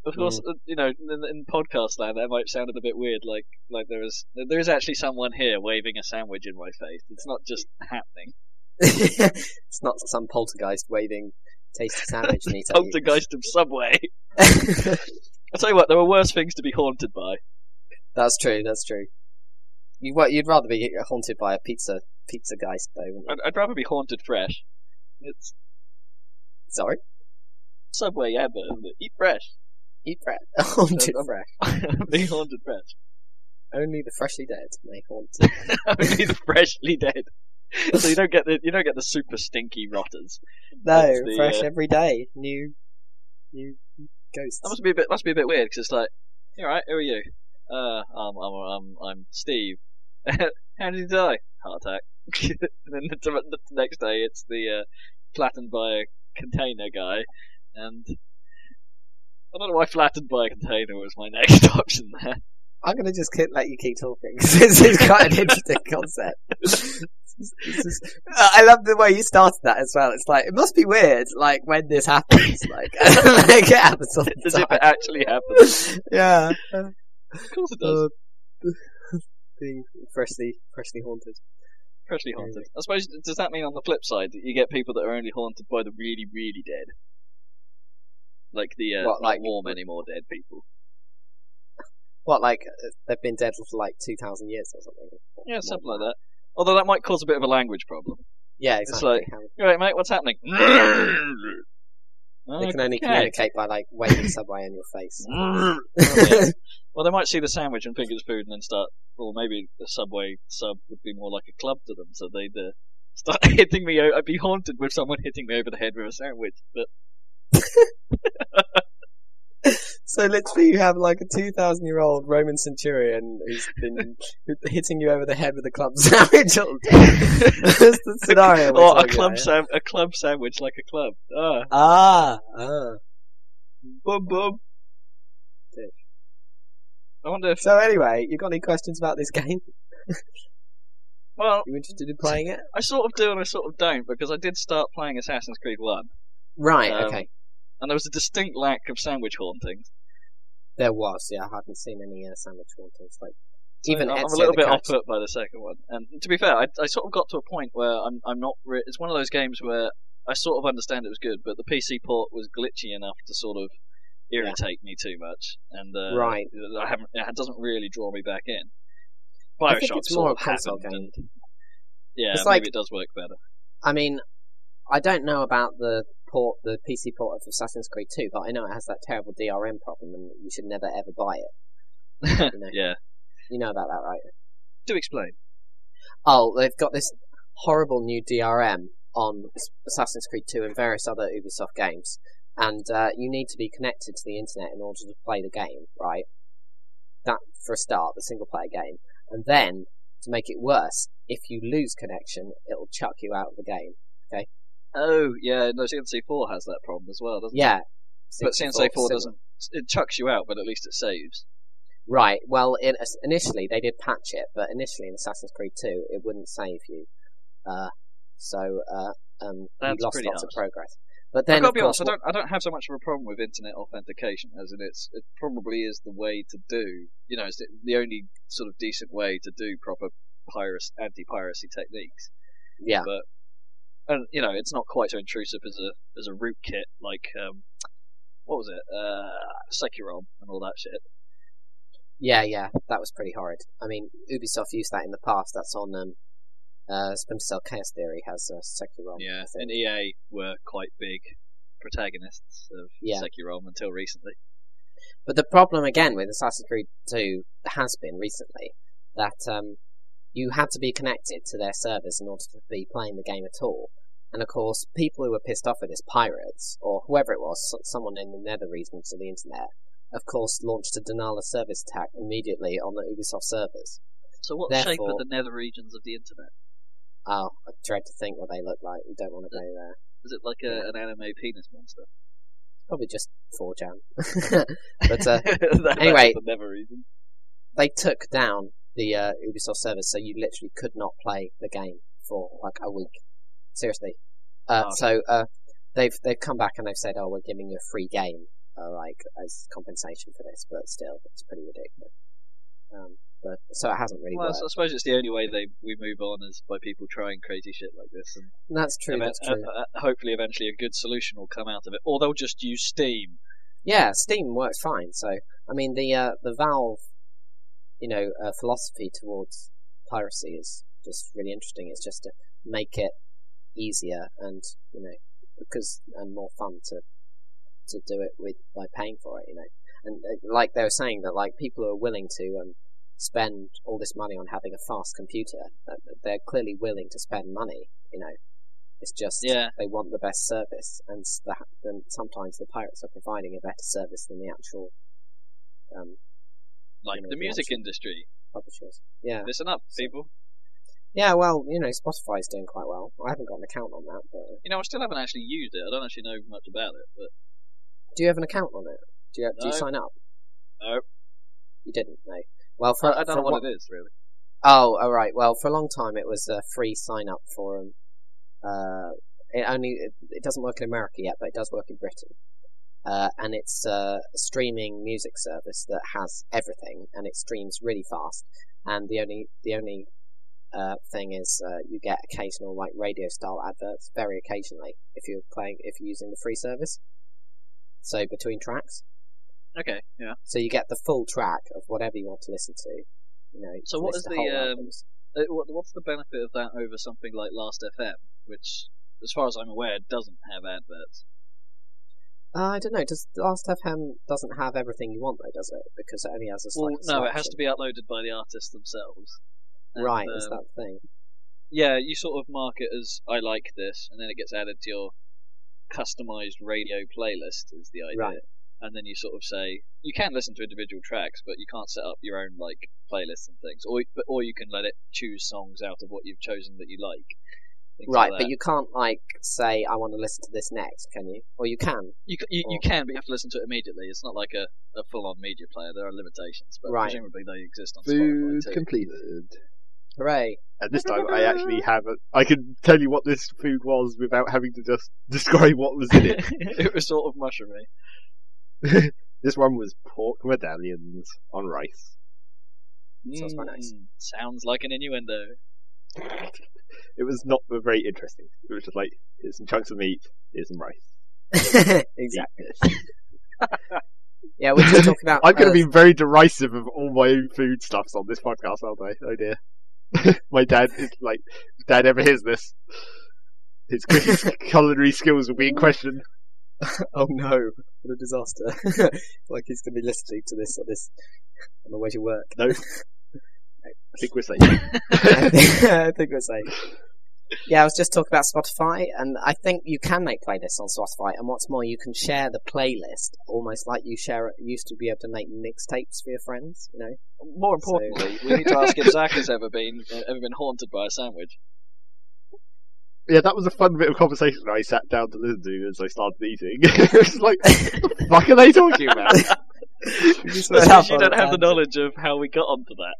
Of course, uh, you know, in, in podcast land, that might sound a bit weird. Like, like there is, there is actually someone here waving a sandwich in my face. It's not just happening. it's not some poltergeist waving tasty sandwich meat at you. Poltergeist of Subway. I tell you what, there are worse things to be haunted by. that's true. That's true. You what? You'd rather be haunted by a pizza pizza geist, though. I'd, I'd rather be haunted fresh. It's Sorry, Subway, yeah, but eat fresh. Eat bread. Haunted fresh. be haunted fresh. Only the freshly dead may haunt. Only the freshly dead. So you don't get the you don't get the super stinky rotters. No, the, fresh uh, every day. New, new ghosts. That must be a bit must be a bit weird because it's like, alright? Who are you? Uh, I'm I'm I'm, I'm Steve. How did you die? Heart attack. and then the, the next day it's the uh, flattened by a container guy, and I don't know why flattened by a container was my next option there. I'm gonna just keep, let you keep talking because this is quite an interesting concept. Is- this is- I love the way you started that as well. It's like it must be weird, like when this happens, like, like it happens all As the if it actually happened. Yeah, Of course it does. Uh, being freshly, freshly haunted. Freshly haunted. I suppose does that mean on the flip side that you get people that are only haunted by the really, really dead? Like the uh, What, not like- warm anymore dead people. What, like uh, they've been dead for like two thousand years or something? Yeah, something like that. Although that might cause a bit of a language problem. Yeah, It's like- You right, mate? What's happening? they can only Okay. communicate by like waving subway in your face. Oh, yeah. Well, they might see the sandwich and think it's food, and then start. Or maybe the subway sub would be more like a club to them, so they'd uh, start hitting me. o- I'd be haunted with someone hitting me over the head with a sandwich. But So literally, you have like a two thousand year old Roman centurion who's been hitting you over the head with a club sandwich all day. That's the scenario. or a club sam- a club sandwich like a club. Ah, Ah, ah. boom boom. I wonder if. So anyway, you got any questions about this game? Well, You interested in playing it? I sort of do and I sort of don't because I did start playing Assassin's Creed One, Right. Um, okay. And there was a distinct lack of sandwich hauntings. There was. Yeah, I hadn't seen any uh, sandwich hauntings. Like So even I'm, I'm a little bit off put by the second one. And to be fair, I, I sort of got to a point where I'm I'm not. Re- it's one of those games where I sort of understand it was good, but the PC port was glitchy enough to sort of irritate me too much, and uh, Right. I haven't. It doesn't really draw me back in. I think Bioshock it's more a console game. and yeah, It's maybe like- it does work better. I mean, I don't know about the port, the PC port of Assassin's Creed 2, but I know it has that terrible DRM problem, and you should never ever buy it. You know, yeah, you know about that, right? do explain. Oh, they've got this horrible new DRM on Assassin's Creed 2 and various other Ubisoft games, and uh, you need to be connected to the internet in order to play the game, right? That for a start, the single player game, and then to make it worse, if you lose connection, it'll chuck you out of the game. Oh, yeah, no, CNC4 has that problem as well, doesn't Yeah, it? Yeah, but CNC4 doesn't. It chucks you out, but at least it saves. Right. Well, in, initially they did patch it, but initially in Assassin's Creed 2, it wouldn't save you. Uh, so uh, um, you That's lost lots of progress. But I've then, got to be course, honest, I don't, I don't have so much of a problem with internet authentication, as in it's, it probably is the way to do, you know, it's the, the only sort of decent way to do proper piracy, anti-piracy techniques. yeah, But, and, you know, it's not quite so intrusive as a, as a rootkit like, um, what was it, uh, Securom and all that shit. yeah, yeah, that was pretty horrid. I mean, Ubisoft used that in the past. That's on um, uh, Splinter Cell Chaos Theory has uh, Securom. Yeah, and EA were quite big protagonists of Yeah. Securom until recently. But the problem again with Assassin's Creed 2 has been recently that um, you had to be connected to their servers in order to be playing the game at all. And of course, people who were pissed off at this, pirates, or whoever it was, someone in the nether regions of the internet, of course, launched a denial of service attack immediately on the Ubisoft servers. So what shape are the nether regions of the internet? Oh, I dread to think what they look like. We don't want to go there. Is it like a, an anime penis monster? Probably just 4chan. but uh, Anyway. the nether they took down the uh, Ubisoft service, so you literally could not play the game for like a week. Seriously. Uh, Oh, okay. So uh, they've they've come back and they've said, "Oh, we're giving you a free game, uh, like as compensation for this," but still, it's pretty ridiculous. Um, but so it hasn't really Well, worked. I suppose it's the only way they we move on is by people trying crazy shit like this, and that's true. eve- That's true. uh, uh, hopefully eventually a good solution will come out of it. Or they'll just use Steam. Yeah, Steam works fine. So I mean, the uh, the Valve, you know, uh, philosophy towards piracy is just really interesting. It's just to make it easier and you know because and more fun to to do it with by paying for it. You know, and uh, like they were saying that like people who are willing to um, spend all this money on having a fast computer, uh, they're clearly willing to spend money. You know. It's just Yeah. they want the best service, and the, then sometimes the pirates are providing a better service than the actual um, Like You know, the music actual- industry. publishers. Yeah, Listen up, people. yeah. Well, you know, Spotify's doing quite well. I haven't got an account on that, but You know, I still haven't actually used it. I don't actually know much about it, but do you have an account on it? Do you do you sign up? No. You didn't. No. Well, for I, I don't know what what- it is really. Oh, all right. Well, for a long time it was a free sign up for um, uh, it only it, it doesn't work in America yet, but it does work in Britain. Uh, and it's uh, a streaming music service that has everything, and it streams really fast. And the only the only uh, thing is uh, you get occasional like radio style adverts, very occasionally, if you're playing if you're using the free service. So between tracks, Okay, yeah. so you get the full track of whatever you want to listen to. You know. So what listen the, um. Uh, what, what's the benefit of that over something like Last FM, which, as far as I'm aware, doesn't have adverts? Uh, I don't know. Does Last FM doesn't have everything you want though, does it? Because it only has a Well, no, it has to be uploaded by the artists themselves. And, right. is um, that the thing? Yeah, you sort of mark it as I like this, and then it gets added to your customized radio playlist. Is the idea, Right. and then you sort of say you can listen to individual tracks, but you can't set up your own like playlists and things, or but or you can let it choose songs out of what you've chosen that you like. Things Right, like but you can't like say I want to listen to this next, can you? Or you can. You, c- you, you can, but you have to listen to it immediately. It's not like a, a full-on media player. There are limitations, but Right. presumably they exist on Food Spotify too. completed. Hooray! And this time I actually have a, I can tell you what this food was without having to just describe what was in it. it was sort of mushroomy. this one was pork medallions on rice. Sounds quite nice. Mm, Sounds like an innuendo. It was not very interesting. It was just like, here's some chunks of meat, here's some rice. exactly. Yeah, we're just talking about. I'm going uh, to be very derisive of all my own food stuffs on this podcast, aren't I? Oh dear. my dad is like, if dad ever hears this, his culinary skills will be in question. Oh no! What a disaster! like he's going to be listening to this on this on the way to work. No. I think we're safe. I think we're safe. Yeah, I was just talking about Spotify, and I think you can make playlists on Spotify, and what's more, you can share the playlist almost like you share it, used to be able to make mixtapes for your friends. You know, More importantly, we need to ask if Zac has ever been uh, ever been haunted by a sandwich. Yeah, that was a fun bit of conversation I sat down to listen to as I started eating. it's like, what the fuck are they talking about? just That's went off because you don't have the knowledge of how we got onto that.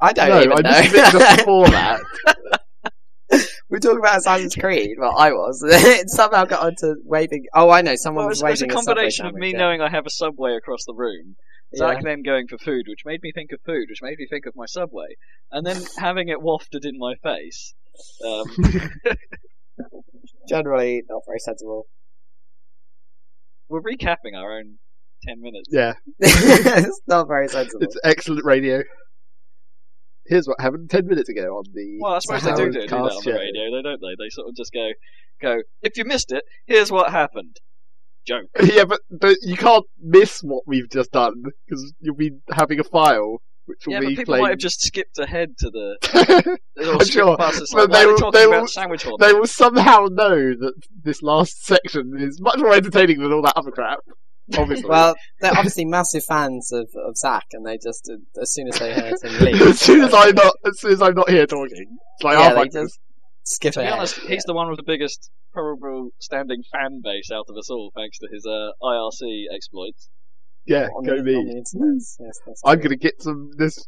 I don't no, even I know. listened to it just before that. We're talking about Assassin's Creed. Well, I was. it somehow got onto waving. Oh, I know. Someone Well, it was was, it was a waving Subway combination of me yeah. knowing I have a subway across the room, Yeah. Zac then going for food, which made me think of food, which made me think of my subway, and then having it wafted in my face. Um, Generally, not very sensible. we're recapping our own ten minutes. Yeah, it's not very sensible. it's excellent radio. Here's what happened ten minutes ago on the. Well, I suppose they do, do, do that on the radio, though, don't they? They sort of just go, go. If you missed it, here's what happened. Joke. Yeah, but, but you can't miss what we've just done because you'll be having a file which will Yeah, be but people playing. might have just skipped ahead to the. I'm sure, past but like, they will- talking they about will- sandwich horn? they will somehow know that this last section is much more entertaining than all that other crap. Obviously. Well, they're obviously massive fans of, of Zac, and they just, as soon as they heard him leave, as soon as I'm not, as soon as I'm not here talking, it's like, Yeah, oh, they just- skip To be ahead. honest, yeah. he's the one with the biggest probable standing fan base out of us all, thanks to his uh, IRC exploits. yeah, on, go the, me. on the internet. Yes, I'm true. gonna get some this.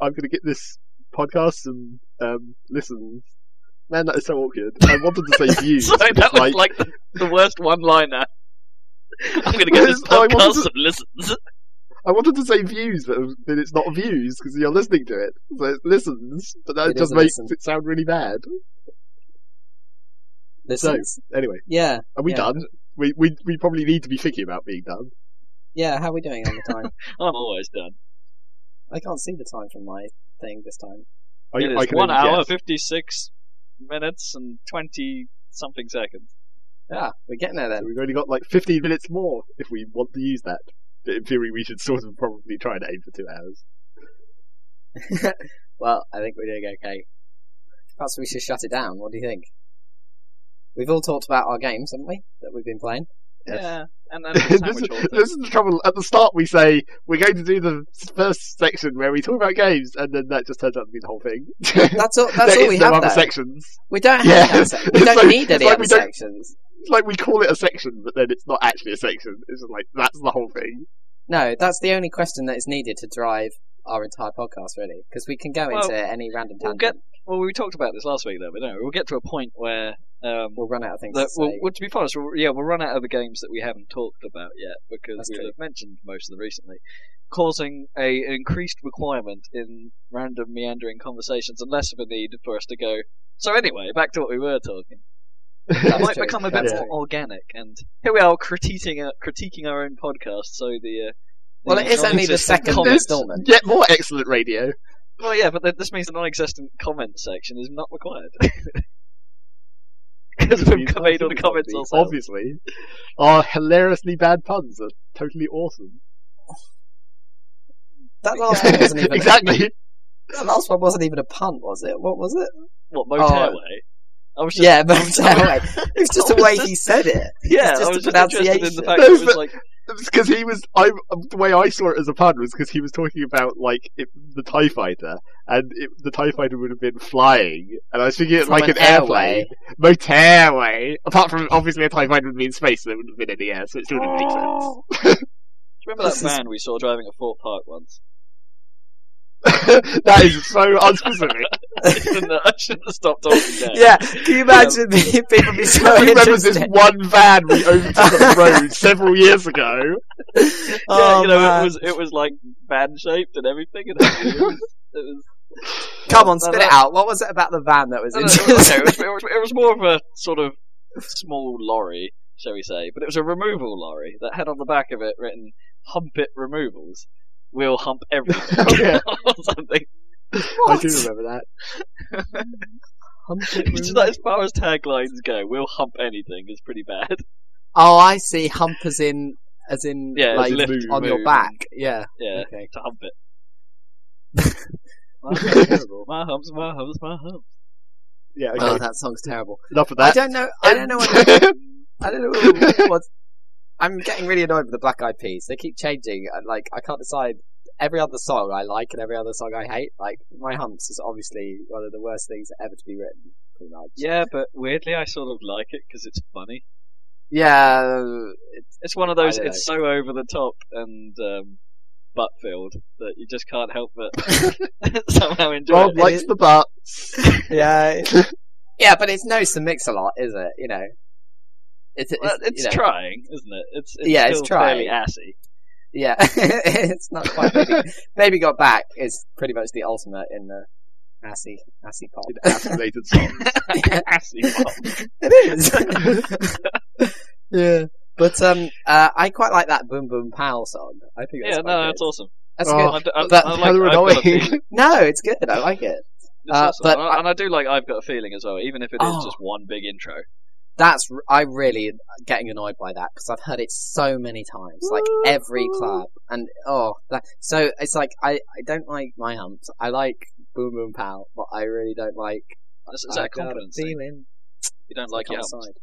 I'm gonna get this podcast some um, listens. Man, that is so awkward. I wanted to say views. so that but, was like the, the worst one-liner. I'm gonna get this I wanted podcast to- some listens. I wanted to say views, but, but it's not views because you're listening to it. So it listens, but that It just is a makes listen. it sound really bad. Listens. Anyway, yeah, are we Yeah. done? We, we we probably need to be thinking about being done. yeah. How are we doing on the time? I'm always done. I can't see the time from my thing this time. I, It I can one hour, guess. fifty-six minutes, and twenty something seconds. Yeah, we're getting there So then. we've only got like 15 minutes more if we want to use that. But in theory, we should sort of probably try and aim for two hours. well, I think we're doing okay. Perhaps we should shut it down. What do you think? We've all talked about our games, haven't we? That we've been playing. Yes. Yeah, and then this, is, sandwich hall thing. this is the trouble. At the start, we say we're going to do the first section where we talk about games, and then that just turns out to be the whole thing. That's all. That's There all we no have. other though. sections. We don't have. Yeah. any sec- we don't like- need any like other sections. It's like we call it a section, but then it's not actually a section. It's just like that's the whole thing. No, that's the only question that is needed to drive our entire podcast, really, because we can go Well, into any random we'll tangent. get- Well, we talked about this last week, though. But no, we'll get to a point where um, We'll run out of things that to well, say. well, to be honest, we'll, yeah, we'll run out of the games that we haven't talked about yet because That's we'll true. have mentioned most of them recently, causing a an increased requirement in random meandering conversations and less of a need for us to go. So anyway, back to what we were talking. It That's might become a bit That's more organic, and here we are critiquing uh, critiquing our own podcast. So the uh, Well, it is only the second comment- instalment. Yet more excellent radio. Well, yeah, but th- this means the non-existent comment section is not required because we've Obviously, made all the comments ourselves. Obviously, our hilariously bad puns are totally awesome. That last one wasn't even exactly. That last one wasn't even a pun, was it? What was it? What Oh. motorway? I was just, Yeah, but was just the way he said it. yeah, just I was just interested in the fact No, that it was like because he was. I the way I saw it as a pun was because he was talking about like it, the Tie Fighter, and it, the Tie Fighter would have been flying, and I was thinking like an an, airplane, motorway. Apart from obviously a Tie Fighter would be in space, so it wouldn't have been in the air, so it still didn't make sense. Do you remember that van we saw driving at Fort Park once. that is so unspecific. I shouldn't have- I stopped talking there. Yeah, can you imagine the um, people be so Who remembers this one van we overtook on the road several years ago? Oh, yeah, Oh, you know, man. it was it was like van shaped and everything. And it was, it was Come on, No, spit it out. What was it about the van that was No, interesting? it, was, it, was, it was more of a sort of small lorry, shall we say, but it was a removal lorry that had on the back of it written "Hump It Removals." We'll hump everything Oh, yeah. or something. I do remember that. It's like, as far as taglines go, "We'll hump anything" is pretty bad. Oh, I see. Hump as in, as in, Yeah, like lift, move, on your back. Yeah. Yeah, Okay. to hump it. my, humps, my humps, my humps. Yeah, oh, okay. Oh, that song's terrible. Enough of that. I that. don't know. I don't know what. I don't know what. I'm getting really annoyed with the Black Eyed Peas. They keep changing. and, Like I can't decide. Every other song I like, and every other song I hate. Like My Humps is obviously one of the worst things ever to be written. Pretty much. Yeah, but weirdly, I sort of like it because it's funny. Yeah. It's, It's one of those. I don't It's so over the top and um, butt filled that you just can't help but somehow enjoy Rob it. likes the butts. yeah. yeah, but it's no Sir Mix-a-Lot, is it? You know. It's it's, Well, it's you know, trying, isn't it? It's, it's Yeah, it's still fairly trying. assy. Yeah, it's not quite. Baby, Baby Got Back is pretty much the ultimate in the assy assy pop. In ass-related songs. assy pop. it is. yeah, but um, uh, I quite like that Boom Boom Pow song. I think that's Yeah, no, good. that's awesome. That's Oh, good. I, d- I- but- I like, I've got annoying. No, it's good. I like it. It's Uh, awesome. but and, I, and I do like I've got a feeling as well, even if it is Oh. just one big intro. That's I really uh, getting annoyed by that because I've heard it so many times, like every club, and oh, that, so it's like I I don't like my humps. I like Boom Boom Pow, but I really don't like. Uh, That's, uh, is that a confidence thing? feeling. You don't like Come your aside.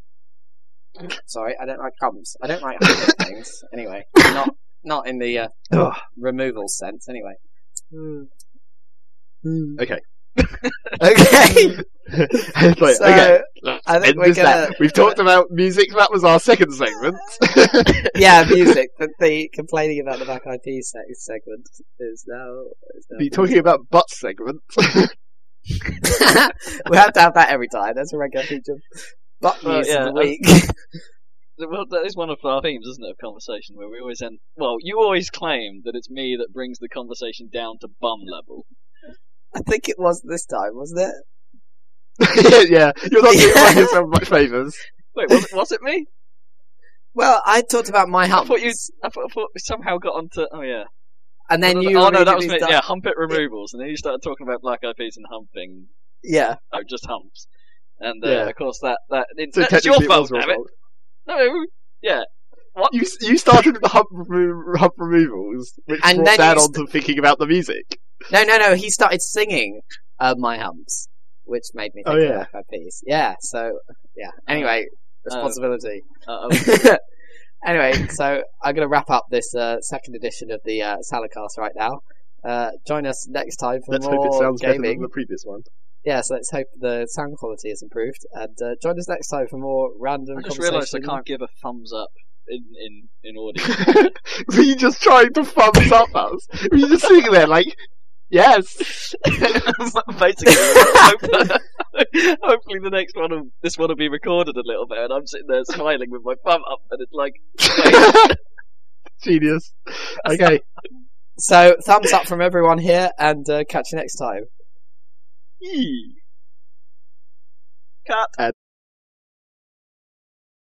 Sorry, I don't like humps. I don't like humps things. Anyway, not not in the uh, removal sense. Anyway. Hmm. Hmm. Okay. Okay. It's like, So, okay. Let's I think we're gonna... We've talked about music. That was our second segment. yeah, music. But the complaining about the Back IP segment is now. Is now Be talking about butt segment. we have to have that every time. That's a regular feature. Butt Well, news yeah, of the week. Well, that is one of our themes, isn't it, of conversation, where we always end. Well, you always claim that it's me that brings the conversation down to bum level. I think it was this time, wasn't it? yeah, you're not doing yourself much favours. Wait, was it, was it me? Well, I talked about my I thought you. I thought, I thought we somehow got onto. Oh yeah. and then you. oh, no, that was me. start- Yeah, hump it removals, and then you started talking about black eyed peas and humping. yeah. Oh, just humps. And uh, Yeah. of course that that it, So that's your it fault, was damn it. Rob. No, yeah. What? You you started with the hump, remo- hump removals, which And brought then Dan you on to thinking about the music. No, no, no. He started singing uh, "My Humps," which made me Oh, think yeah. of Black Eyed Peas. Yeah. So yeah. Anyway, responsibility. Uh, oh, anyway, so I'm going to wrap up this uh, second edition of the uh, Saladcast right now. Uh, join us next time for Let's hope it more sounds better than the previous one. Yeah, so let's hope the sound quality is improved. And uh, join us next time for more random I just realised I can't give a thumbs up in in in audio. Were you just trying to thumbs up us? Were you just sitting there like, yes? Basically, hopefully the next one, will, this one will be recorded a little bit, and I'm sitting there smiling with my thumb up, and it's like, Genius. Okay. So thumbs up from everyone here, and uh, catch you next time. "Yee." cut.